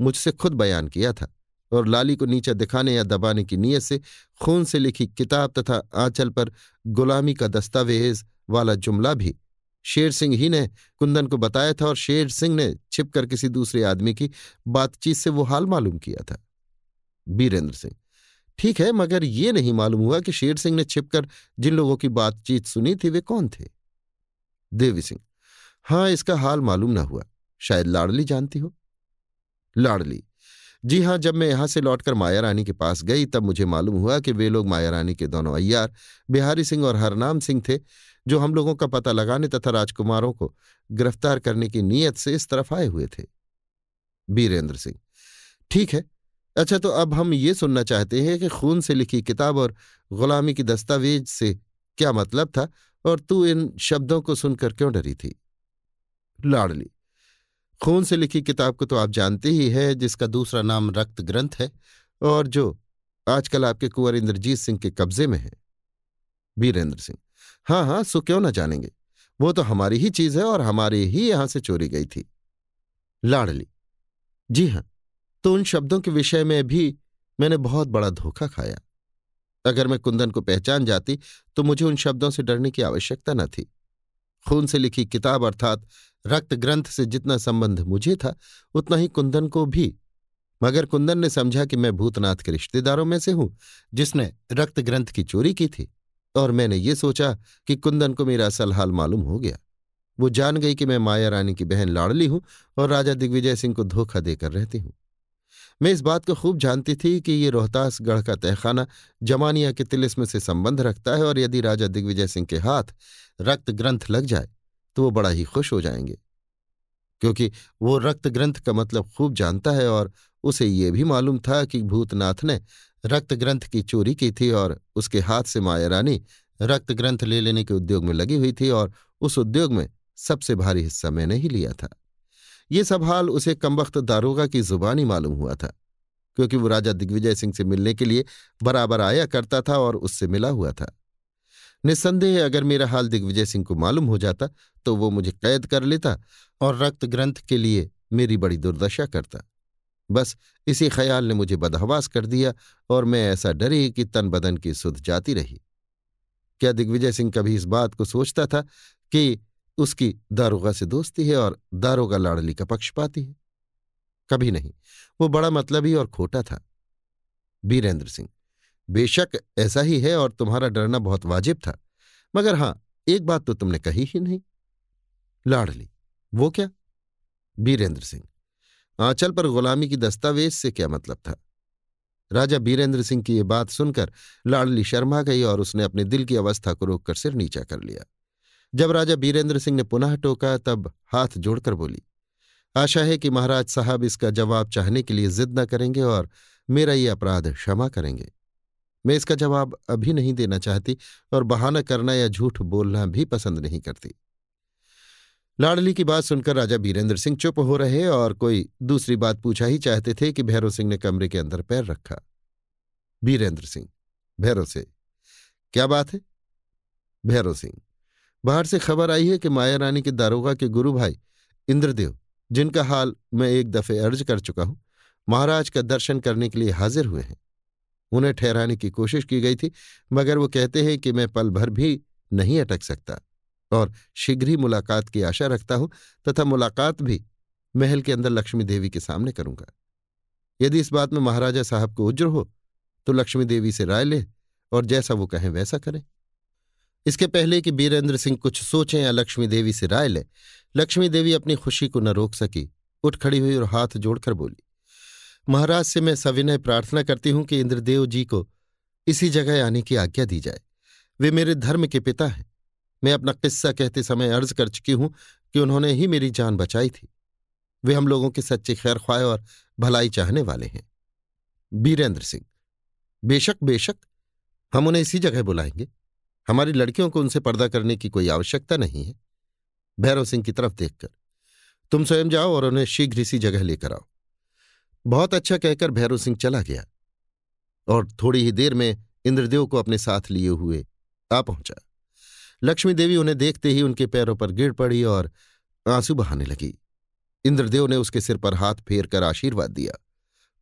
मुझसे खुद बयान किया था और लाली को नीचे दिखाने या दबाने की नीयत से खून से लिखी किताब तथा आंचल पर गुलामी का दस्तावेज़ वाला जुमला भी शेर सिंह ही ने कुंदन को बताया था और शेर सिंह ने छिपकर किसी दूसरे आदमी की बातचीत से वो हाल मालूम किया था। बीरेंद्र सिंह। ठीक है, मगर ये नहीं मालूम हुआ कि शेर सिंह ने छिपकर जिन लोगों की बातचीत सुनी थी, वे कौन थे? देवी सिंह। हाँ इसका हाल मालूम ना हुआ। शायद लाडली जानती हो? लाडली। जी हाँ जब मैं यहाँ से लौटकर माया रानी के पास गई, तब मुझे मालूम हुआ कि वे लोग माया रानी के दोनों अय्यार, बिहारी सिंह और हरनाम सिंह थे, जो हम लोगों का पता लगाने तथा राजकुमारों को गिरफ़्तार करने की नीयत से इस तरफ़ आए हुए थे। बीरेंद्र सिंह। ठीक है अच्छा तो अब हम ये सुनना चाहते हैं कि खून से लिखी किताब और गुलामी की दस्तावेज़ से क्या मतलब था? और तू इन शब्दों को सुनकर क्यों डरी थी? लाडली, खून से लिखी किताब को तो आप जानते ही है, जिसका दूसरा नाम रक्त ग्रंथ है और जो आजकल आपके कुंवर इंद्रजीत सिंह के कब्जे में है। वीरेंद्र सिंह हाँ हाँ सो क्यों ना जानेंगे? वो तो हमारी ही चीज़ है और हमारे ही यहाँ से चोरी गई थी। लाडली, जी हाँ तो उन शब्दों के विषय में भी मैंने बहुत बड़ा धोखा खाया। अगर मैं कुंदन को पहचान जाती तो मुझे उन शब्दों से डरने की आवश्यकता न थी। खून से लिखी किताब अर्थात रक्त ग्रंथ से जितना संबंध मुझे था, उतना ही कुंदन को भी। मगर कुंदन ने समझा कि मैं भूतनाथ के रिश्तेदारों में से हूँ, जिसने रक्त ग्रंथ की चोरी की थी, और मैंने ये सोचा कि कुंदन को मेरा असल हाल मालूम हो गया। वो जान गई कि मैं माया रानी की बहन लाडली हूँ, और राजा दिग्विजय सिंह को धोखा देकर रहती हूँ। मैं इस बात को खूब जानती थी कि ये रोहतास गढ़ का तहखाना जमानिया के तिलिस्म से संबंध रखता है और यदि राजा दिग्विजय सिंह के हाथ रक्त ग्रंथ लग जाए तो वो बड़ा ही खुश हो जाएँगे। क्योंकि वो रक्त ग्रंथ का मतलब खूब जानता है और उसे ये भी मालूम था कि भूतनाथ ने रक्त ग्रंथ की चोरी की थी और उसके हाथ से माया रानी रक्त ग्रंथ ले लेने के उद्योग में लगी हुई थी और उस उद्योग में सबसे भारी हिस्सा मैंने ही लिया था। ये सब हाल उसे कमबख्त दारोगा की जुबानी मालूम हुआ था, क्योंकि वो राजा दिग्विजय सिंह से मिलने के लिए बराबर आया करता था और उससे मिला हुआ था। निस्संदेह अगर मेरा हाल दिग्विजय सिंह को मालूम हो जाता तो वो मुझे कैद कर लेता और रक्त ग्रंथ के लिए मेरी बड़ी दुर्दशा करता। बस इसी ख्याल ने मुझे बदहवास कर दिया और मैं ऐसा डरी कि तन बदन की सुध जाती रही। क्या दिग्विजय सिंह कभी इस बात को सोचता था कि उसकी दारोगा से दोस्ती है और दारोगा लाड़ली का पक्ष पाती है। कभी नहीं। वो बड़ा मतलबी और खोटा था। बीरेंद्र सिंह, बेशक ऐसा ही है और तुम्हारा डरना बहुत वाजिब था, मगर हाँ, एक बात तो तुमने कही ही नहीं। लाडली, वो क्या? बीरेंद्र सिंह, आंचल पर गुलामी की दस्तावेज़ से क्या मतलब था? राजा बीरेंद्र सिंह की यह बात सुनकर लाडली शर्मा गई और उसने अपने दिल की अवस्था को रोककर सिर नीचा कर लिया। जब राजा बीरेंद्र सिंह ने पुनः टोका, तब हाथ जोड़कर बोली, आशा है कि महाराज साहब इसका जवाब चाहने के लिए जिद न करेंगे और मेरा ये अपराध क्षमा करेंगे। मैं इसका जवाब अभी नहीं देना चाहती और बहाना करना या झूठ बोलना भी पसंद नहीं करती। लाडली की बात सुनकर राजा बीरेंद्र सिंह चुप हो रहे और कोई दूसरी बात पूछा ही चाहते थे कि भैरव सिंह ने कमरे के अंदर पैर रखा। बीरेंद्र सिंह, भैरव से, क्या बात है? भैरव सिंह बाहर से खबर आई है कि माया रानी के दारोगा के गुरु भाई इंद्रदेव, जिनका हाल मैं एक दफे अर्ज़ कर चुका हूँ, महाराज का दर्शन करने के लिए हाजिर हुए हैं। उन्हें ठहराने की कोशिश की गई थी, मगर वो कहते हैं कि मैं पल भर भी नहीं अटक सकता और शीघ्र ही मुलाकात की आशा रखता हूँ तथा मुलाकात भी महल के अंदर लक्ष्मी देवी के सामने करूँगा। यदि इस बात में महाराजा साहब को उज्र हो तो लक्ष्मी देवी से राय ले और जैसा वो कहें वैसा करें। इसके पहले कि बीरेंद्र सिंह कुछ सोचें या लक्ष्मी देवी से राय ले, लक्ष्मी देवी अपनी खुशी को न रोक सकी, उठ खड़ी हुई और हाथ जोड़कर बोली, महाराज से मैं सविनय प्रार्थना करती हूँ कि इंद्रदेव जी को इसी जगह आने की आज्ञा दी जाए। वे मेरे धर्म के पिता हैं। मैं अपना किस्सा कहते समय अर्ज़ कर चुकी हूँ कि उन्होंने ही मेरी जान बचाई थी। वे हम लोगों के सच्चे खैर ख्वाह और भलाई चाहने वाले हैं। बीरेंद्र सिंह, बेशक बेशक, हम उन्हें इसी जगह बुलाएँगे। हमारी लड़कियों को उनसे पर्दा करने की कोई आवश्यकता नहीं है। भैरव सिंह की तरफ़ देखकर, तुम स्वयं जाओ और उन्हें शीघ्र इसी जगह लेकर आओ। बहुत अच्छा कहकर भैरव सिंह चला गया और थोड़ी ही देर में इंद्रदेव को अपने साथ लिए हुए आ पहुँचा। लक्ष्मी देवी उन्हें देखते ही उनके पैरों पर गिर पड़ी और आँसू बहाने लगी। इंद्रदेव ने उसके सिर पर हाथ फेर कर आशीर्वाद दिया।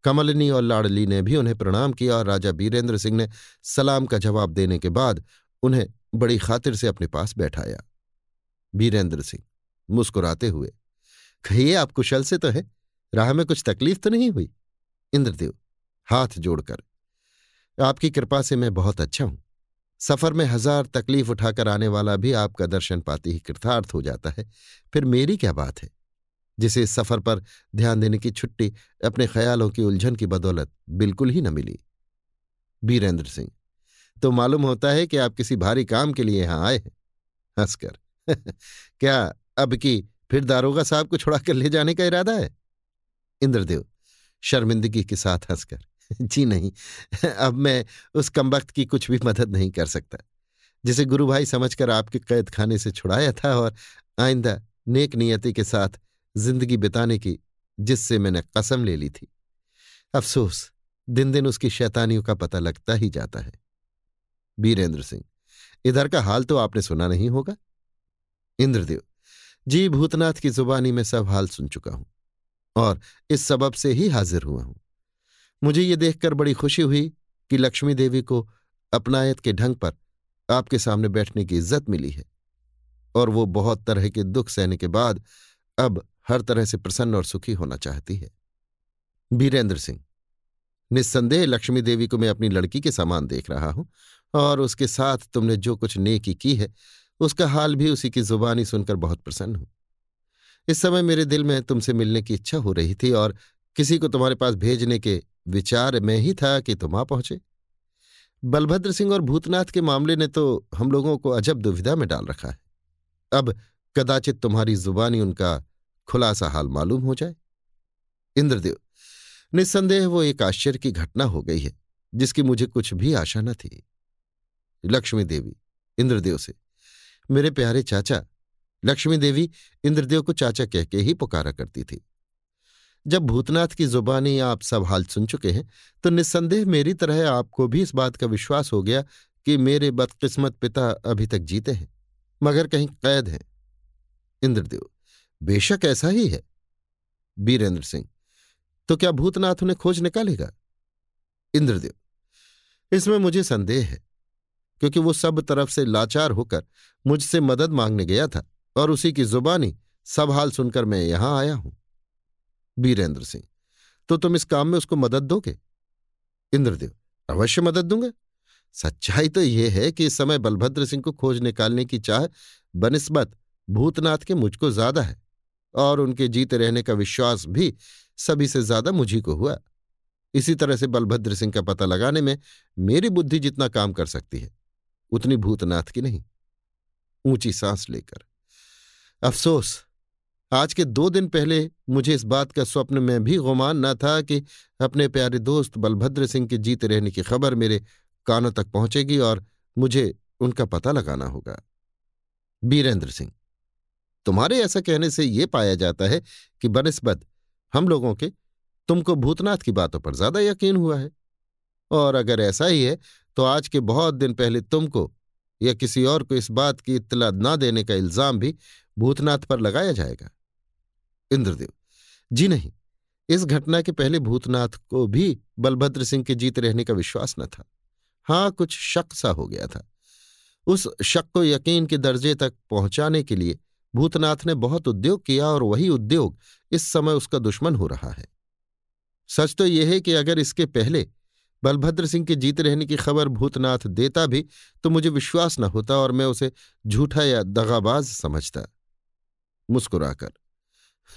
कमलिनी और लाडली ने भी उन्हें प्रणाम किया और राजा बीरेंद्र सिंह ने सलाम का जवाब देने के बाद उन्हें बड़ी खातिर से अपने पास बैठाया। वीरेंद्र सिंह मुस्कुराते हुए, कहिए, आप कुशल से तो है? राह में कुछ तकलीफ़ तो नहीं हुई? इंद्रदेव हाथ जोड़कर, आपकी कृपा से मैं बहुत अच्छा हूँ। सफ़र में हज़ार तकलीफ़ उठाकर आने वाला भी आपका दर्शन पाते ही कृतार्थ हो जाता है। फिर मेरी क्या बात है? जिसे इस सफ़र पर ध्यान देने की छुट्टी अपने ख्यालों की उलझन की बदौलत बिल्कुल ही न मिली। बीरेंद्र सिंह तो मालूम होता है कि आप किसी भारी काम के लिए यहाँ आए हैं। हंसकर। <laughs> क्या अब की फिर दारोगा साहब को छुड़ा कर ले जाने का इरादा है? इंद्रदेव, शर्मिंदगी के साथ हंसकर। <laughs> जी नहीं, अब मैं उस कमबख्त की कुछ भी मदद नहीं कर सकता, जिसे गुरु भाई समझकर आपके कैद खाने से छुड़ाया था और आइंदा नेक नियति के साथ ज़िंदगी बिताने की जिससे मैंने कसम ले ली थी। अफसोस दिन दिन उसकी शैतानियों का पता लगता ही जाता है। बीरेंद्र सिंह। इधर का हाल तो आपने सुना नहीं होगा। इंद्रदेव, जी भूतनाथ की जुबानी में सब हाल सुन चुका हूँ और इस सबब से ही हाजिर हुआ हूँ। मुझे ये देखकर बड़ी खुशी हुई कि लक्ष्मी देवी को अपनायत के ढंग पर आपके सामने बैठने की इज़्ज़त मिली है और वो बहुत तरह के दुख सहने के बाद अब हर तरह से प्रसन्न और सुखी होना चाहती है। बीरेंद्र सिंह, निस्संदेह लक्ष्मी देवी को मैं अपनी लड़की के समान देख रहा हूँ और उसके साथ तुमने जो कुछ नेकी की है, उसका हाल भी उसी की जुबानी सुनकर बहुत प्रसन्न हूँ। इस समय मेरे दिल में तुमसे मिलने की इच्छा हो रही थी और किसी को तुम्हारे पास भेजने के विचार में ही था कि तुम आ पहुँचे। बलभद्र सिंह और भूतनाथ के मामले ने तो हम लोगों को अजब दुविधा में डाल रखा है। अब कदाचित तुम्हारी जुबानी उनका खुलासा हाल मालूम हो जाए। इंद्रदेव, निस्संदेह वो एक आश्चर्य की घटना हो गई है, जिसकी मुझे कुछ भी आशा न थी। लक्ष्मी देवी, इंद्रदेव से। मेरे प्यारे चाचा, लक्ष्मी देवी इंद्रदेव को चाचा कह के ही पुकारा करती थी। जब भूतनाथ की जुबानी आप सब हाल सुन चुके हैं तो निस्संदेह मेरी तरह आपको भी इस बात का विश्वास हो गया कि मेरे बदकिस्मत पिता अभी तक जीते हैं, मगर कहीं कैद हैं। इंद्रदेव, बेशक ऐसा ही है। बीरेंद्र सिंह तो क्या भूतनाथ उन्हें खोज निकालेगा? इंद्रदेव, इसमें मुझे संदेह है। क्योंकि वो सब तरफ़ से लाचार होकर मुझसे मदद मांगने गया था और उसी की जुबानी सब हाल सुनकर मैं यहाँ आया हूँ। बीरेंद्र सिंह तो तुम इस काम में उसको मदद दोगे? इंद्रदेव, अवश्य मदद दूँगा। सच्चाई तो यह है कि इस समय बलभद्र सिंह को खोज निकालने की चाह बनिस्बत भूतनाथ के मुझको ज़्यादा है और उनके जीते रहने का विश्वास भी सभी से ज़्यादा मुझी को हुआ। इसी तरह से बलभद्र सिंह का पता लगाने में मेरी बुद्धि जितना काम कर सकती है। उतनी भूतनाथ की नहीं। ऊँची सांस लेकर। अफसोस, आज के दो दिन पहले मुझे इस बात का स्वप्न में भी गुमान न था कि अपने प्यारे दोस्त बलभद्र सिंह के जीते रहने की खबर मेरे कानों तक पहुंचेगी और मुझे उनका पता लगाना होगा। बीरेंद्र सिंह, तुम्हारे ऐसा कहने से यह पाया जाता है कि बनस्बत हम लोगों के तुमको भूतनाथ की बातों पर ज़्यादा यकीन हुआ है। और अगर ऐसा ही है तो आज के बहुत दिन पहले तुमको या किसी और को इस बात की इत्तला न देने का इल्ज़ाम भी भूतनाथ पर लगाया जाएगा। इंद्रदेव, जी नहीं, इस घटना के पहले भूतनाथ को भी बलभद्र सिंह के जीत रहने का विश्वास न था। हाँ, कुछ शक सा हो गया था। उस शक को यकीन के दर्जे तक पहुँचाने के लिए भूतनाथ ने बहुत उद्योग किया और वही उद्योग इस समय उसका दुश्मन हो रहा है। सच तो यह है कि अगर इसके पहले बलभद्र सिंह के जीत रहने की खबर भूतनाथ देता भी तो मुझे विश्वास न होता और मैं उसे झूठा या दगाबाज समझता। मुस्कुराकर,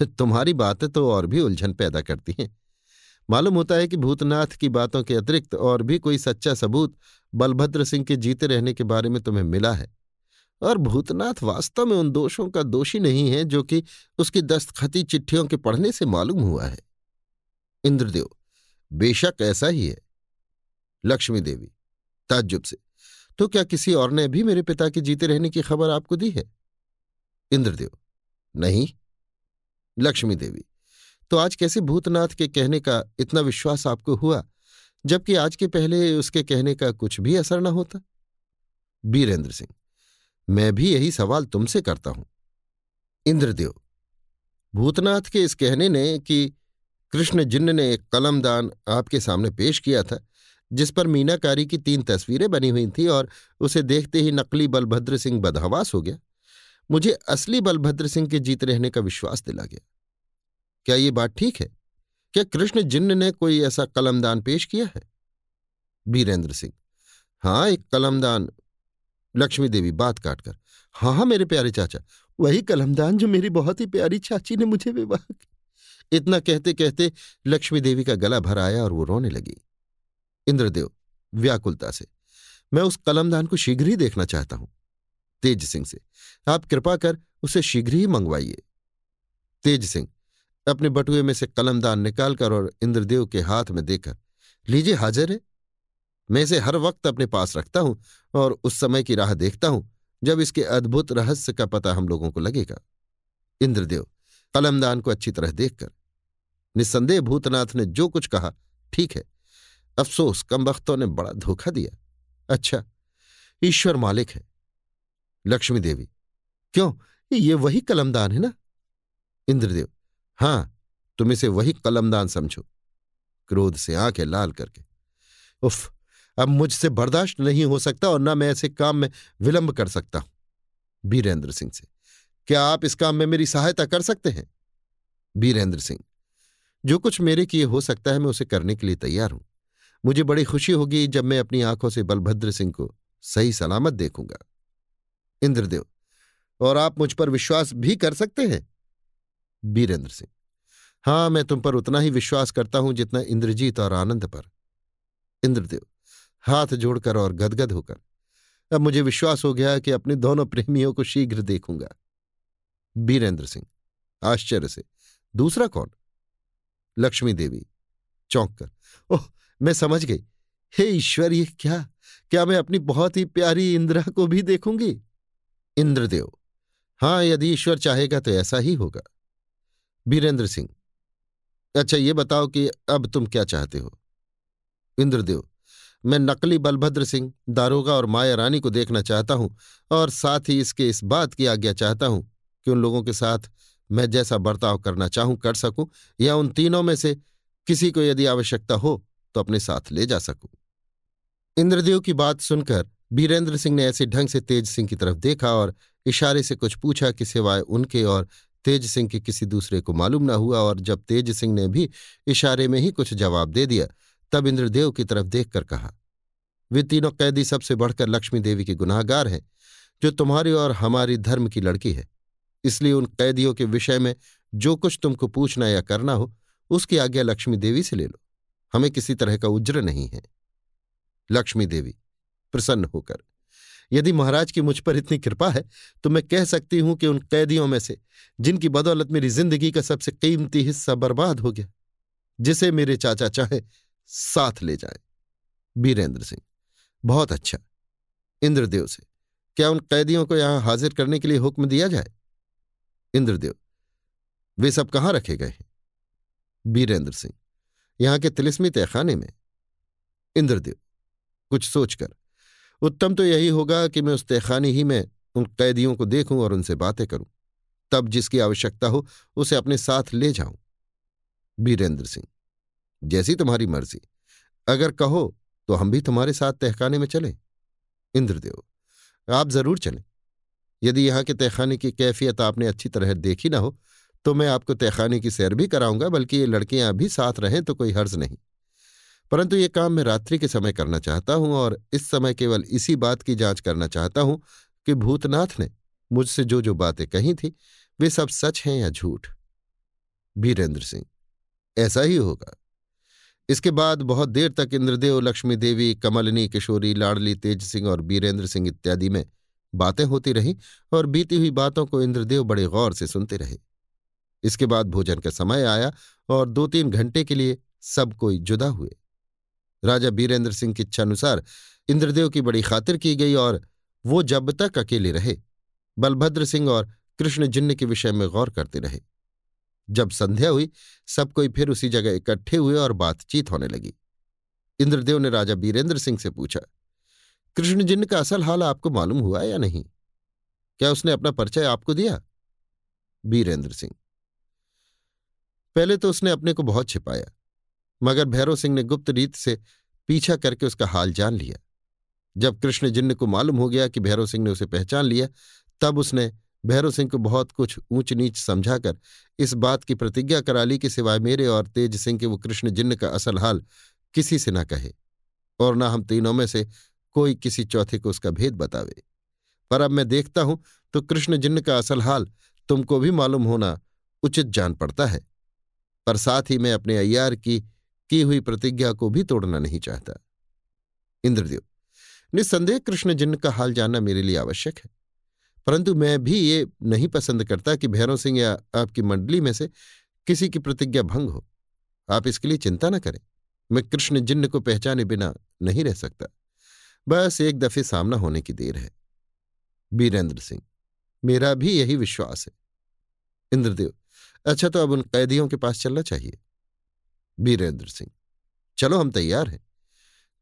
तुम्हारी बातें तो और भी उलझन पैदा करती हैं। मालूम होता है कि भूतनाथ की बातों के अतिरिक्त और भी कोई सच्चा सबूत बलभद्र सिंह के जीते रहने के बारे में तुम्हें मिला है। और भूतनाथ वास्तव में उन दोषों का दोषी नहीं है, जो कि उसकी दस्तखती चिट्ठियों के पढ़ने से मालूम हुआ है। इंद्रदेव, बेशक ऐसा ही है। लक्ष्मी देवी, ताज्जुब से। तो क्या किसी और ने भी मेरे पिता के जीते रहने की खबर आपको दी है? इंद्रदेव, नहीं। लक्ष्मी देवी तो आज कैसे भूतनाथ के कहने का इतना विश्वास आपको हुआ, जबकि आज के पहले उसके कहने का कुछ भी असर न होता? बीरेंद्र सिंह, मैं भी यही सवाल तुमसे करता हूँ। इंद्रदेव, भूतनाथ के इस कहने ने कि कृष्ण जिन्न ने एक कलमदान आपके सामने पेश किया था जिस पर मीनाकारी की तीन तस्वीरें बनी हुई थीं और उसे देखते ही नकली बलभद्र सिंह बदहवास हो गया। मुझे असली बलभद्र सिंह के जीत रहने का विश्वास दिला गया। क्या ये बात ठीक है? क्या कृष्ण जिन्न ने कोई ऐसा कलमदान पेश किया है? बीरेंद्र सिंह। हाँ एक कलमदान। लक्ष्मी देवी, बात काटकर। हाँ हाँ मेरे प्यारे चाचा, वही कलमदान जो मेरी बहुत ही प्यारी चाची ने मुझे विवाह इतना कहते कहते लक्ष्मी देवी का गला भर आया और वो रोने लगी। इंद्रदेव व्याकुलता से। मैं उस कलमदान को शीघ्र ही देखना चाहता हूँ। तेज सिंह से, आप कृपा कर उसे शीघ्र ही मंगवाइए। तेज सिंह, अपने बटुए में से कलमदान निकालकर और इंद्रदेव के हाथ में देकर, लीजिए हाजिर है। मैं इसे हर वक्त अपने पास रखता हूँ और उस समय की राह देखता हूँ, जब इसके अद्भुत रहस्य का पता हम लोगों को लगेगा। इंद्रदेव, कलमदान को अच्छी तरह देखकर, निस्संदेह भूतनाथ ने जो कुछ कहा, ठीक है। अफसोस, कम वक्तों ने बड़ा धोखा दिया। अच्छा ईश्वर मालिक है। लक्ष्मी देवी, क्यों? ये वही कलमदान है ना? इंद्रदेव, हाँ, तुम इसे वही कलमदान समझो। क्रोध से आँखें लाल करके। उफ, अब मुझसे बर्दाश्त नहीं हो सकता और ना मैं ऐसे काम में विलंब कर सकता हूँ। बीरेंद्र सिंह से, क्या आप इस काम में मेरी सहायता कर सकते हैं? बीरेंद्र सिंह, जो कुछ मेरे किए हो सकता है मैं उसे करने के लिए तैयार हूँ। मुझे बड़ी खुशी होगी जब मैं अपनी आँखों से बलभद्र सिंह को सही सलामत देखूँगा। इंद्रदेव, और आप मुझ पर विश्वास भी कर सकते हैं? बीरेंद्र सिंह, हाँ, मैं तुम पर उतना ही विश्वास करता हूँ जितना इंद्रजीत और आनंद पर। इंद्रदेव, हाथ जोड़कर और गदगद होकर, अब मुझे विश्वास हो गया कि अपने दोनों प्रेमियों को शीघ्र देखूँगा। बीरेंद्र सिंह, आश्चर्य से, दूसरा कौन? लक्ष्मी देवी, चौंक कर, ओह मैं समझ गई। हे ईश्वर, ये क्या? क्या मैं अपनी बहुत ही प्यारी इंदिरा को भी देखूँगी? इंद्रदेव, हाँ, यदि ईश्वर चाहेगा तो ऐसा ही होगा। बीरेंद्र सिंह अच्छा ये बताओ कि अब तुम क्या चाहते हो? इंद्रदेव, मैं नकली बलभद्र सिंह, दारोगा और माया रानी को देखना चाहता हूँ और साथ ही इसके इस बात की आज्ञा चाहता हूँ कि उन लोगों के साथ मैं जैसा बर्ताव करना चाहूँ, कर सकूँ, या उन तीनों में से किसी को यदि आवश्यकता हो तो अपने साथ ले जा सकूँ। इंद्रदेव की बात सुनकर बीरेंद्र सिंह ने ऐसे ढंग से तेज सिंह की तरफ़ देखा और इशारे से कुछ पूछा कि सिवाय उनके और तेज सिंह के किसी दूसरे को मालूम न हुआ और जब तेज सिंह ने भी इशारे में ही कुछ जवाब दे दिया, तब इंद्रदेव की तरफ़ देखकर कहा, वे तीनों कैदी सबसे बढ़कर लक्ष्मी देवी के गुनाहगार हैं, जो तुम्हारी और हमारी धर्म की लड़की है। इसलिए उन कैदियों के विषय में जो कुछ तुमको पूछना या करना हो, उसकी आज्ञा लक्ष्मी देवी से ले लो। हमें किसी तरह का उज्र नहीं है। लक्ष्मी देवी, प्रसन्न होकर, यदि महाराज की मुझ पर इतनी कृपा है तो मैं कह सकती हूँ कि उन कैदियों में से, जिनकी बदौलत मेरी ज़िंदगी का सबसे कीमती हिस्सा बर्बाद हो गया, जिसे मेरे चाचा चाहे, साथ ले जाए। बीरेंद्र सिंह, बहुत अच्छा। इंद्रदेव से, क्या उन कैदियों को यहाँ हाजिर करने के लिए हुक्म दिया जाए? इंद्रदेव, वे सब कहाँ रखे गए हैं? बीरेंद्र सिंह यहाँ के तिलिस्मी तहखाने में। इंद्रदेव, कुछ सोचकर, उत्तम तो यही होगा कि मैं उस तहखाने ही में उन कैदियों को देखूँ और उनसे बातें करूँ। तब जिसकी आवश्यकता हो, उसे अपने साथ ले जाऊँ। बीरेंद्र सिंह, जैसी तुम्हारी मर्ज़ी। अगर कहो तो हम भी तुम्हारे साथ तहखाने में चलें। इंद्रदेव, आप ज़रूर चलें। यदि यहाँ के तहखाने की कैफियत आपने अच्छी तरह देखी ना हो तो मैं आपको तहखाने की सैर भी कराऊँगा, बल्कि ये लड़कियाँ भी साथ रहें तो कोई हर्ज नहीं। परंतु ये काम मैं रात्रि के समय करना चाहता हूँ और इस समय केवल इसी बात की जाँच करना चाहता हूँ कि भूतनाथ ने मुझसे जो जो बातें कही थी, वे सब सच हैं या झूठ? बीरेंद्र सिंह, ऐसा ही होगा। इसके बाद बहुत देर तक इंद्रदेव, लक्ष्मी देवी, कमलनी, किशोरी, लाडली, तेज सिंह और बीरेंद्र सिंह इत्यादि में बातें होती रहीं और बीती हुई बातों को इंद्रदेव बड़े गौर से सुनते रहे। इसके बाद भोजन का समय आया और दो तीन घंटे के लिए सब कोई जुदा हुए। राजा बीरेंद्र सिंह की इच्छानुसार इंद्रदेव की बड़ी खातिर की गई और वो जब तक अकेले रहे, बलभद्र सिंह और कृष्ण जिन्न के विषय में गौर करते रहे। जब संध्या हुई, सब कोई फिर उसी जगह इकट्ठे हुए और बातचीत होने लगी। इंद्रदेव ने राजा बीरेंद्र सिंह से पूछा, कृष्ण जिन्न का असल हाल आपको मालूम हुआ या नहीं? क्या उसने अपना परिचय आपको दिया? बीरेंद्र सिंह पहले तो उसने अपने को बहुत छिपाया, मगर भैरव सिंह ने गुप्त रीत से पीछा करके उसका हाल जान लिया। जब कृष्ण जिन्न को मालूम हो गया कि भैरव सिंह ने उसे पहचान लिया, तब उसने भैरव सिंह को बहुत कुछ ऊंच नीच समझाकर इस बात की प्रतिज्ञा करा ली कि सिवाय मेरे और तेज सिंह के वो कृष्ण जिन्न का असल हाल किसी से न कहे, और न हम तीनों में से कोई किसी चौथे को उसका भेद बतावे। पर अब मैं देखता हूँ तो कृष्ण जिन्न का असल हाल तुमको भी मालूम होना उचित जान पड़ता है। पर साथ ही मैं अपने अय्यार की की हुई प्रतिज्ञा को भी तोड़ना नहीं चाहता। इंद्रदेव, निस्संदेह कृष्ण जिन्न का हाल जानना मेरे लिए आवश्यक है, परंतु मैं भी ये नहीं पसंद करता कि भैरव सिंह या आपकी मंडली में से किसी की प्रतिज्ञा भंग हो। आप इसके लिए चिंता न करें, मैं कृष्ण जिन्न को पहचाने बिना नहीं रह सकता। बस एक दफे सामना होने की देर है। बीरेंद्र सिंह, मेरा भी यही विश्वास है। इंद्रदेव अच्छा तो अब उन कैदियों के पास चलना चाहिए। बीरेंद्र सिंह, चलो हम तैयार हैं।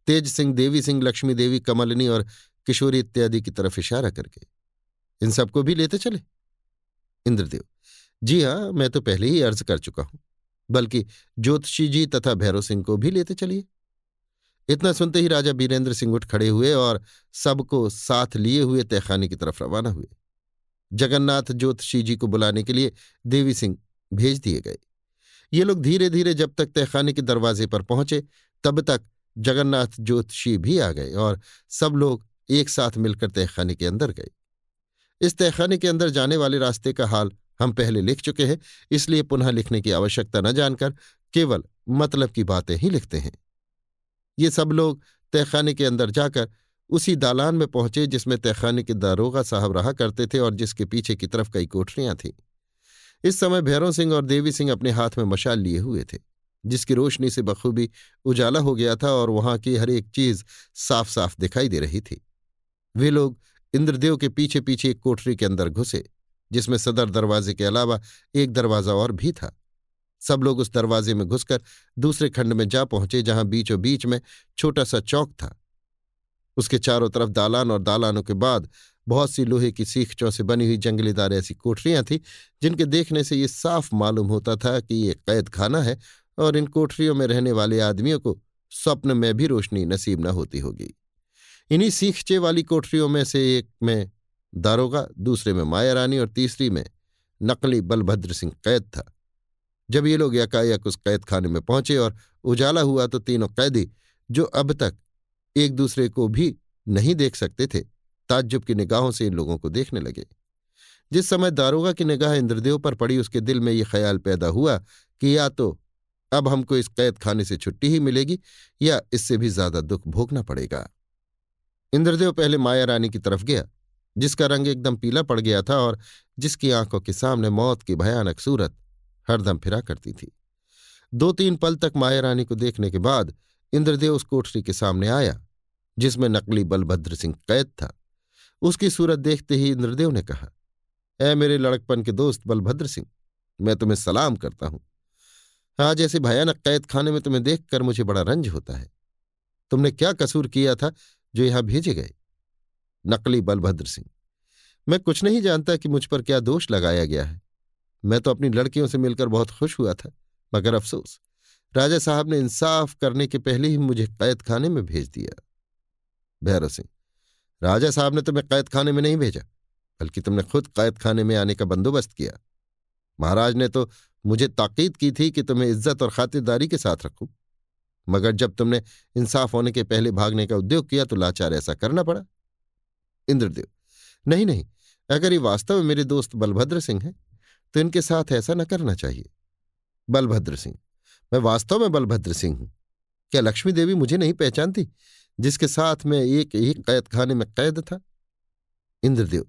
तेज सिंह, देवी सिंह, लक्ष्मी देवी, कमलनी और किशोरी इत्यादि की तरफ़ इशारा करके। इन सबको भी लेते चले? इंद्रदेव, जी हाँ मैं तो पहले ही अर्ज़ कर चुका हूँ, बल्कि ज्योतिषी जी तथा भैरव सिंह को भी लेते चलिए। इतना सुनते ही राजा बीरेंद्र सिंह उठ खड़े हुए और सबको साथ लिए हुए तहखाने की तरफ़ रवाना हुए। जगन्नाथ ज्योतिषी जी को बुलाने के लिए देवी सिंह भेज दिए गए। ये लोग धीरे धीरे जब तक तहखाने के दरवाजे पर पहुँचे, तब तक जगन्नाथ ज्योतिषी भी आ गए और सब लोग एक साथ मिलकर तहखाने के अंदर गए। इस तहखाने के अंदर जाने वाले रास्ते का हाल हम पहले लिख चुके हैं, इसलिए पुनः लिखने की आवश्यकता न जानकर केवल मतलब की बातें ही लिखते हैं। ये सब लोग तहखाने के अंदर जाकर उसी दालान में पहुँचे जिसमें तहखाने के दारोगा साहब रहा करते थे और जिसके पीछे की तरफ़ कई कोठरियाँ थीं। इस समय भैरव सिंह और देवी सिंह अपने हाथ में मशाल लिए हुए थे, जिसकी रोशनी से बखूबी उजाला हो गया था और वहाँ की हर एक चीज़ साफ़ साफ़ दिखाई दे रही थी। वे लोग इंद्रदेव के पीछे पीछे एक कोठरी के अंदर घुसे, जिसमें सदर दरवाजे के अलावा एक दरवाज़ा और भी था। सब लोग उस दरवाजे में घुसकर दूसरे खंड में जा पहुँचे, जहाँ बीचों बीच में छोटा सा चौक था। उसके चारों तरफ़ दालान और दालानों के बाद बहुत सी लोहे की सीखचों से बनी हुई जंगलीदार ऐसी कोठरियाँ थीं, जिनके देखने से ये साफ़ मालूम होता था कि ये कैद खाना है और इन कोठरियों में रहने वाले आदमियों को स्वप्न में भी रोशनी नसीब न होती होगी। इन्हीं सीखचे वाली कोठरियों में से एक में दारोगा, दूसरे में माया रानी और तीसरी में नकली बलभद्र सिंह कैद था। जब ये लोग यकायक उस कैद खाने में पहुँचे और उजाला हुआ तो तीनों कैदी, जो अब तक एक दूसरे को भी नहीं देख सकते थे ताज्जुब की निगाहों से इन लोगों को देखने लगे। जिस समय दारोगा की निगाह इंद्रदेव पर पड़ी, उसके दिल में ये ख्याल पैदा हुआ कि या तो अब हमको इस कैद खाने से छुट्टी ही मिलेगी, या इससे भी ज़्यादा दुख भोगना पड़ेगा। इंद्रदेव पहले माया रानी की तरफ़ गया, जिसका रंग एकदम पीला पड़ गया था और जिसकी आँखों के सामने मौत की भयानक सूरत हरदम फिरा करती थी। दो तीन पल तक माया रानी को देखने के बाद इंद्रदेव उस कोठरी के सामने आया, जिसमें नकली बलभद्र सिंह कैद था। उसकी सूरत देखते ही इंद्रदेव ने कहा, ऐ मेरे लड़कपन के दोस्त बलभद्र सिंह, मैं तुम्हें सलाम करता हूँ। आज ऐसे भयानक कैद खाने में तुम्हें देखकर मुझे बड़ा रंज होता है। तुमने क्या कसूर किया था जो यहाँ भेजे गए? नकली बलभद्र सिंह, मैं कुछ नहीं जानता कि मुझ पर क्या दोष लगाया गया है। मैं तो अपनी लड़कियों से मिलकर बहुत खुश हुआ था, मगर अफसोस, राजा साहब ने इंसाफ करने के पहले ही मुझे कैद खाने में भेज दिया। भैरव सिंह राजा साहब ने तुम्हें कैद खाने में नहीं भेजा, बल्कि तुमने खुद कैद खाने में आने का बंदोबस्त किया। महाराज ने तो मुझे ताकीद की थी कि तुम्हें इज़्ज़त और खातिरदारी के साथ रखूँ। मगर जब तुमने इंसाफ होने के पहले भागने का उद्योग किया तो लाचार ऐसा करना पड़ा। इंद्रदेव, नहीं नहीं, अगर ये वास्तव में मेरे दोस्त बलभद्र सिंह हैं तो इनके साथ ऐसा न करना चाहिए। बलभद्र सिंह, मैं वास्तव में बलभद्र सिंह हूँ। क्या लक्ष्मी देवी मुझे नहीं पहचानती? जिसके साथ मैं एक ही कैद खाने में कैद था। इंद्रदेव,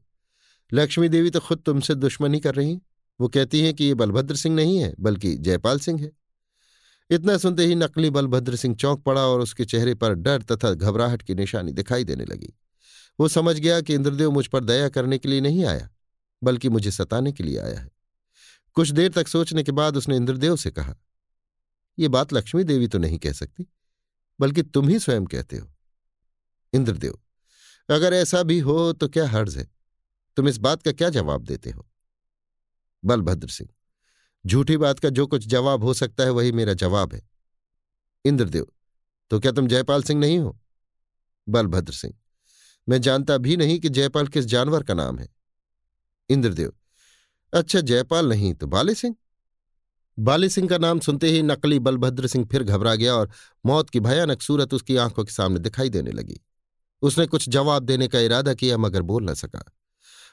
लक्ष्मी देवी तो खुद तुमसे दुश्मनी कर रही वो कहती हैं कि ये बलभद्र सिंह नहीं है, बल्कि जयपाल सिंह है। इतना सुनते ही नकली बलभद्र सिंह चौंक पड़ा और उसके चेहरे पर डर तथा घबराहट की निशानी दिखाई देने लगी। वो समझ गया कि इंद्रदेव मुझ पर दया करने के लिए नहीं आया, बल्कि मुझे सताने के लिए आया है। कुछ देर तक सोचने के बाद उसने इंद्रदेव से कहा यह बात लक्ष्मी देवी तो नहीं कह सकती, बल्कि तुम ही स्वयं कहते हो। इंद्रदेव, अगर ऐसा भी हो तो क्या हर्ज है? तुम इस बात का क्या जवाब देते हो? बलभद्र सिंह, झूठी बात का जो कुछ जवाब हो सकता है वही मेरा जवाब है। इंद्रदेव तो क्या तुम जयपाल सिंह नहीं हो? बलभद्र सिंह, मैं जानता भी नहीं कि जयपाल किस जानवर का नाम है। इंद्रदेव अच्छा जयपाल नहीं तो बाले सिंह? बाली सिंह का नाम सुनते ही नकली बलभद्र सिंह फिर घबरा गया और मौत की भयानक सूरत उसकी आँखों के सामने दिखाई देने लगी। उसने कुछ जवाब देने का इरादा किया मगर बोल न सका।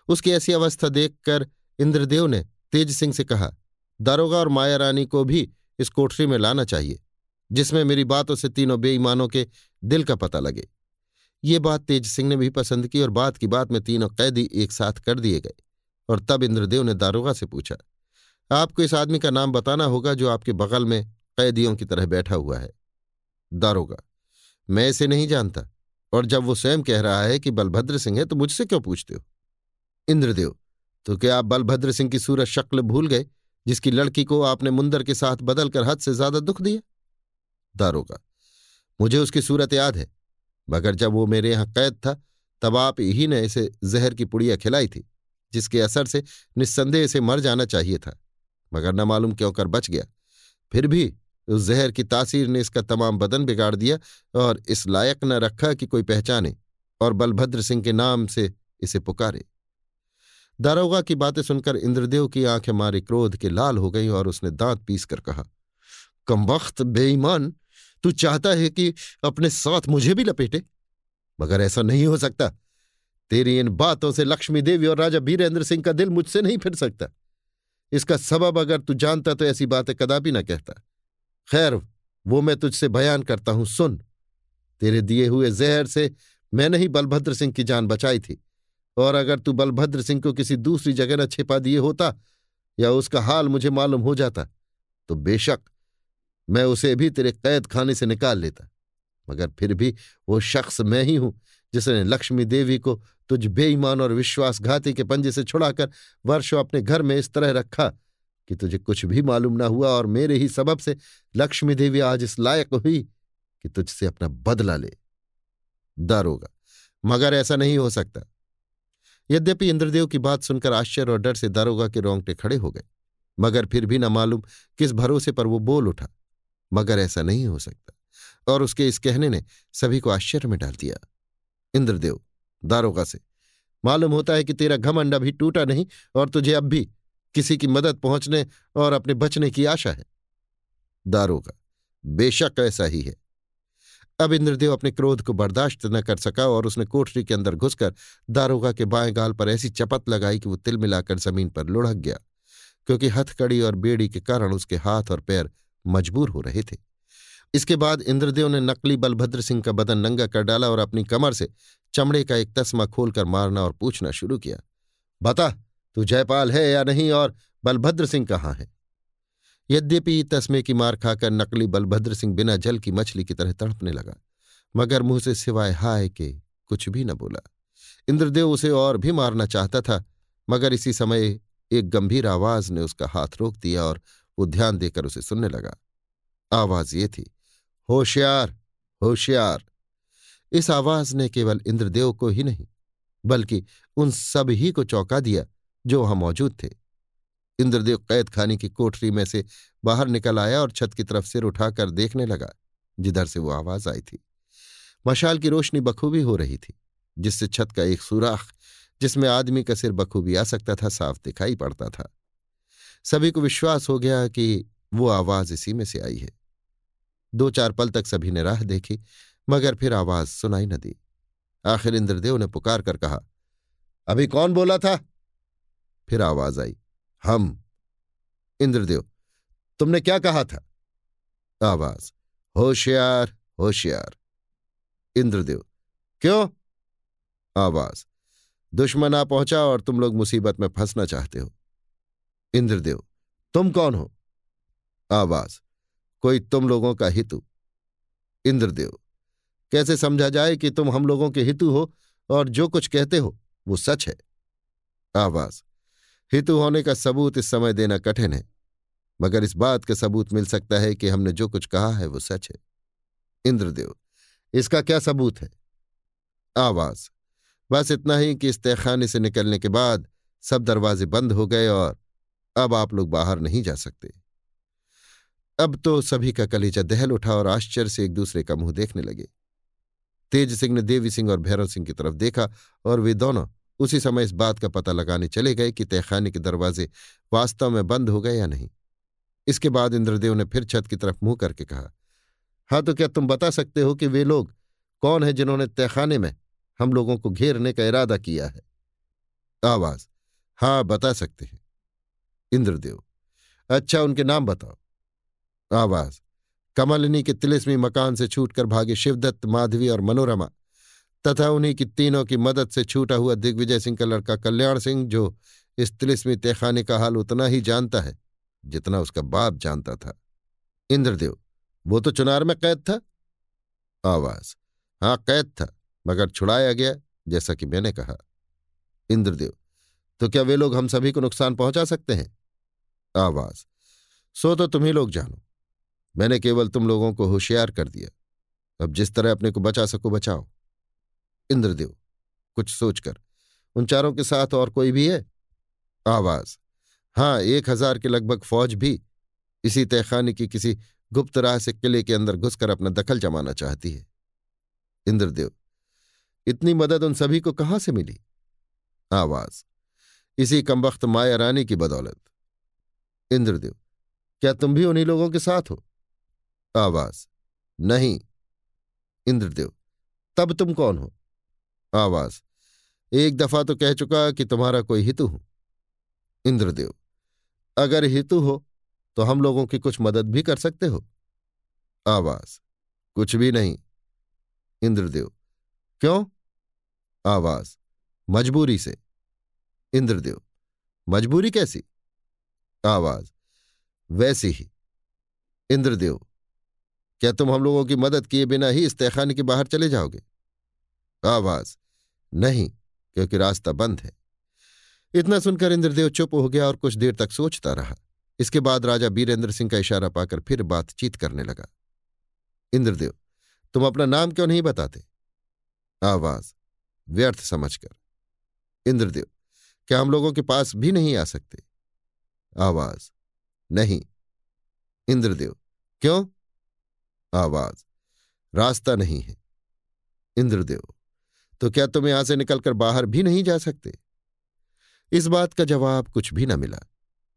उसकी ऐसी अवस्था देखकर इंद्रदेव ने तेज सिंह से कहा, दारोगा और माया रानी को भी इस कोठरी में लाना चाहिए, जिसमें मेरी बातों से तीनों बेईमानों के दिल का पता लगे। ये बात तेज सिंह ने भी पसंद की और बात की बात में तीनों कैदी एक साथ कर दिए गए और तब इंद्रदेव ने दारोगा से पूछा, आपको इस आदमी का नाम बताना होगा जो आपके बगल में कैदियों की तरह बैठा हुआ है? दारोगा, मैं इसे नहीं जानता। और जब वो स्वयं कह रहा है कि बलभद्र सिंह है तो मुझसे क्यों पूछते हो? इंद्रदेव तो क्या आप बलभद्र सिंह की सूरत शक्ल भूल गए, जिसकी लड़की को आपने मुंदर के साथ बदलकर हद से ज़्यादा दुख दिया? दारोगा, मुझे उसकी सूरत याद है, मगर जब वो मेरे यहाँ कैद था, तब आप ही ने इसे जहर की पुड़िया खिलाई थी, जिसके असर से, निस्संदेह से मर जाना चाहिए था, मगर न मालूम क्यों कर बच गया। फिर भी उस जहर की तासीर ने इसका तमाम बदन बिगाड़ दिया और इस लायक न रखा कि कोई पहचाने और बलभद्र सिंह के नाम से इसे पुकारे। दारोगा की बातें सुनकर इंद्रदेव की आँखें मारे क्रोध के लाल हो गई और उसने दांत पीस कर कहा, कम वक्त, बेईमान! तू चाहता है कि अपने साथ मुझे भी लपेटे? मगर ऐसा नहीं हो सकता। तेरी इन बातों से लक्ष्मी देवी और राजा बीरेंद्र सिंह का दिल मुझसे नहीं फिर सकता। इसका सबब अगर तू जानता तो ऐसी बातें कदापि ना कहता। खैर, वो मैं तुझसे बयान करता हूँ, सुन। तेरे दिए हुए जहर से मैंने ही बलभद्र सिंह की जान बचाई थी, और अगर तू बलभद्र सिंह को किसी दूसरी जगह न छिपा दिए होता या उसका हाल मुझे मालूम हो जाता तो बेशक मैं उसे भी तेरे कैद खाने से निकाल लेता। मगर फिर भी वो शख्स मैं ही हूँ, जिसने लक्ष्मी देवी को तुझ बेईमान और विश्वासघाती के पंजे से छुड़ाकर वर्षों अपने घर में इस तरह रखा कि तुझे कुछ भी मालूम ना हुआ और मेरे ही सबब से लक्ष्मी देवी आज इस लायक हुई कि तुझसे अपना बदला ले। दारोगा मगर ऐसा नहीं हो सकता। यद्यपि इंद्रदेव की बात सुनकर आश्चर्य और डर से दारोगा के रोंगटे खड़े हो गए, मगर फिर भी न मालूम किस भरोसे पर वो बोल उठा। मगर ऐसा नहीं हो सकता, और उसके इस कहने ने सभी को आश्चर्य में डाल दिया। इंद्रदेव दारोगा से, मालूम होता है कि तेरा घमंड अभी टूटा नहीं और तुझे अब भी किसी की मदद पहुँचने और अपने बचने की आशा है। दारोगा, बेशक ऐसा ही है। अब इंद्रदेव अपने क्रोध को बर्दाश्त न कर सका और उसने कोठरी के अंदर घुसकर दारोगा के बाएँ गाल पर ऐसी चपत लगाई कि वो तिल मिलाकर ज़मीन पर लुढ़क गया, क्योंकि हथकड़ी और बेड़ी के कारण उसके हाथ और पैर मजबूर हो रहे थे। इसके बाद इंद्रदेव ने नकली बलभद्र सिंह का बदन नंगा कर डाला और अपनी कमर से चमड़े का एक तस्मा खोलकर मारना और पूछना शुरू किया, बता तू जयपाल है या नहीं और बलभद्र सिंह कहाँ है? यद्यपि तस्मे की मार खाकर नकली बलभद्र सिंह बिना जल की मछली की तरह तड़पने लगा, मगर मुँह से सिवाय हाय के कुछ भी न बोला। इंद्रदेव उसे और भी मारना चाहता था, मगर इसी समय एक गंभीर आवाज़ ने उसका हाथ रोक दिया और वो ध्यान देकर उसे सुनने लगा। आवाज़ ये थी, होशियार होशियार। इस आवाज़ ने केवल इंद्रदेव को ही नहीं, बल्कि उन सब ही को चौंका दिया जो वहाँ मौजूद थे। इंद्रदेव कैद खाने की कोठरी में से बाहर निकल आया और छत की तरफ़ सिर उठाकर देखने लगा, जिधर से वो आवाज़ आई थी। मशाल की रोशनी बखूबी हो रही थी, जिससे छत का एक सुराख, जिसमें आदमी का सिर बखूबी आ सकता था, साफ़ दिखाई पड़ता था। सभी को विश्वास हो गया कि वो आवाज़ इसी में से आई है। दो चार पल तक सभी ने राह देखी, मगर फिर आवाज़ सुनाई न दी। आखिर इंद्रदेव ने पुकार कर कहा, अभी कौन बोला था? फिर आवाज़ आई, हम, इंद्रदेव, तुमने क्या कहा था? आवाज़, होशियार होशियार, इंद्रदेव, क्यों? आवाज़, दुश्मन आ पहुँचा और तुम लोग मुसीबत में फंसना चाहते हो। इंद्रदेव, तुम कौन हो? आवाज़, कोई तुम लोगों का हितु। इंद्रदेव, कैसे समझा जाए कि तुम हम लोगों के हितु हो और जो कुछ कहते हो वो सच है? आवाज़ हितु होने का सबूत इस समय देना कठिन है, मगर इस बात का सबूत मिल सकता है कि हमने जो कुछ कहा है वो सच है। इंद्रदेव, इसका क्या सबूत है? आवाज़, बस इतना ही कि इस तहखाने से निकलने के बाद सब दरवाजे बंद हो गए और अब आप लोग बाहर नहीं जा सकते। अब तो सभी का कलेजा दहल उठा और आश्चर्य से एक दूसरे का मुँह देखने लगे। तेज सिंह ने देवी सिंह और भैरव सिंह की तरफ़ देखा और वे दोनों उसी समय इस बात का पता लगाने चले गए कि तहखाने के दरवाजे वास्तव में बंद हो गए या नहीं। इसके बाद इंद्रदेव ने फिर छत की तरफ़ मुँह करके कहा हाँ तो क्या तुम बता सकते हो कि वे लोग कौन है जिन्होंने तहखाने में हम लोगों को घेरने का इरादा किया है? आवाज़ हाँ बता सकते हैं। इंद्रदेव अच्छा उनके नाम बताओ। आवाज़, कमलिनी के तिलिस्मी मकान से छूटकर भागे शिवदत्त, माधवी और मनोरमा तथा उन्हीं की तीनों की मदद से छूटा हुआ दिग्विजय सिंह का लड़का कल्याण सिंह, जो इस तिलिस्मी तहखाने का हाल उतना ही जानता है, जितना उसका बाप जानता था। इंद्रदेव, वो तो चुनार में कैद था? आवाज़ हाँ कैद था, मगर छुड़ाया गया, जैसा कि मैंने कहा। इंद्रदेव तो क्या वे लोग हम सभी को नुकसान पहुँचा सकते हैं? आवाज़, सो तो तुम ही लोग जानो। मैंने केवल तुम लोगों को होशियार कर दिया। अब जिस तरह अपने को बचा सको बचाओ। इंद्रदेव, कुछ सोचकर, उन चारों के साथ और कोई भी है? आवाज़, हाँ, एक हज़ार के लगभग फौज भी, इसी तहखाने की किसी गुप्त राह से किले के अंदर घुसकर अपना दखल जमाना चाहती है। इंद्रदेव, इतनी मदद उन सभी को कहाँ से मिली? आवाज़, इसी कमबख्त माया रानी की बदौलत। इंद्रदेव, क्या तुम भी उन्हीं लोगों के साथ हो? आवाज़, नहीं। इंद्रदेव, तब तुम कौन हो? आवाज़। एक दफ़ा तो कह चुका कि तुम्हारा कोई हितु हूँ। इंद्रदेव, अगर हितु हो तो हम लोगों की कुछ मदद भी कर सकते हो? आवाज़, कुछ भी नहीं। इंद्रदेव, क्यों? आवाज़, मजबूरी से। इंद्रदेव, मजबूरी कैसी? आवाज़, वैसी ही। इंद्रदेव, क्या तुम हम लोगों की मदद किए बिना ही इस तहखाने के बाहर चले जाओगे? आवाज़ नहीं, क्योंकि रास्ता बंद है। इतना सुनकर इंद्रदेव चुप हो गया और कुछ देर तक सोचता रहा। इसके बाद राजा बीरेंद्र सिंह का इशारा पाकर फिर बातचीत करने लगा। इंद्रदेव, तुम अपना नाम क्यों नहीं बताते? आवाज़, व्यर्थ समझकर। इंद्रदेव, क्या हम लोगों के पास भी नहीं आ सकते? आवाज़, नहीं। इंद्रदेव, क्यों? आवाज़, रास्ता नहीं है। इंद्रदेव तो क्या तुम यहाँ से निकलकर बाहर भी नहीं जा सकते? इस बात का जवाब कुछ भी न मिला।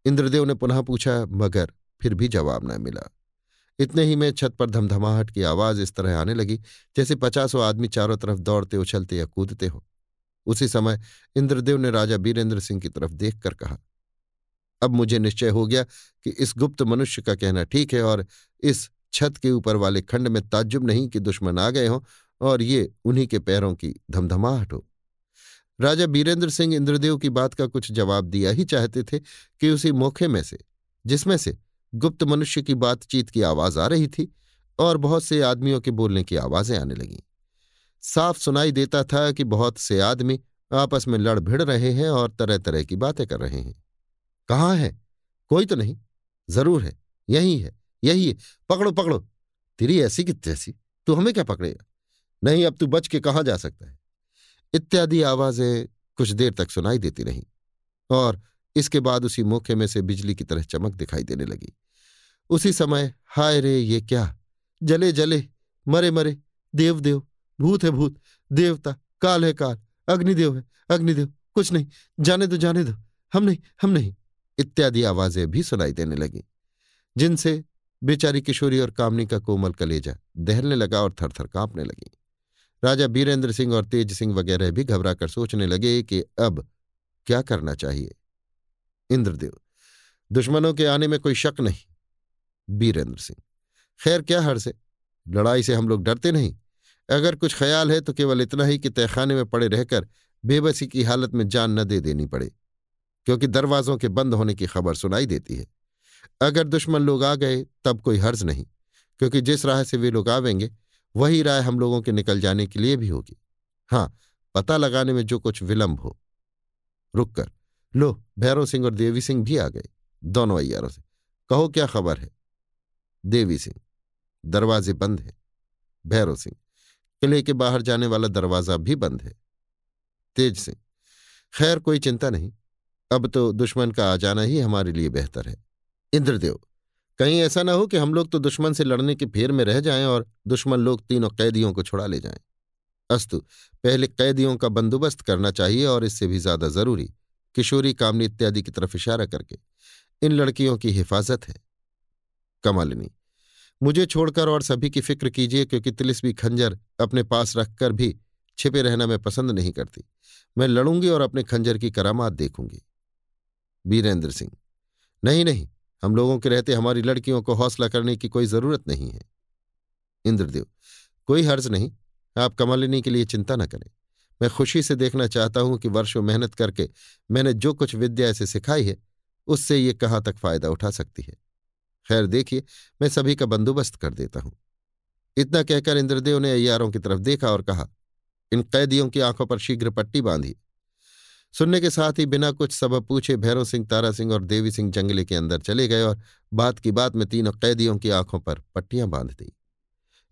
इंद्रदेव ने पुनः पूछा, मगर फिर भी जवाब न मिला। इतने ही में छत पर धमधमाहट की आवाज़ इस तरह आने लगी, जैसे पचासों आदमी चारों तरफ़ दौड़ते, उछलते या कूदते हो। उसी समय इंद्रदेव ने राजा बीरेंद्र सिंह की तरफ़ देखकर कहा, अब मुझे निश्चय हो गया कि इस गुप्त मनुष्य का कहना ठीक है और इस छत के ऊपर वाले खंड में ताज्जुब नहीं कि दुश्मन आ गए हों और ये उन्हीं के पैरों की धमधमाहट हो। राजा बीरेंद्र सिंह इंद्रदेव की बात का कुछ जवाब दिया ही चाहते थे कि उसी मौके में से, जिसमें से गुप्त मनुष्य की बातचीत की आवाज़ आ रही थी और बहुत से आदमियों के बोलने की आवाज़ें आने लगीं। साफ़ सुनाई देता था कि बहुत से आदमी आपस में लड़ भिड़ रहे हैं और तरह तरह की बातें कर रहे हैं। कहाँ है? कोई तो नहीं। ज़रूर है। यही है। यही है। पकड़ो पकड़ो। तेरी ऐसी कि तैसी। तू हमें क्या पकड़ेगा? नहीं, अब तू बच के कहाँ जा सकता है? इत्यादि आवाज़ें कुछ देर तक सुनाई देती रहीं और इसके बाद उसी मौके में से बिजली की तरह चमक दिखाई देने लगी। उसी समय, हाय रे, ये क्या? जले जले, मरे मरे देव देव भूत है भूत, देवता, काल है काल, अग्निदेव है अग्निदेव, कुछ नहीं, जाने दो जाने दो, हम नहीं हम नहीं। इत्यादि आवाज़ें भी सुनाई देने लगी, जिनसे बेचारी किशोरी और कामनी का कोमल कलेजा दहलने लगा और थरथर कांपने लगी। राजा बीरेंद्र सिंह और तेज सिंह वगैरह भी घबराकर सोचने लगे कि अब क्या करना चाहिए। इंद्रदेव, दुश्मनों के आने में कोई शक नहीं। बीरेंद्र सिंह, खैर क्या हर से? लड़ाई से हम लोग डरते नहीं। अगर कुछ ख्याल है तो केवल इतना ही कि तहखाने में पड़े रहकर बेबसी की हालत में जान न दे देनी पड़े, क्योंकि दरवाजों के बंद होने की खबर सुनाई देती है। अगर दुश्मन लोग आ गए तब कोई हर्ज नहीं, क्योंकि जिस राह से वे लोग आवेंगे वही राय हम लोगों के निकल जाने के लिए भी होगी। हाँ पता लगाने में जो कुछ विलंब हो। रुककर लो, भैरव सिंह और देवी सिंह भी आ गए, दोनों अयारों से। कहो, क्या खबर है? देवी सिंह। दरवाजे बंद हैं। भैरव सिंह। किले के बाहर जाने वाला दरवाज़ा भी बंद है। तेज सिंह। खैर, कोई चिंता नहीं। अब तो दुश्मन का आ जाना ही हमारे लिए बेहतर है। इंद्रदेव। कहीं ऐसा ना हो कि हम लोग तो दुश्मन से लड़ने के फेर में रह जाएँ और दुश्मन लोग तीनों कैदियों को छुड़ा ले जाएँ। अस्तु, पहले कैदियों का बंदोबस्त करना चाहिए और इससे भी ज़्यादा ज़रूरी, किशोरी, कामनी इत्यादि की तरफ़ इशारा करके। इन लड़कियों की हिफाजत है। कमालिनी, मुझे छोड़कर और सभी की फ़िक्र कीजिए क्योंकि तिलिस्मी खंजर अपने पास रखकर भी छिपे रहना मैं पसंद नहीं करती। मैं लड़ूँगी और अपने खंजर की करामात देखूँगी। वीरेंद्र सिंह, नहीं नहीं हम लोगों के रहते, हमारी लड़कियों को हौसला करने की कोई ज़रूरत नहीं है। इंद्रदेव, कोई हर्ज नहीं, आप कमालिनी के लिए चिंता न करें। मैं खुशी से देखना चाहता हूँ कि वर्षों मेहनत करके मैंने जो कुछ विद्या ऐसे सिखाई है, उससे ये कहाँ तक फ़ायदा उठा सकती है। खैर, देखिए, मैं सभी का बंदोबस्त कर देता हूँ। इतना कहकर इंद्रदेव ने अयारों की तरफ़ देखा और कहा, इन कैदियों की आँखों पर शीघ्र पट्टी बांधी। सुनने के साथ ही बिना कुछ सबब पूछे भैरव सिंह, तारा सिंह और देवी सिंह जंगले के अंदर चले गए और बात की बात में तीनों कैदियों की आँखों पर पट्टियाँ बाँध दी।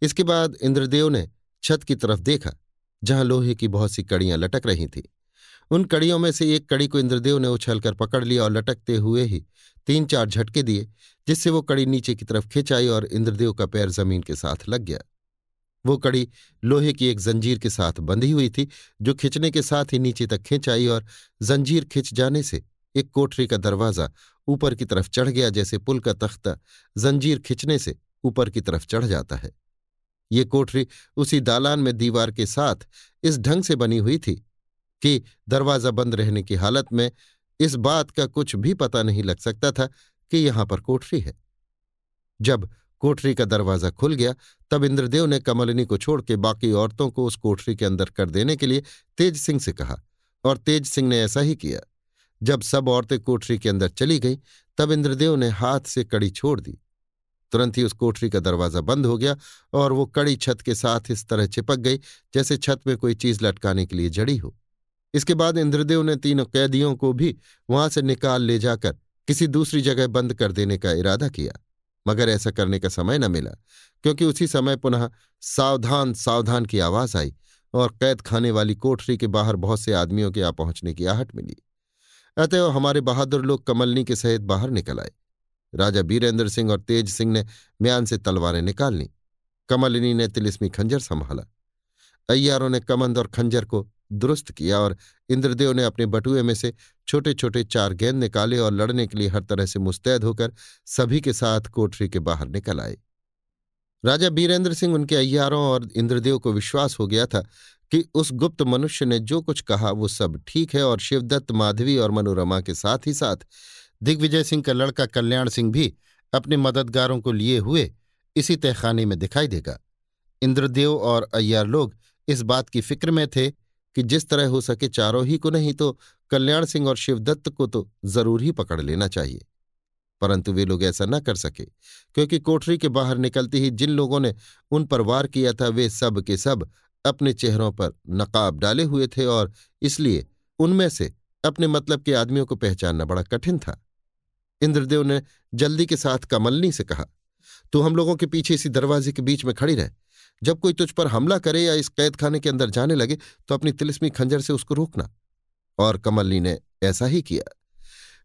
इसके बाद इंद्रदेव ने छत की तरफ़ देखा, जहाँ लोहे की बहुत सी कड़ियाँ लटक रही थीं। उन कड़ियों में से एक कड़ी को इंद्रदेव ने उछलकर पकड़ लिया और लटकते हुए ही तीन चार झटके दिए, जिससे वो कड़ी नीचे की तरफ़ खिंच आई और इंद्रदेव का पैर ज़मीन के साथ लग गया। वो कड़ी लोहे की एक जंजीर के साथ बंधी हुई थी, जो खिंचने के साथ ही नीचे तक खिंच आई और जंजीर खिंच जाने से एक कोठरी का दरवाज़ा ऊपर की तरफ़ चढ़ गया, जैसे पुल का तख्ता जंजीर खिंचने से ऊपर की तरफ़ चढ़ जाता है। ये कोठरी उसी दालान में दीवार के साथ इस ढंग से बनी हुई थी कि दरवाज़ा बंद रहने की हालत में इस बात का कुछ भी पता नहीं लग सकता था कि यहाँ पर कोठरी है। जब कोठरी का दरवाज़ा खुल गया। तब इंद्रदेव ने कमलिनी को छोड़ के बाकी औरतों को उस कोठरी के अंदर कर देने के लिए तेज सिंह से कहा, और तेज सिंह ने ऐसा ही किया। जब सब औरतें कोठरी के अंदर चली गईं, तब इंद्रदेव ने हाथ से कड़ी छोड़ दी। तुरंत ही उस कोठरी का दरवाज़ा बंद हो गया, और वो कड़ी छत के साथ इस तरह चिपक गई, जैसे छत में कोई चीज़ लटकाने के लिए जड़ी हो। इसके बाद इंद्रदेव ने तीनों कैदियों को भी वहाँ से निकाल ले जाकर किसी दूसरी जगह बंद कर देने का इरादा किया। मगर ऐसा करने का समय न मिला, क्योंकि उसी समय पुनः सावधान सावधान की आवाज़ आई और कैद खाने वाली कोठरी के बाहर बहुत से आदमियों के आ पहुँचने की आहट मिली। अतएव हमारे बहादुर लोग कमलनी के सहित बाहर निकल आए। राजा बीरेंद्र सिंह और तेज सिंह ने म्यान से तलवारें निकाल ली। कमलिनी ने तिलिस्मी खंजर संभाला। अय्यारों ने कमंद और खंजर को दुरुस्त किया और इंद्रदेव ने अपने बटुए में से छोटे छोटे चार गेंद निकाले और लड़ने के लिए हर तरह से मुस्तैद होकर सभी के साथ कोठरी के बाहर निकल आए। राजा बीरेंद्र सिंह उनके अय्यारों और इंद्रदेव को विश्वास हो गया था कि उस गुप्त मनुष्य ने जो कुछ कहा वो सब ठीक है और शिवदत्त, माधवी और मनोरमा के साथ ही साथ दिग्विजय सिंह का लड़का कल्याण सिंह भी अपने मददगारों को लिए हुए इसी तहखाने में दिखाई देगा। इंद्रदेव और अय्यार लोग इस बात की फ़िक्र में थे कि जिस तरह हो सके चारों ही को नहीं तो कल्याण सिंह और शिवदत्त को तो ज़रूर ही पकड़ लेना चाहिए। परंतु वे लोग ऐसा न कर सके, क्योंकि कोठरी के बाहर निकलते ही जिन लोगों ने उन पर वार किया था, वे सब के सब अपने चेहरों पर नकाब डाले हुए थे और इसलिए उनमें से अपने मतलब के आदमियों को पहचानना बड़ा कठिन था। इंद्रदेव ने जल्दी के साथ कमलनी से कहा, तू हम लोगों के पीछे इसी दरवाजे के बीच में खड़ी रह। जब कोई तुझ पर हमला करे या इस कैद खाने के अंदर जाने लगे तो अपनी तिलिस्मी खंजर से उसको रोकना। और कमलनी ने ऐसा ही किया।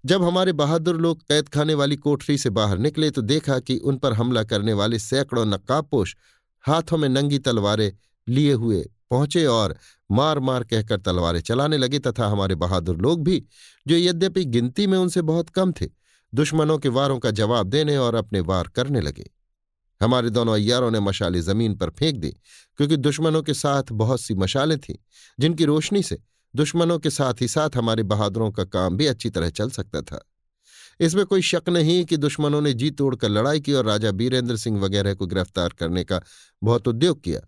जब हमारे बहादुर लोग कैद खाने वाली कोठरी से बाहर निकले तो देखा कि उन पर हमला करने वाले सैकड़ों नकाबपोश हाथों में नंगी तलवारें लिए हुए पहुँचे और मार मार कहकर तलवारें चलाने लगे, तथा हमारे बहादुर लोग भी, जो यद्यपि गिनती में उनसे बहुत कम थे, दुश्मनों के वारों का जवाब देने और अपने वार करने लगे। हमारे दोनों अयारों ने मशाले ज़मीन पर फेंक दी, क्योंकि दुश्मनों के साथ बहुत सी मशालें थीं, जिनकी रोशनी से दुश्मनों के साथ ही साथ हमारे बहादुरों का काम भी अच्छी तरह चल सकता था। इसमें कोई शक नहीं कि दुश्मनों ने जी तोड़कर लड़ाई की और राजा बीरेंद्र सिंह वगैरह को गिरफ़्तार करने का बहुत उद्योग किया,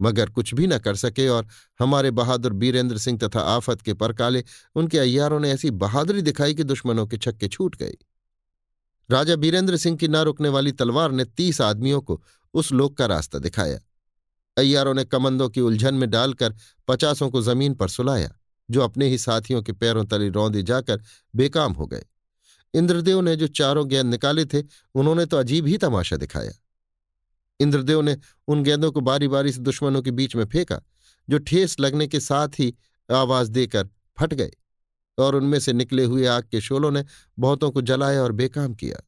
मगर कुछ भी न कर सके और हमारे बहादुर बीरेंद्र सिंह तथा आफत के परकाले उनके अय्यारों ने ऐसी बहादुरी दिखाई कि दुश्मनों के छक्के छूट गए। राजा बीरेंद्र सिंह की न रुकने वाली तलवार ने तीस आदमियों को उस लोक का रास्ता दिखाया। अय्यारों ने कमंदों की उलझन में डालकर पचासों को ज़मीन पर सुलाया, जो अपने ही साथियों के पैरों तले रौंदे जाकर बेकाम हो गए। इंद्रदेव ने जो चारों गेंद निकाले थे, उन्होंने तो अजीब ही तमाशा दिखाया। इंद्रदेव ने उन गेंदों को बारी बारी से दुश्मनों के बीच में फेंका, जो ठेस लगने के साथ ही आवाज़ देकर फट गए। और उनमें से निकले हुए आग के शोलों ने बहुतों को जलाया और बेकाम किया।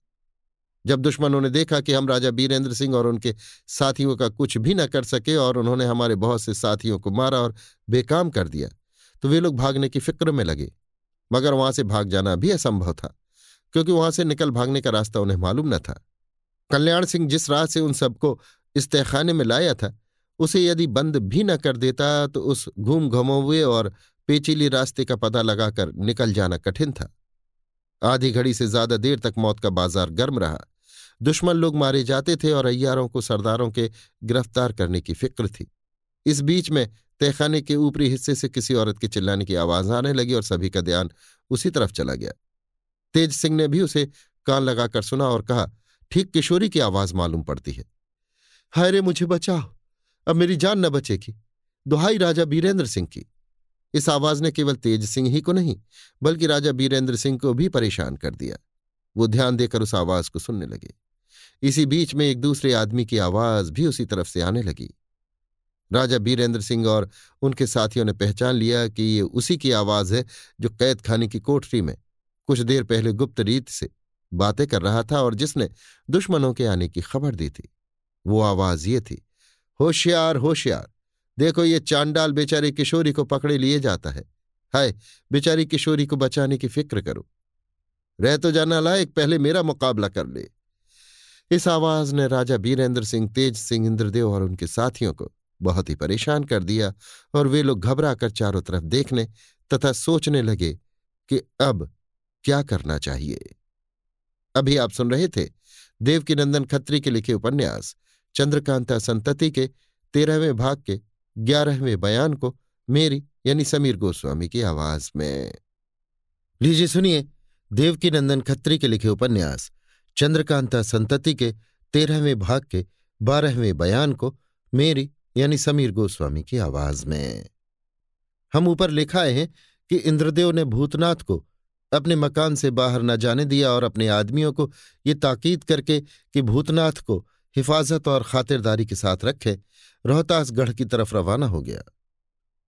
जब दुश्मनों ने देखा कि हम राजा बीरेंद्र सिंह और उनके साथियों का कुछ भी न कर सके और उन्होंने हमारे बहुत से साथियों को मारा और बेकाम कर दिया तो वे लोग भागने की फ़िक्र में लगे। मगर वहाँ से भाग जाना भी असंभव था, क्योंकि वहाँ से निकल भागने का रास्ता उन्हें मालूम न था। कल्याण सिंह जिस राह से उन सबको इस तहखाने में लाया था, उसे यदि बंद भी न कर देता तो उस घूम घुमोवे और पेचीली रास्ते का पता लगाकर निकल जाना कठिन था। आधी घड़ी से ज़्यादा देर तक मौत का बाज़ार गर्म रहा। दुश्मन लोग मारे जाते थे और अय्यारों को सरदारों के गिरफ़्तार करने की फ़िक्र थी। इस बीच में तहखाने के ऊपरी हिस्से से किसी औरत के चिल्लाने की आवाज़ आने लगी और सभी का ध्यान उसी तरफ़ चला गया। तेज सिंह ने भी उसे कान लगाकर सुना और कहा, ठीक किशोरी की आवाज़ मालूम पड़ती है। हाय रे मुझे बचाओ। अब मेरी जान न बचेगी। दुहाई राजा बीरेंद्र सिंह की। इस आवाज़ ने केवल तेज सिंह ही को नहीं, बल्कि राजा बीरेंद्र सिंह को भी परेशान कर दिया। वो ध्यान देकर उस आवाज़ को सुनने लगे। इसी बीच में एक दूसरे आदमी की आवाज़ भी उसी तरफ़ से आने लगी। राजा बीरेंद्र सिंह और उनके साथियों ने पहचान लिया कि ये उसी की आवाज़ है जो कैद खाने की कोठरी में, कुछ देर पहले गुप्त रीत से बातें कर रहा था और जिसने दुश्मनों के आने की खबर दी थी। वो आवाज़ ये थी, होशियार होशियार देखो, ये चांडाल बेचारी किशोरी को पकड़े लिए जाता है। हाय, बेचारी किशोरी को बचाने की फ़िक्र करो। रह तो जाना लायक, पहले मेरा मुकाबला कर ले। इस आवाज़ ने राजा बीरेंद्र सिंह, तेज सिंह इंद्रदेव और उनके साथियों को बहुत ही परेशान कर दिया और वे लोग घबरा कर चारों तरफ़ देखने तथा सोचने लगे कि अब क्या करना चाहिए। अभी आप सुन रहे थे देवकीनंदन खत्री के लिखे उपन्यास, चंद्रकांता संतति के तेरहवें भाग के ग्यारहवें बयान को मेरी, यानी समीर गोस्वामी की आवाज़ में। लीजिए सुनिए देवकी नंदन खत्री के लिखे उपन्यास, चंद्रकांता संतति के तेरहवें भाग के बारहवें बयान को मेरी, यानी समीर गोस्वामी की आवाज़ में। हम ऊपर लिखाए हैं कि इंद्रदेव ने भूतनाथ को अपने मकान से बाहर न जाने दिया और अपने आदमियों को ये ताकीद करके कि भूतनाथ को हिफाजत और खातिरदारी के साथ रखे रोहतासगढ़ की तरफ़ रवाना हो गया।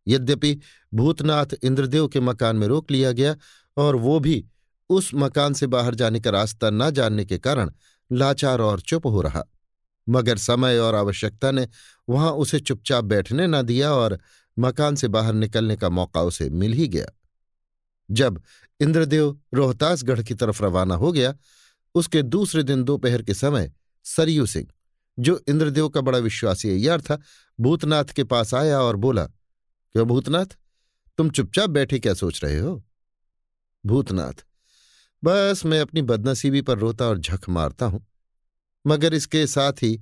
यद्यपि भूतनाथ इंद्रदेव के मकान में रोक लिया गया और वो भी उस मकान से बाहर जाने का रास्ता न जानने के कारण लाचार और चुप हो रहा। मगर समय और आवश्यकता ने वहाँ उसे चुपचाप बैठने न दिया और मकान से बाहर निकलने का मौका उसे मिल ही गया। जब इंद्रदेव रोहतासगढ़ की तरफ़ रवाना हो गया, उसके दूसरे दिन दोपहर के समय सरयू सिंह जो इंद्रदेव का बड़ा विश्वासी अय्यार था, भूतनाथ के पास आया और बोला, क्यों भूतनाथ? तुम चुपचाप बैठे क्या सोच रहे हो? भूतनाथ, बस मैं अपनी बदनसीबी पर रोता और झक मारता हूँ। मगर इसके साथ ही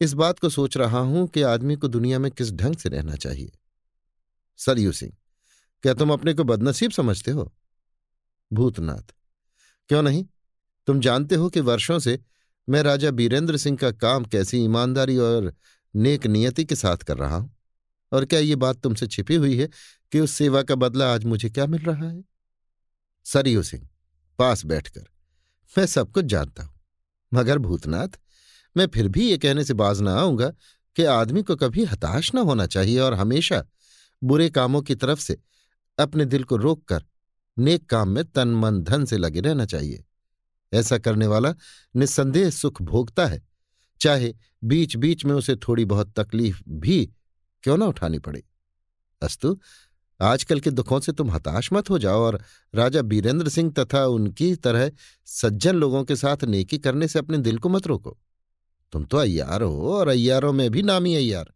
इस बात को सोच रहा हूँ कि आदमी को दुनिया में किस ढंग से रहना चाहिए। सरयू सिंह, क्या तुम अपने को बदनसीब समझते हो? भूतनाथ, क्यों नहीं? तुम जानते हो कि वर्षों से मैं राजा बीरेंद्र सिंह का काम कैसी ईमानदारी और नेक नियति के साथ कर रहा हूँ? और क्या ये बात तुमसे छिपी हुई है कि उस सेवा का बदला आज मुझे क्या मिल रहा है? सरयू सिंह, पास बैठकर, मैं सब कुछ जानता हूँ, मगर भूतनाथ, मैं फिर भी ये कहने से बाज न आऊँगा कि आदमी को कभी हताश न होना चाहिए और हमेशा बुरे कामों की तरफ़ से अपने दिल को रोककर नेक काम में तन मन धन से लगे रहना चाहिए। ऐसा करने वाला निस्संदेह सुख भोगता है। चाहे बीच बीच में उसे थोड़ी बहुत तकलीफ़ भी क्यों ना उठानी पड़े। अस्तु, आजकल के दुखों से तुम हताश मत हो जाओ और राजा बीरेंद्र सिंह तथा उनकी तरह सज्जन लोगों के साथ नेकी करने से अपने दिल को मत रोको। तुम तो अय्यार हो और अय्यारों में भी नामी अय्यार।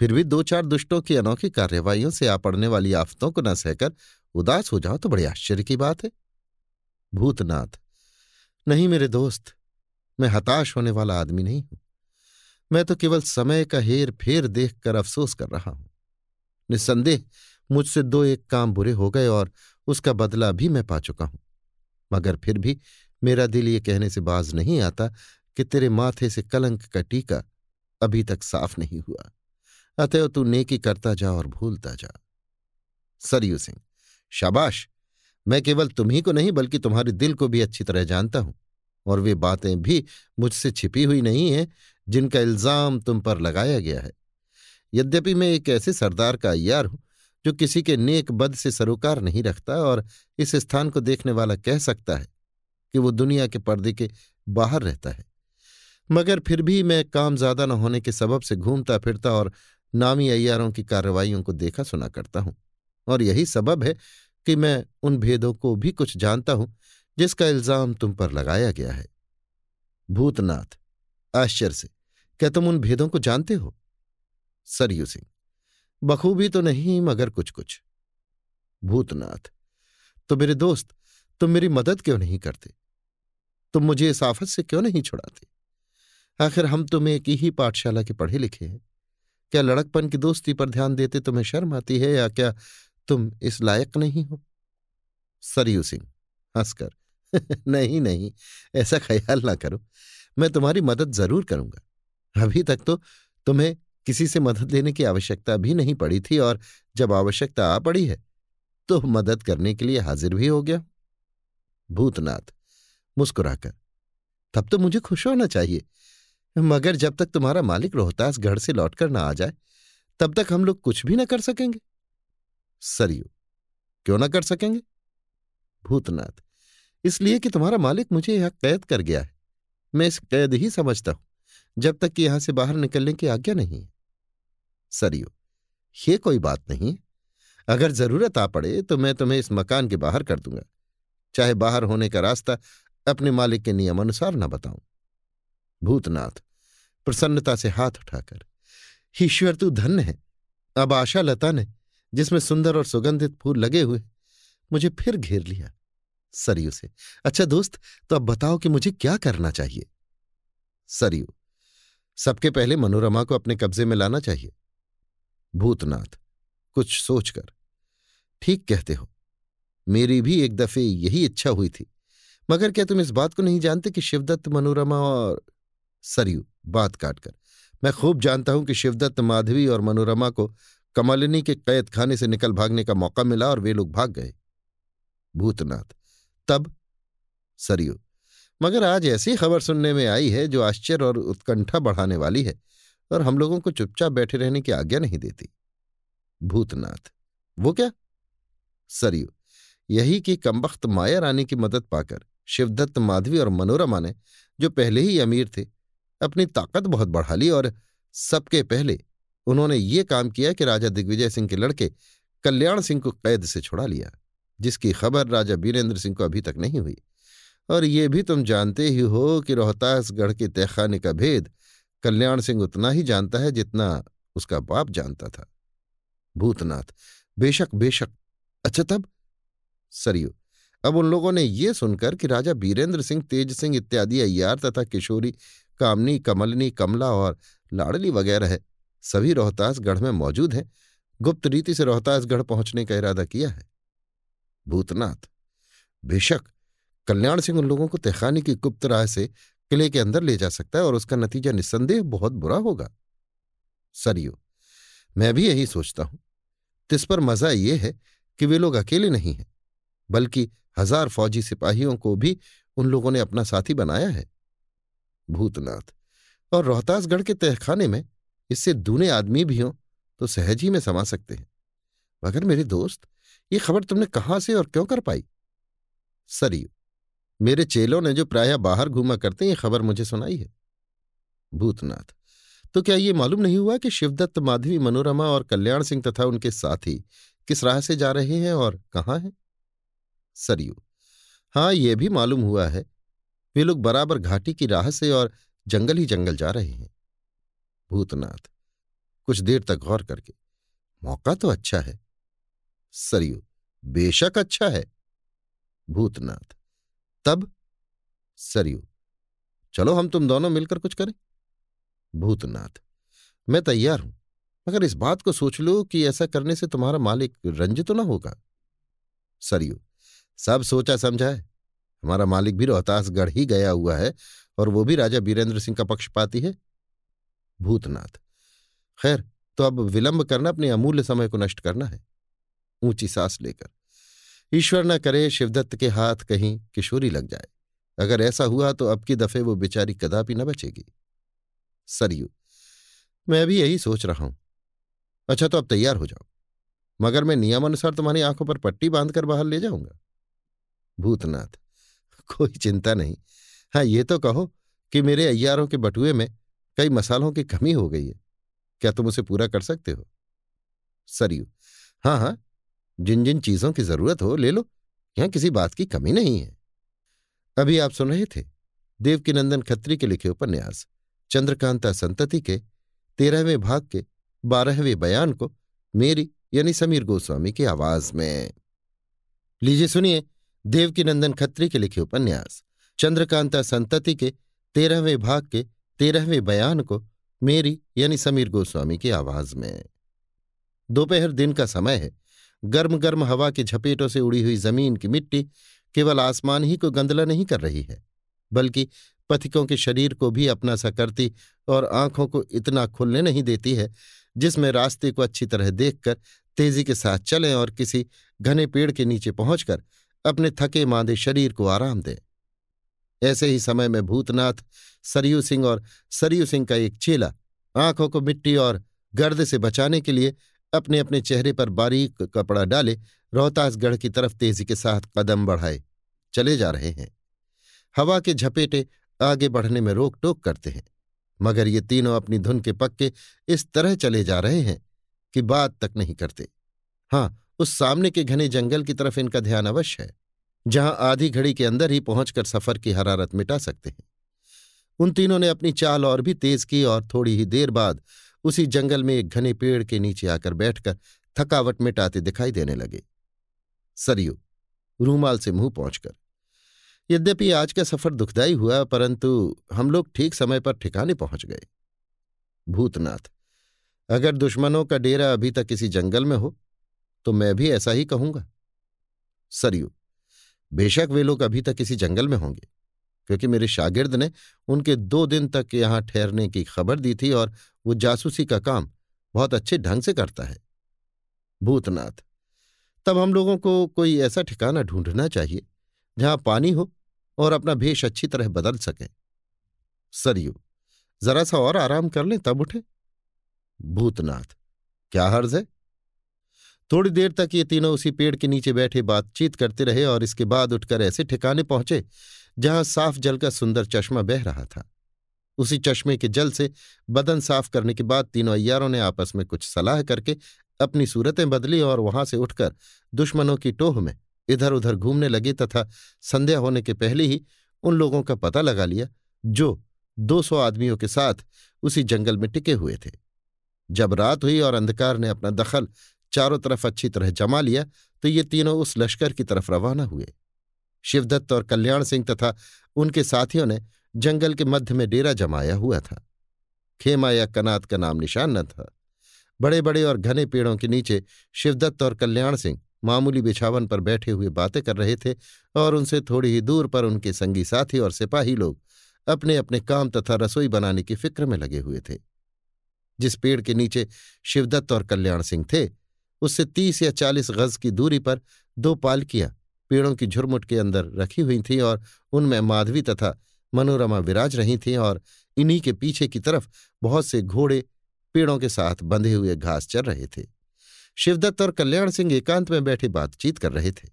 फिर भी दो चार दुष्टों की अनोखी कार्यवाहियों से आ पड़ने वाली आफतों को न सहकर उदास हो जाओ तो बड़े आश्चर्य की बात है। भूतनाथ नहीं मेरे दोस्त, मैं हताश होने वाला आदमी नहीं हूँ। मैं तो केवल समय का हेर फेर देखकर अफसोस कर रहा हूँ। निस्संदेह, मुझसे दो एक काम बुरे हो गए और उसका बदला भी मैं पा चुका हूँ। मगर फिर भी मेरा दिल ये कहने से बाज नहीं आता कि तेरे माथे से कलंक का टीका अभी तक साफ़ नहीं हुआ। अतएव तू नेकी करता जा और भूलता जा। सरयू सिंह, शाबाश। मैं केवल तुम्ही को नहीं, बल्कि तुम्हारे दिल को भी अच्छी तरह जानता हूँ। और वे बातें भी मुझसे छिपी हुई नहीं हैं, जिनका इल्ज़ाम तुम पर लगाया गया है। यद्यपि मैं एक ऐसे सरदार का अय्यार हूँ, जो किसी के नेक बद से सरोकार नहीं रखता और इस स्थान को देखने वाला कह सकता है कि वो दुनिया के पर्दे के बाहर रहता है। मगर फिर भी मैं काम ज़्यादा न होने के सबब से घूमता फिरता और नामी अय्यारों की कार्रवाइयों को देखा सुना करता हूँ। और यही सबब है कि मैं उन भेदों को भी कुछ जानता हूँ, जिसका इल्ज़ाम तुम पर लगाया गया है। भूतनाथ, आश्चर्य से, क्या तुम उन भेदों को जानते हो? सरयू सिंह, बखूबी तो नहीं, मगर कुछ कुछ भूतनाथ तो मेरे दोस्त, तुम मेरी मदद क्यों नहीं करते? तुम मुझे इस आफत से क्यों नहीं छुड़ाते? आखिर हम तुम एक ही पाठशाला के पढ़े लिखे हैं। क्या लड़कपन की दोस्ती पर ध्यान देते तुम्हें शर्म आती है, या क्या तुम इस लायक नहीं हो? सरयू सिंह हंसकर, <laughs> नहीं नहीं, ऐसा ख्याल ना करो। मैं तुम्हारी मदद ज़रूर करूँगा। अभी तक तो तुम्हें किसी से मदद लेने की आवश्यकता भी नहीं पड़ी थी और जब आवश्यकता आ पड़ी है तो मदद करने के लिए हाजिर भी हो गया भूतनाथ मुस्कुराकर, तब तो मुझे खुश होना चाहिए, मगर जब तक तुम्हारा मालिक रोहतास गढ़ से लौटकर ना आ जाए, तब तक हम लोग कुछ भी ना कर सकेंगे। सरयू, क्यों ना कर सकेंगे? भूतनाथ, इसलिए कि तुम्हारा मालिक मुझे यहाँ कैद कर गया है। मैं इस कैद ही समझता हूँ, जब तक कि यहाँ से बाहर निकलने की आज्ञा नहीं है। सरयू, ये कोई बात नहीं। अगर ज़रूरत आ पड़े तो मैं तुम्हें इस मकान के बाहर कर दूँगा। चाहे बाहर होने का रास्ता अपने मालिक के नियम अनुसार न बताऊँ। भूतनाथ, प्रसन्नता से हाथ उठाकर, ईश्वर तू धन्य है, अब आशा लता ने जिसमें सुंदर और सुगंधित फूल लगे हुए। मुझे फिर घेर लिया। सरयू से अच्छा दोस्त तो अब बताओ कि मुझे क्या करना चाहिए? सरयू, सबके पहले मनोरमा को अपने कब्जे में लाना चाहिए। भूतनाथ, कुछ सोचकर। ठीक कहते हो, मेरी भी एक दफे यही इच्छा हुई थी, मगर क्या तुम इस बात को नहीं जानते कि शिवदत्त मनोरमा और सरयू, बात काटकर, मैं खूब जानता हूँ कि शिवदत्त माधवी और मनोरमा को कमलिनी के कैद खाने से निकल भागने का मौका मिला और वे लोग भाग गए। भूतनाथ, तब सरयू, मगर आज ऐसी खबर सुनने में आई है जो आश्चर्य और उत्कंठा बढ़ाने वाली है और हम लोगों को चुपचाप बैठे रहने की आज्ञा नहीं देती। भूतनाथ, वो क्या? सरयू, यही कि कमबख्त माया रानी की मदद पाकर शिवदत्त माधवी और मनोरमा ने, जो पहले ही अमीर थे, अपनी ताकत बहुत बढ़ा ली और सबके पहले उन्होंने ये काम किया कि राजा दिग्विजय सिंह के लड़के कल्याण सिंह को कैद से छुड़ा लिया, जिसकी खबर राजा बीरेंद्र सिंह को अभी तक नहीं हुई। और ये भी तुम जानते ही हो कि रोहतासगढ़ के तहखाने का भेद कल्याण सिंह उतना ही जानता है जितना उसका बाप जानता था। भूतनाथ, बेशक बेशक। अच्छा तब? सरयू, अब उन लोगों ने ये सुनकर कि राजा बीरेंद्र सिंह, तेज सिंह इत्यादि अय्यार तथा किशोरी, कामनी, कमलनी, कमला और लाडली वगैरह है सभी रोहतासगढ़ में मौजूद हैं। गुप्त रीति से रोहतासगढ़ पहुँचने का इरादा किया है। भूतनाथ, बेशक कल्याण सिंह उन लोगों को तहखानी की गुप्त राह से किले के अंदर ले जा सकता है और उसका नतीजा निस्संदेह बहुत बुरा होगा। सरयू, मैं भी यही सोचता हूँ। तिस पर मज़ा यह है कि वे लोग अकेले नहीं हैं, बल्कि हज़ार फौजी सिपाहियों को भी उन लोगों ने अपना साथी बनाया है। भूतनाथ, और रोहतासगढ़ के तहखाने में इससे दूने आदमी भी हों तो सहज ही में समा सकते हैं। मगर मेरे दोस्त, ये खबर तुमने कहाँ से और क्यों कर पाई? सरयू मेरे चेलों ने जो प्रायः बाहर घूमा करते ये खबर मुझे सुनाई है। भूतनाथ तो क्या ये मालूम नहीं हुआ कि शिवदत्त, माधवी, मनोरमा और कल्याण सिंह तथा उनके साथी किस राह से जा रहे हैं और कहाँ हैं? सरयू हाँ ये भी मालूम हुआ है। वे लोग बराबर घाटी की राह से और जंगल ही जंगल जा रहे हैं। भूतनाथ। कुछ देर तक गौर करके, मौका तो अच्छा है। सरयू, बेशक अच्छा है। भूतनाथ, तब? सरयू, चलो हम तुम दोनों मिलकर कुछ करें। भूतनाथ, मैं तैयार हूँ, मगर इस बात को सोच लो कि ऐसा करने से तुम्हारा मालिक रंज तो ना होगा। सरयू, सब सोचा समझा है हमारा मालिक भी रोहतासगढ़ ही गया हुआ है और वो भी राजा बीरेंद्र सिंह का पक्षपाती है। भूतनाथ। खैर तो अब विलंब करना, अपने अमूल्य समय को नष्ट करना है। ऊँची सांस लेकर। ईश्वर न करे शिवदत्त के हाथ कहीं किशोरी लग जाए। अगर ऐसा हुआ तो अब की दफे वो बेचारी कदापि न बचेगी। सरयू, मैं भी यही सोच रहा हूँ। अच्छा तो अब तैयार हो जाओ। मगर मैं नियमानुसार तुम्हारी आँखों पर पट्टी बांधकर बाहर ले जाऊँगा। भूतनाथ, कोई चिंता नहीं। हाँ ये तो कहो कि मेरे अय्यारों के बटुए में कई मसालों की कमी हो गई है। क्या तुम उसे पूरा कर सकते हो? सरयू हाँ हाँ जिन जिन चीज़ों की ज़रूरत हो, ले लो। यहाँ किसी बात की कमी नहीं है। अभी आप सुन रहे थे देवकीनंदन खत्री के लिखे उपन्यास, चंद्रकांता संतति के, तेरहवें भाग के, बारहवें बयान को, मेरी यानी समीर गोस्वामी की आवाज़ में। लीजिए सुनिए देवकीनंदन खत्री के लिखे उपन्यास, चंद्रकांता संतति के, तेरहवें भाग के तेरहवें बयान को मेरी यानी समीर गोस्वामी की आवाज़ में। दोपहर दिन का समय है। गर्म गर्म हवा की झपेटों से उड़ी हुई ज़मीन की मिट्टी केवल आसमान ही को गंदला नहीं कर रही है, बल्कि पथिकों के शरीर को भी अपना सा करती और आँखों को इतना खुलने नहीं देती है, जिसमें रास्ते को अच्छी तरह देखकर तेज़ी के साथ चलें और किसी घने पेड़ के नीचे पहुंचकर अपने थके मांदे शरीर को आराम दें। ऐसे ही समय में भूतनाथ, सरयू सिंह और सरयू सिंह का एक चेला आँखों को मिट्टी और गर्द से बचाने के लिए अपने अपने चेहरे पर बारीक कपड़ा डाले रोहतासगढ़ की तरफ़ तेज़ी के साथ कदम बढ़ाए, चले जा रहे हैं। हवा के झपेटे आगे बढ़ने में रोक टोक करते हैं, मगर ये तीनों अपनी धुन के पक्के इस तरह चले जा रहे हैं कि बात तक नहीं करते। हाँ उस सामने के घने जंगल की तरफ़ इनका ध्यान अवश्य है। जहाँ आधी घड़ी के अंदर ही पहुंचकर सफ़र की हरारत मिटा सकते हैं। उन तीनों ने अपनी चाल और भी तेज की और थोड़ी ही देर बाद उसी जंगल में एक घने पेड़ के नीचे आकर बैठकर थकावट मिटाते दिखाई देने लगे। सरयू, रूमाल से मुँह पहुंचकर, यद्यपि आज का सफ़र दुखदाई हुआ, परंतु हम लोग ठीक समय पर ठिकाने पहुँच गए। भूतनाथ, अगर दुश्मनों का डेरा अभी तक किसी जंगल में हो तो मैं भी ऐसा ही कहूँगा। सरयू बेशक वे लोग अभी तक किसी जंगल में होंगे, क्योंकि मेरे शागिर्द ने उनके दो दिन तक यहाँ ठहरने की खबर दी थी और वो जासूसी का काम बहुत अच्छे ढंग से करता है। भूतनाथ, तब हम लोगों को कोई ऐसा ठिकाना ढूंढना चाहिए जहाँ पानी हो और अपना भेष अच्छी तरह बदल सके। सरयू, जरा सा और आराम कर लें तब उठे। भूतनाथ, क्या हर्ज है? थोड़ी देर तक ये तीनों उसी पेड़ के नीचे बैठे बातचीत करते रहे और इसके बाद उठकर ऐसे ठिकाने पहुँचे, जहाँ साफ़ जल का सुंदर चश्मा बह रहा था। उसी चश्मे के जल से बदन साफ़ करने के बाद तीनों अय्यारों ने आपस में कुछ सलाह करके अपनी सूरतें बदली और वहाँ से उठकर दुश्मनों की टोह में इधर उधर घूमने लगे तथा संध्या होने के पहले ही उन लोगों का पता लगा लिया, जो दो सौ आदमियों के साथ उसी जंगल में टिके हुए थे। जब रात हुई और अंधकार ने अपना दखल चारों तरफ़ अच्छी तरह जमा लिया तो ये तीनों उस लश्कर की तरफ़ रवाना हुए। शिवदत्त और कल्याण सिंह तथा उनके साथियों ने जंगल के मध्य में डेरा जमाया हुआ था। खेमा या कनात का नाम निशान न था। बड़े बड़े और घने पेड़ों के नीचे शिवदत्त और कल्याण सिंह मामूली बिछावन पर बैठे हुए बातें कर रहे थे और उनसे थोड़ी ही दूर पर उनके संगी साथी और सिपाही लोग अपने अपने काम तथा रसोई बनाने की फ़िक्र में लगे हुए थे। जिस पेड़ के नीचे शिवदत्त और कल्याण सिंह थे उससे तीस या चालीस गज की दूरी पर दो पालकियाँ पेड़ों की झुरमुट के अंदर रखी हुई थीं और उनमें माधवी तथा मनोरमा विराज रही थीं और इन्हीं के पीछे की तरफ़ बहुत से घोड़े पेड़ों के साथ बंधे हुए घास चर रहे थे। शिवदत्त और कल्याण सिंह एकांत में बैठे बातचीत कर रहे थे।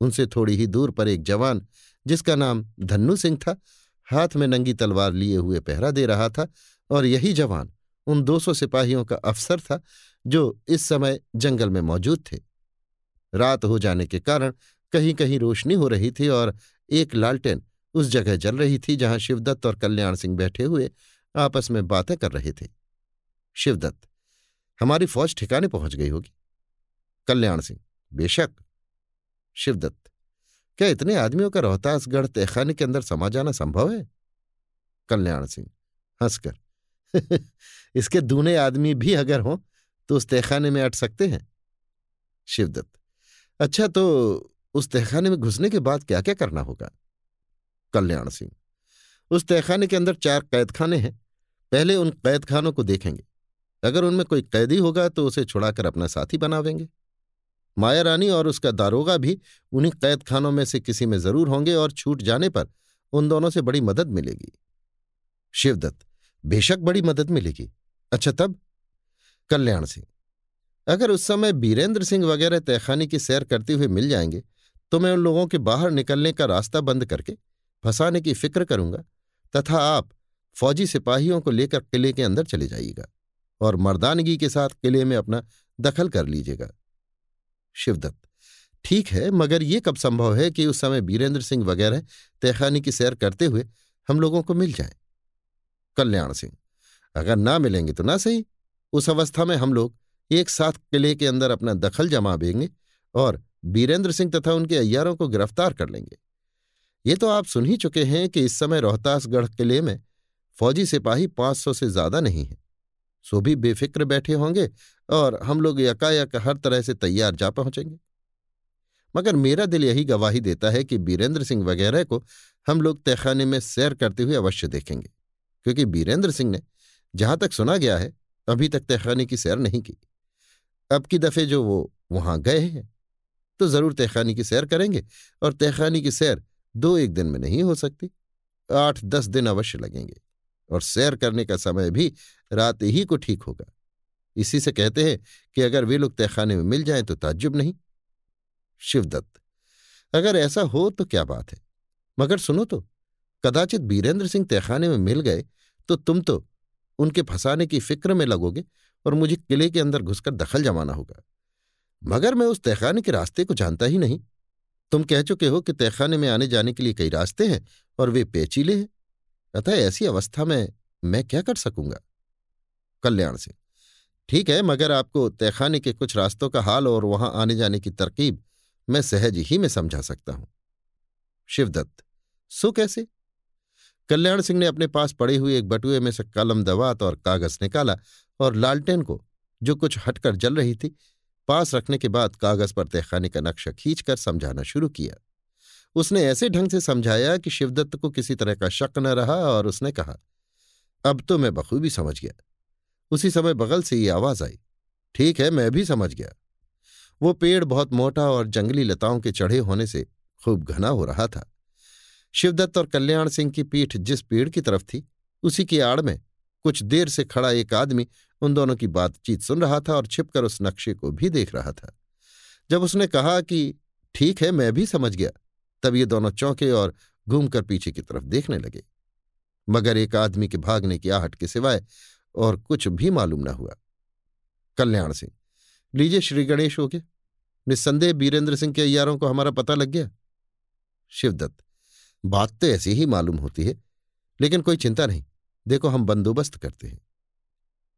उनसे थोड़ी ही दूर पर एक जवान, जिसका नाम धन्नू सिंह था, हाथ में नंगी तलवार लिए हुए पहरा दे रहा था और यही जवान उन दो सौ सिपाहियों का अफसर था जो इस समय जंगल में मौजूद थे। रात हो जाने के कारण कहीं कहीं रोशनी हो रही थी और एक लालटेन उस जगह जल रही थी जहाँ शिवदत्त और कल्याण सिंह बैठे हुए आपस में बातें कर रहे थे। शिवदत्त, हमारी फौज ठिकाने पहुँच गई होगी। कल्याण सिंह, बेशक। शिवदत्त, क्या इतने आदमियों का रोहतासगढ़ तहखाने के अंदर समा जाना संभव है? कल्याण सिंह, हंसकर, <laughs> इसके दूने आदमी भी अगर हों तो उस तहखाने में अट सकते हैं? शिवदत्त अच्छा तो उस तहखाने में घुसने के बाद क्या क्या करना होगा? कल्याण सिंह, उस तहखाने के अंदर चार कैदखाने हैं। पहले उन कैदखानों को देखेंगे। अगर उनमें कोई कैदी होगा तो उसे छुड़ाकर अपना साथी बनावेंगे। माया रानी और उसका दारोगा भी उन्हीं कैदखानों में से किसी में ज़रूर होंगे और छूट जाने पर उन दोनों से बड़ी मदद मिलेगी। शिवदत्त, बेशक बड़ी मदद मिलेगी। अच्छा तब? कल्याण सिंह। अगर उस समय बीरेंद्र सिंह वगैरह तहखानी की सैर करते हुए मिल जाएँगे तो मैं उन लोगों के बाहर निकलने का रास्ता बंद करके फंसाने की फ़िक्र करूँगा, तथा आप फौजी सिपाहियों को लेकर किले के अंदर चले जाइएगा और मर्दानगी के साथ किले में अपना दखल कर लीजिएगा। शिवदत्त, ठीक है, मगर ये कब संभव है कि उस समय बीरेंद्र सिंह वगैरह तहखानी की सैर करते हुए हम लोगों को मिल जाए? कल्याण सिंह, अगर ना मिलेंगे तो ना सही। उस अवस्था में हम लोग एक साथ किले के अंदर अपना दखल जमा देंगे और बीरेंद्र सिंह तथा उनके अय्यारों को गिरफ़्तार कर लेंगे। ये तो आप सुन ही चुके हैं कि इस समय रोहतासगढ़ किले में फौजी सिपाही पाँच सौ से ज़्यादा नहीं है। सो भी बेफिक्र बैठे होंगे और हम लोग यकायक हर तरह से तैयार जा पहुँचेंगे। मगर मेरा दिल यही गवाही देता है कि बीरेंद्र सिंह वगैरह को हम लोग तहखाने में सैर करते हुए अवश्य देखेंगे, क्योंकि बीरेंद्र सिंह ने जहाँ तक सुना गया है अभी तक तहखाने की सैर नहीं की। अब की दफे जो वो वहाँ गए हैं तो ज़रूर तहखानी की सैर करेंगे और तहखानी की सैर दो एक दिन में नहीं हो सकती, आठ दस दिन अवश्य लगेंगे और सैर करने का समय भी रात ही को ठीक होगा। इसी से कहते हैं कि अगर वे लोग तहखाने में मिल जाएँ तो ताज्जुब नहीं। शिवदत्त, अगर ऐसा हो तो क्या बात है? मगर सुनो तो कदाचित बीरेंद्र सिंह तहखाने में मिल गए तो तुम तो उनके फंसाने की फ़िक्र में लगोगे और मुझे किले के अंदर घुसकर दखल जमाना होगा। मगर मैं उस तहखाने के रास्ते को जानता ही नहीं। तुम कह चुके हो कि तहखाने में आने जाने के लिए कई रास्ते हैं और वे पेचीले हैं। अतः ऐसी अवस्था में मैं क्या कर सकूँगा? कल्याण सिंह ठीक है, मगर आपको तहखाने के कुछ रास्तों का हाल और वहाँ आने जाने की तरकीब मैं सहज ही में समझा सकता हूँ। शिवदत्त, सो कैसे? कल्याण सिंह ने अपने पास पड़े हुए एक बटुए में से कलम दवात और कागज़ निकाला और लालटेन को, जो कुछ हटकर जल रही थी, पास रखने के बाद कागज़ पर तहखाने का नक्शा खींचकर समझाना शुरू किया। उसने ऐसे ढंग से समझाया कि शिवदत्त को किसी तरह का शक न रहा और उसने कहा, अब तो मैं बखूबी समझ गया। उसी समय बगल से ये आवाज़ आई, ठीक है, मैं भी समझ गया। वो पेड़ बहुत मोटा और जंगली लताओं के चढ़े होने से खूब घना हो रहा था। शिवदत्त और कल्याण सिंह की पीठ जिस पेड़ की तरफ़ थी, उसी की आड़ में कुछ देर से खड़ा एक आदमी उन दोनों की बातचीत सुन रहा था और छिपकर उस नक्शे को भी देख रहा था। जब उसने कहा कि, ठीक है, मैं भी समझ गया, तब ये दोनों चौंके और घूमकर पीछे की तरफ़ देखने लगे। मगर एक आदमी के भागने की आहट के सिवाय और कुछ भी मालूम न हुआ। कल्याण सिंह, लीजिए श्री गणेश हो गए निस्संदेह बीरेंद्र सिंह के अयारों को हमारा पता लग गया? शिवदत्त बात तो ऐसी ही मालूम होती है, लेकिन कोई चिंता नहीं। देखो, हम बंदोबस्त करते हैं।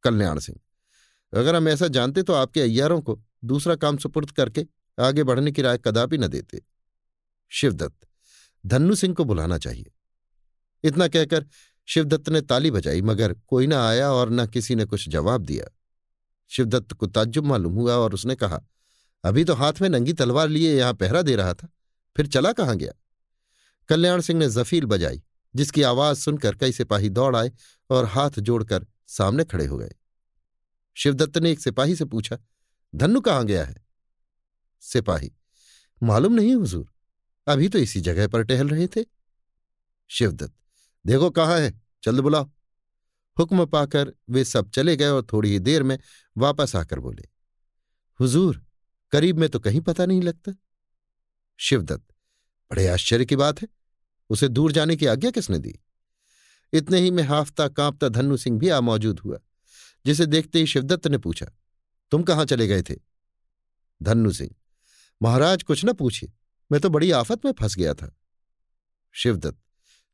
कल्याण सिंह, अगर हम ऐसा जानते तो आपके अय्यारों को दूसरा काम सुपुर्द करके आगे बढ़ने की राय कदापि न देते। शिवदत्त, धन्नू सिंह को बुलाना चाहिए। इतना कहकर शिवदत्त ने ताली बजाई, मगर कोई ना आया और न किसी ने कुछ जवाब दिया। शिवदत्त को ताज्जुब मालूम हुआ और उसने कहा, अभी तो हाथ में नंगी तलवार लिए यहाँ पहरा दे रहा था, फिर चला कहाँ गया? कल्याण सिंह ने जफील बजाई, जिसकी आवाज़ सुनकर कई सिपाही दौड़ आए और हाथ जोड़कर सामने खड़े हो गए। शिवदत्त ने एक सिपाही से पूछा, धन्नु कहाँ गया है? सिपाही, मालूम नहीं हुजूर, अभी तो इसी जगह पर टहल रहे थे। शिवदत्त, देखो कहाँ है, जल्द बुलाओ। हुक्म पाकर वे सब चले गए और थोड़ी ही देर में वापस आकर बोले, हुजूर, करीब में तो कहीं पता नहीं लगता? शिवदत्त बड़े आश्चर्य की बात है। उसे दूर जाने की आज्ञा किसने दी? इतने ही में हाफता कांपता धन्नु सिंह भी आ मौजूद हुआ, जिसे देखते ही शिवदत्त ने पूछा, तुम कहाँ चले गए थे? धन्नु सिंह, महाराज, कुछ न पूछिए, मैं तो बड़ी आफत में फंस गया था। शिवदत्त,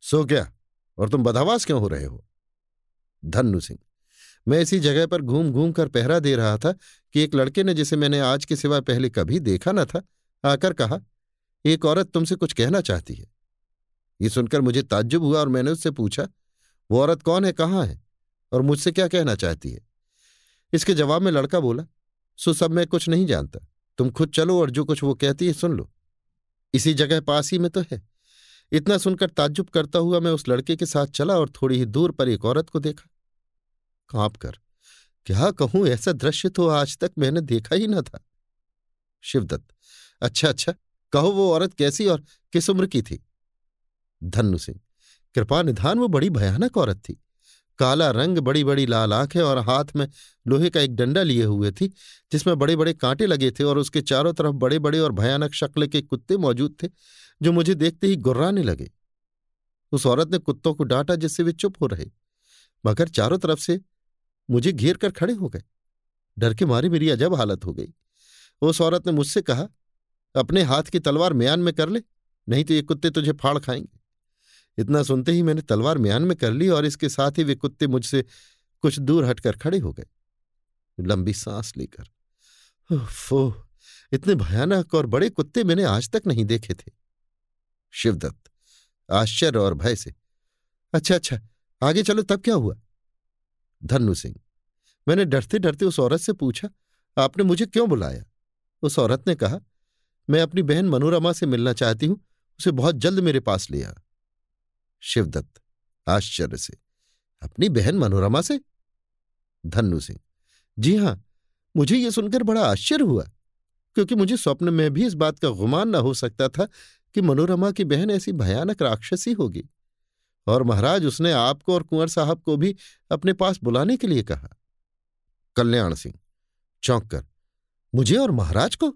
सो क्या, और तुम बदहवास क्यों हो रहे हो? धन्नु सिंह, मैं इसी जगह पर घूम घूम कर पहरा दे रहा था कि एक लड़के ने जिसे मैंने आज के सिवा पहले कभी देखा न था, आकर कहा एक औरत तुमसे कुछ कहना चाहती है। ये सुनकर मुझे ताज्जुब हुआ और मैंने उससे पूछा, वो औरत कौन है, कहाँ है? और मुझसे क्या कहना चाहती है? इसके जवाब में लड़का बोला, सो सब मैं कुछ नहीं जानता। तुम खुद चलो और जो कुछ वो कहती है सुन लो। इसी जगह पास ही में तो है। इतना सुनकर ताज्जुब करता हुआ मैं उस लड़के के साथ चला और थोड़ी ही दूर पर एक औरत को देखा। काँप कर, क्या कहूँ, ऐसा दृश्य तो आज तक मैंने देखा ही ना था। शिवदत्त अच्छा अच्छा। कहो वो औरत कैसी और किस उम्र की थी? धन्नु सिंह, कृपा निधान, वो बड़ी भयानक औरत थी। काला रंग बड़ी बड़ी लाल आँखें और हाथ में लोहे का एक डंडा लिए हुए थी, जिसमें बड़े बड़े कांटे लगे थे और उसके चारों तरफ़ बड़े बड़े और भयानक शक्ल के कुत्ते मौजूद थे, जो मुझे देखते ही गुर्राने लगे। उस औरत ने कुत्तों को डांटा जिससे वे चुप हो रहे, मगर चारों तरफ़ से मुझे घेर कर खड़े हो गए। डर के मारे मेरी अजब हालत हो गई। उस औरत ने मुझसे कहा अपने हाथ की तलवार म्यान में कर ले, नहीं तो ये कुत्ते तुझे फाड़ खाएँगे। इतना सुनते ही मैंने तलवार म्यान में कर ली और इसके साथ ही वे कुत्ते मुझसे कुछ दूर हटकर खड़े हो गए। लंबी सांस लेकर। फो इतने भयानक और बड़े कुत्ते मैंने आज तक नहीं देखे थे। शिवदत्त, आश्चर्य और भय से। अच्छा अच्छा आगे चलो, तब क्या हुआ? धन्नु सिंह, मैंने डरते डरते उस औरत से पूछा, आपने मुझे क्यों बुलाया? उस औरत ने कहा मैं अपनी बहन मनोरमा से मिलना चाहती हूँ, उसे बहुत जल्द मेरे पास ले आ। शिवदत्त, आश्चर्य से, अपनी बहन मनोरमा से? धनु सिंह, जी हाँ, मुझे यह सुनकर बड़ा आश्चर्य हुआ, क्योंकि मुझे स्वप्न में भी इस बात का गुमान न हो सकता था कि मनोरमा की बहन ऐसी भयानक राक्षसी होगी। और महाराज, उसने आपको और कुंवर साहब को भी अपने पास बुलाने के लिए कहा। कल्याण सिंह, चौंक कर, मुझे और महाराज को?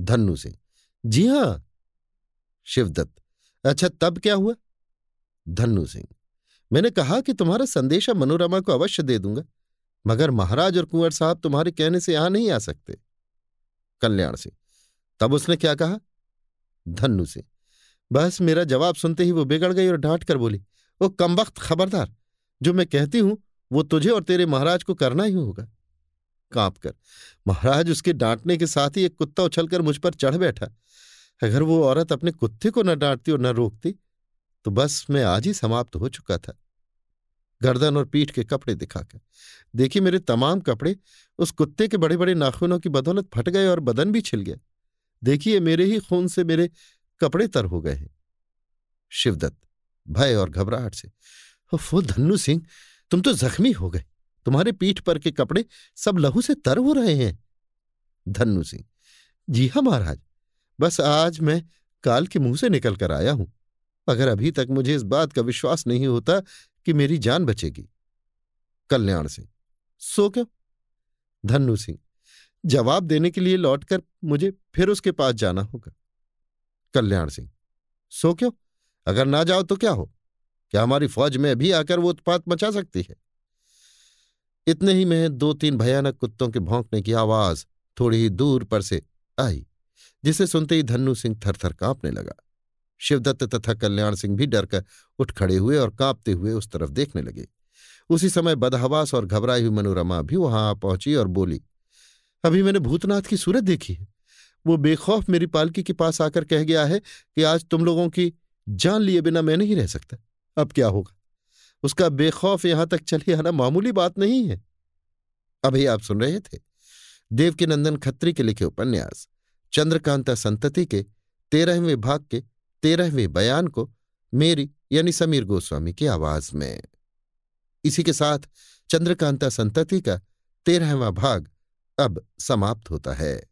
धन्नु सिंह जी हाँ। शिवदत्त। अच्छा तब क्या हुआ? धन्नु सिंह। मैंने कहा कि तुम्हारा संदेशा मनोरमा को अवश्य दे दूँगा, मगर महाराज और कुंवर साहब तुम्हारे कहने से यहाँ नहीं आ सकते। कल्याण सिंह। तब उसने क्या कहा? धन्नु सिंह। बस मेरा जवाब सुनते ही वो बिगड़ गई और डांट कर बोली वो कम वक्त खबरदार, जो मैं कहती हूँ, वो तुझे और तेरे महाराज को करना ही होगा। काँप कर महाराज, उसके डांटने के साथ ही एक कुत्ता उछलकर मुझ पर चढ़ बैठा। अगर वो औरत अपने कुत्ते को न डांटती और न रोकती तो बस मैं आज ही समाप्त हो चुका था। गर्दन और पीठ के कपड़े दिखाकर, देखिए मेरे तमाम कपड़े, उस कुत्ते के बड़े बड़े नाखूनों की बदौलत फट गए और बदन भी छिल गया देखिए मेरे ही खून से मेरे कपड़े तर हो गए हैं। शिवदत्त भय और घबराहट से वो धन्नू सिंह, तुम तो जख्मी हो गए। तुम्हारे पीठ पर के कपड़े सब लहू से तर हो रहे हैं। धन्नू सिंह, जी हाँ महाराज, बस आज मैं काल के मुँह से निकल कर आया हूँ अगर अभी तक मुझे इस बात का विश्वास नहीं होता कि मेरी जान बचेगी। कल्याण सिंह, सो क्यों? धन्नू सिंह, जवाब देने के लिए लौटकर मुझे फिर उसके पास जाना होगा। कल्याण सिंह, सो क्यों? अगर ना जाओ तो क्या हो? क्या हमारी फौज में अभी आकर वो उत्पात मचा सकती है? इतने ही में दो तीन भयानक कुत्तों के भौंकने की आवाज़ थोड़ी ही दूर पर से आई, जिसे सुनते ही धन्नू सिंह थरथर कांपने लगा। शिवदत्त तथा कल्याण सिंह भी डरकर उठ खड़े हुए और कांपते हुए उस तरफ़ देखने लगे। उसी समय बदहवास और घबराई हुई मनोरमा भी वहाँ पहुँची और बोली, अभी मैंने भूतनाथ की सूरत देखी है। वो बेखौफ मेरी पालकी के पास आकर कह गया है कि आज तुम लोगों की जान लिए बिना मैं नहीं रह सकता। अब क्या होगा? उसका बेखौफ यहाँ तक चले आना मामूली बात नहीं है। अभी आप सुन रहे थे देवकी नंदन खत्री के लिखे उपन्यास, चंद्रकांता संतति के तेरहवें भाग के तेरहवें बयान को मेरी यानी समीर गोस्वामी की आवाज़ में। इसी के साथ चंद्रकांता संतति का तेरहवा भाग अब समाप्त होता है।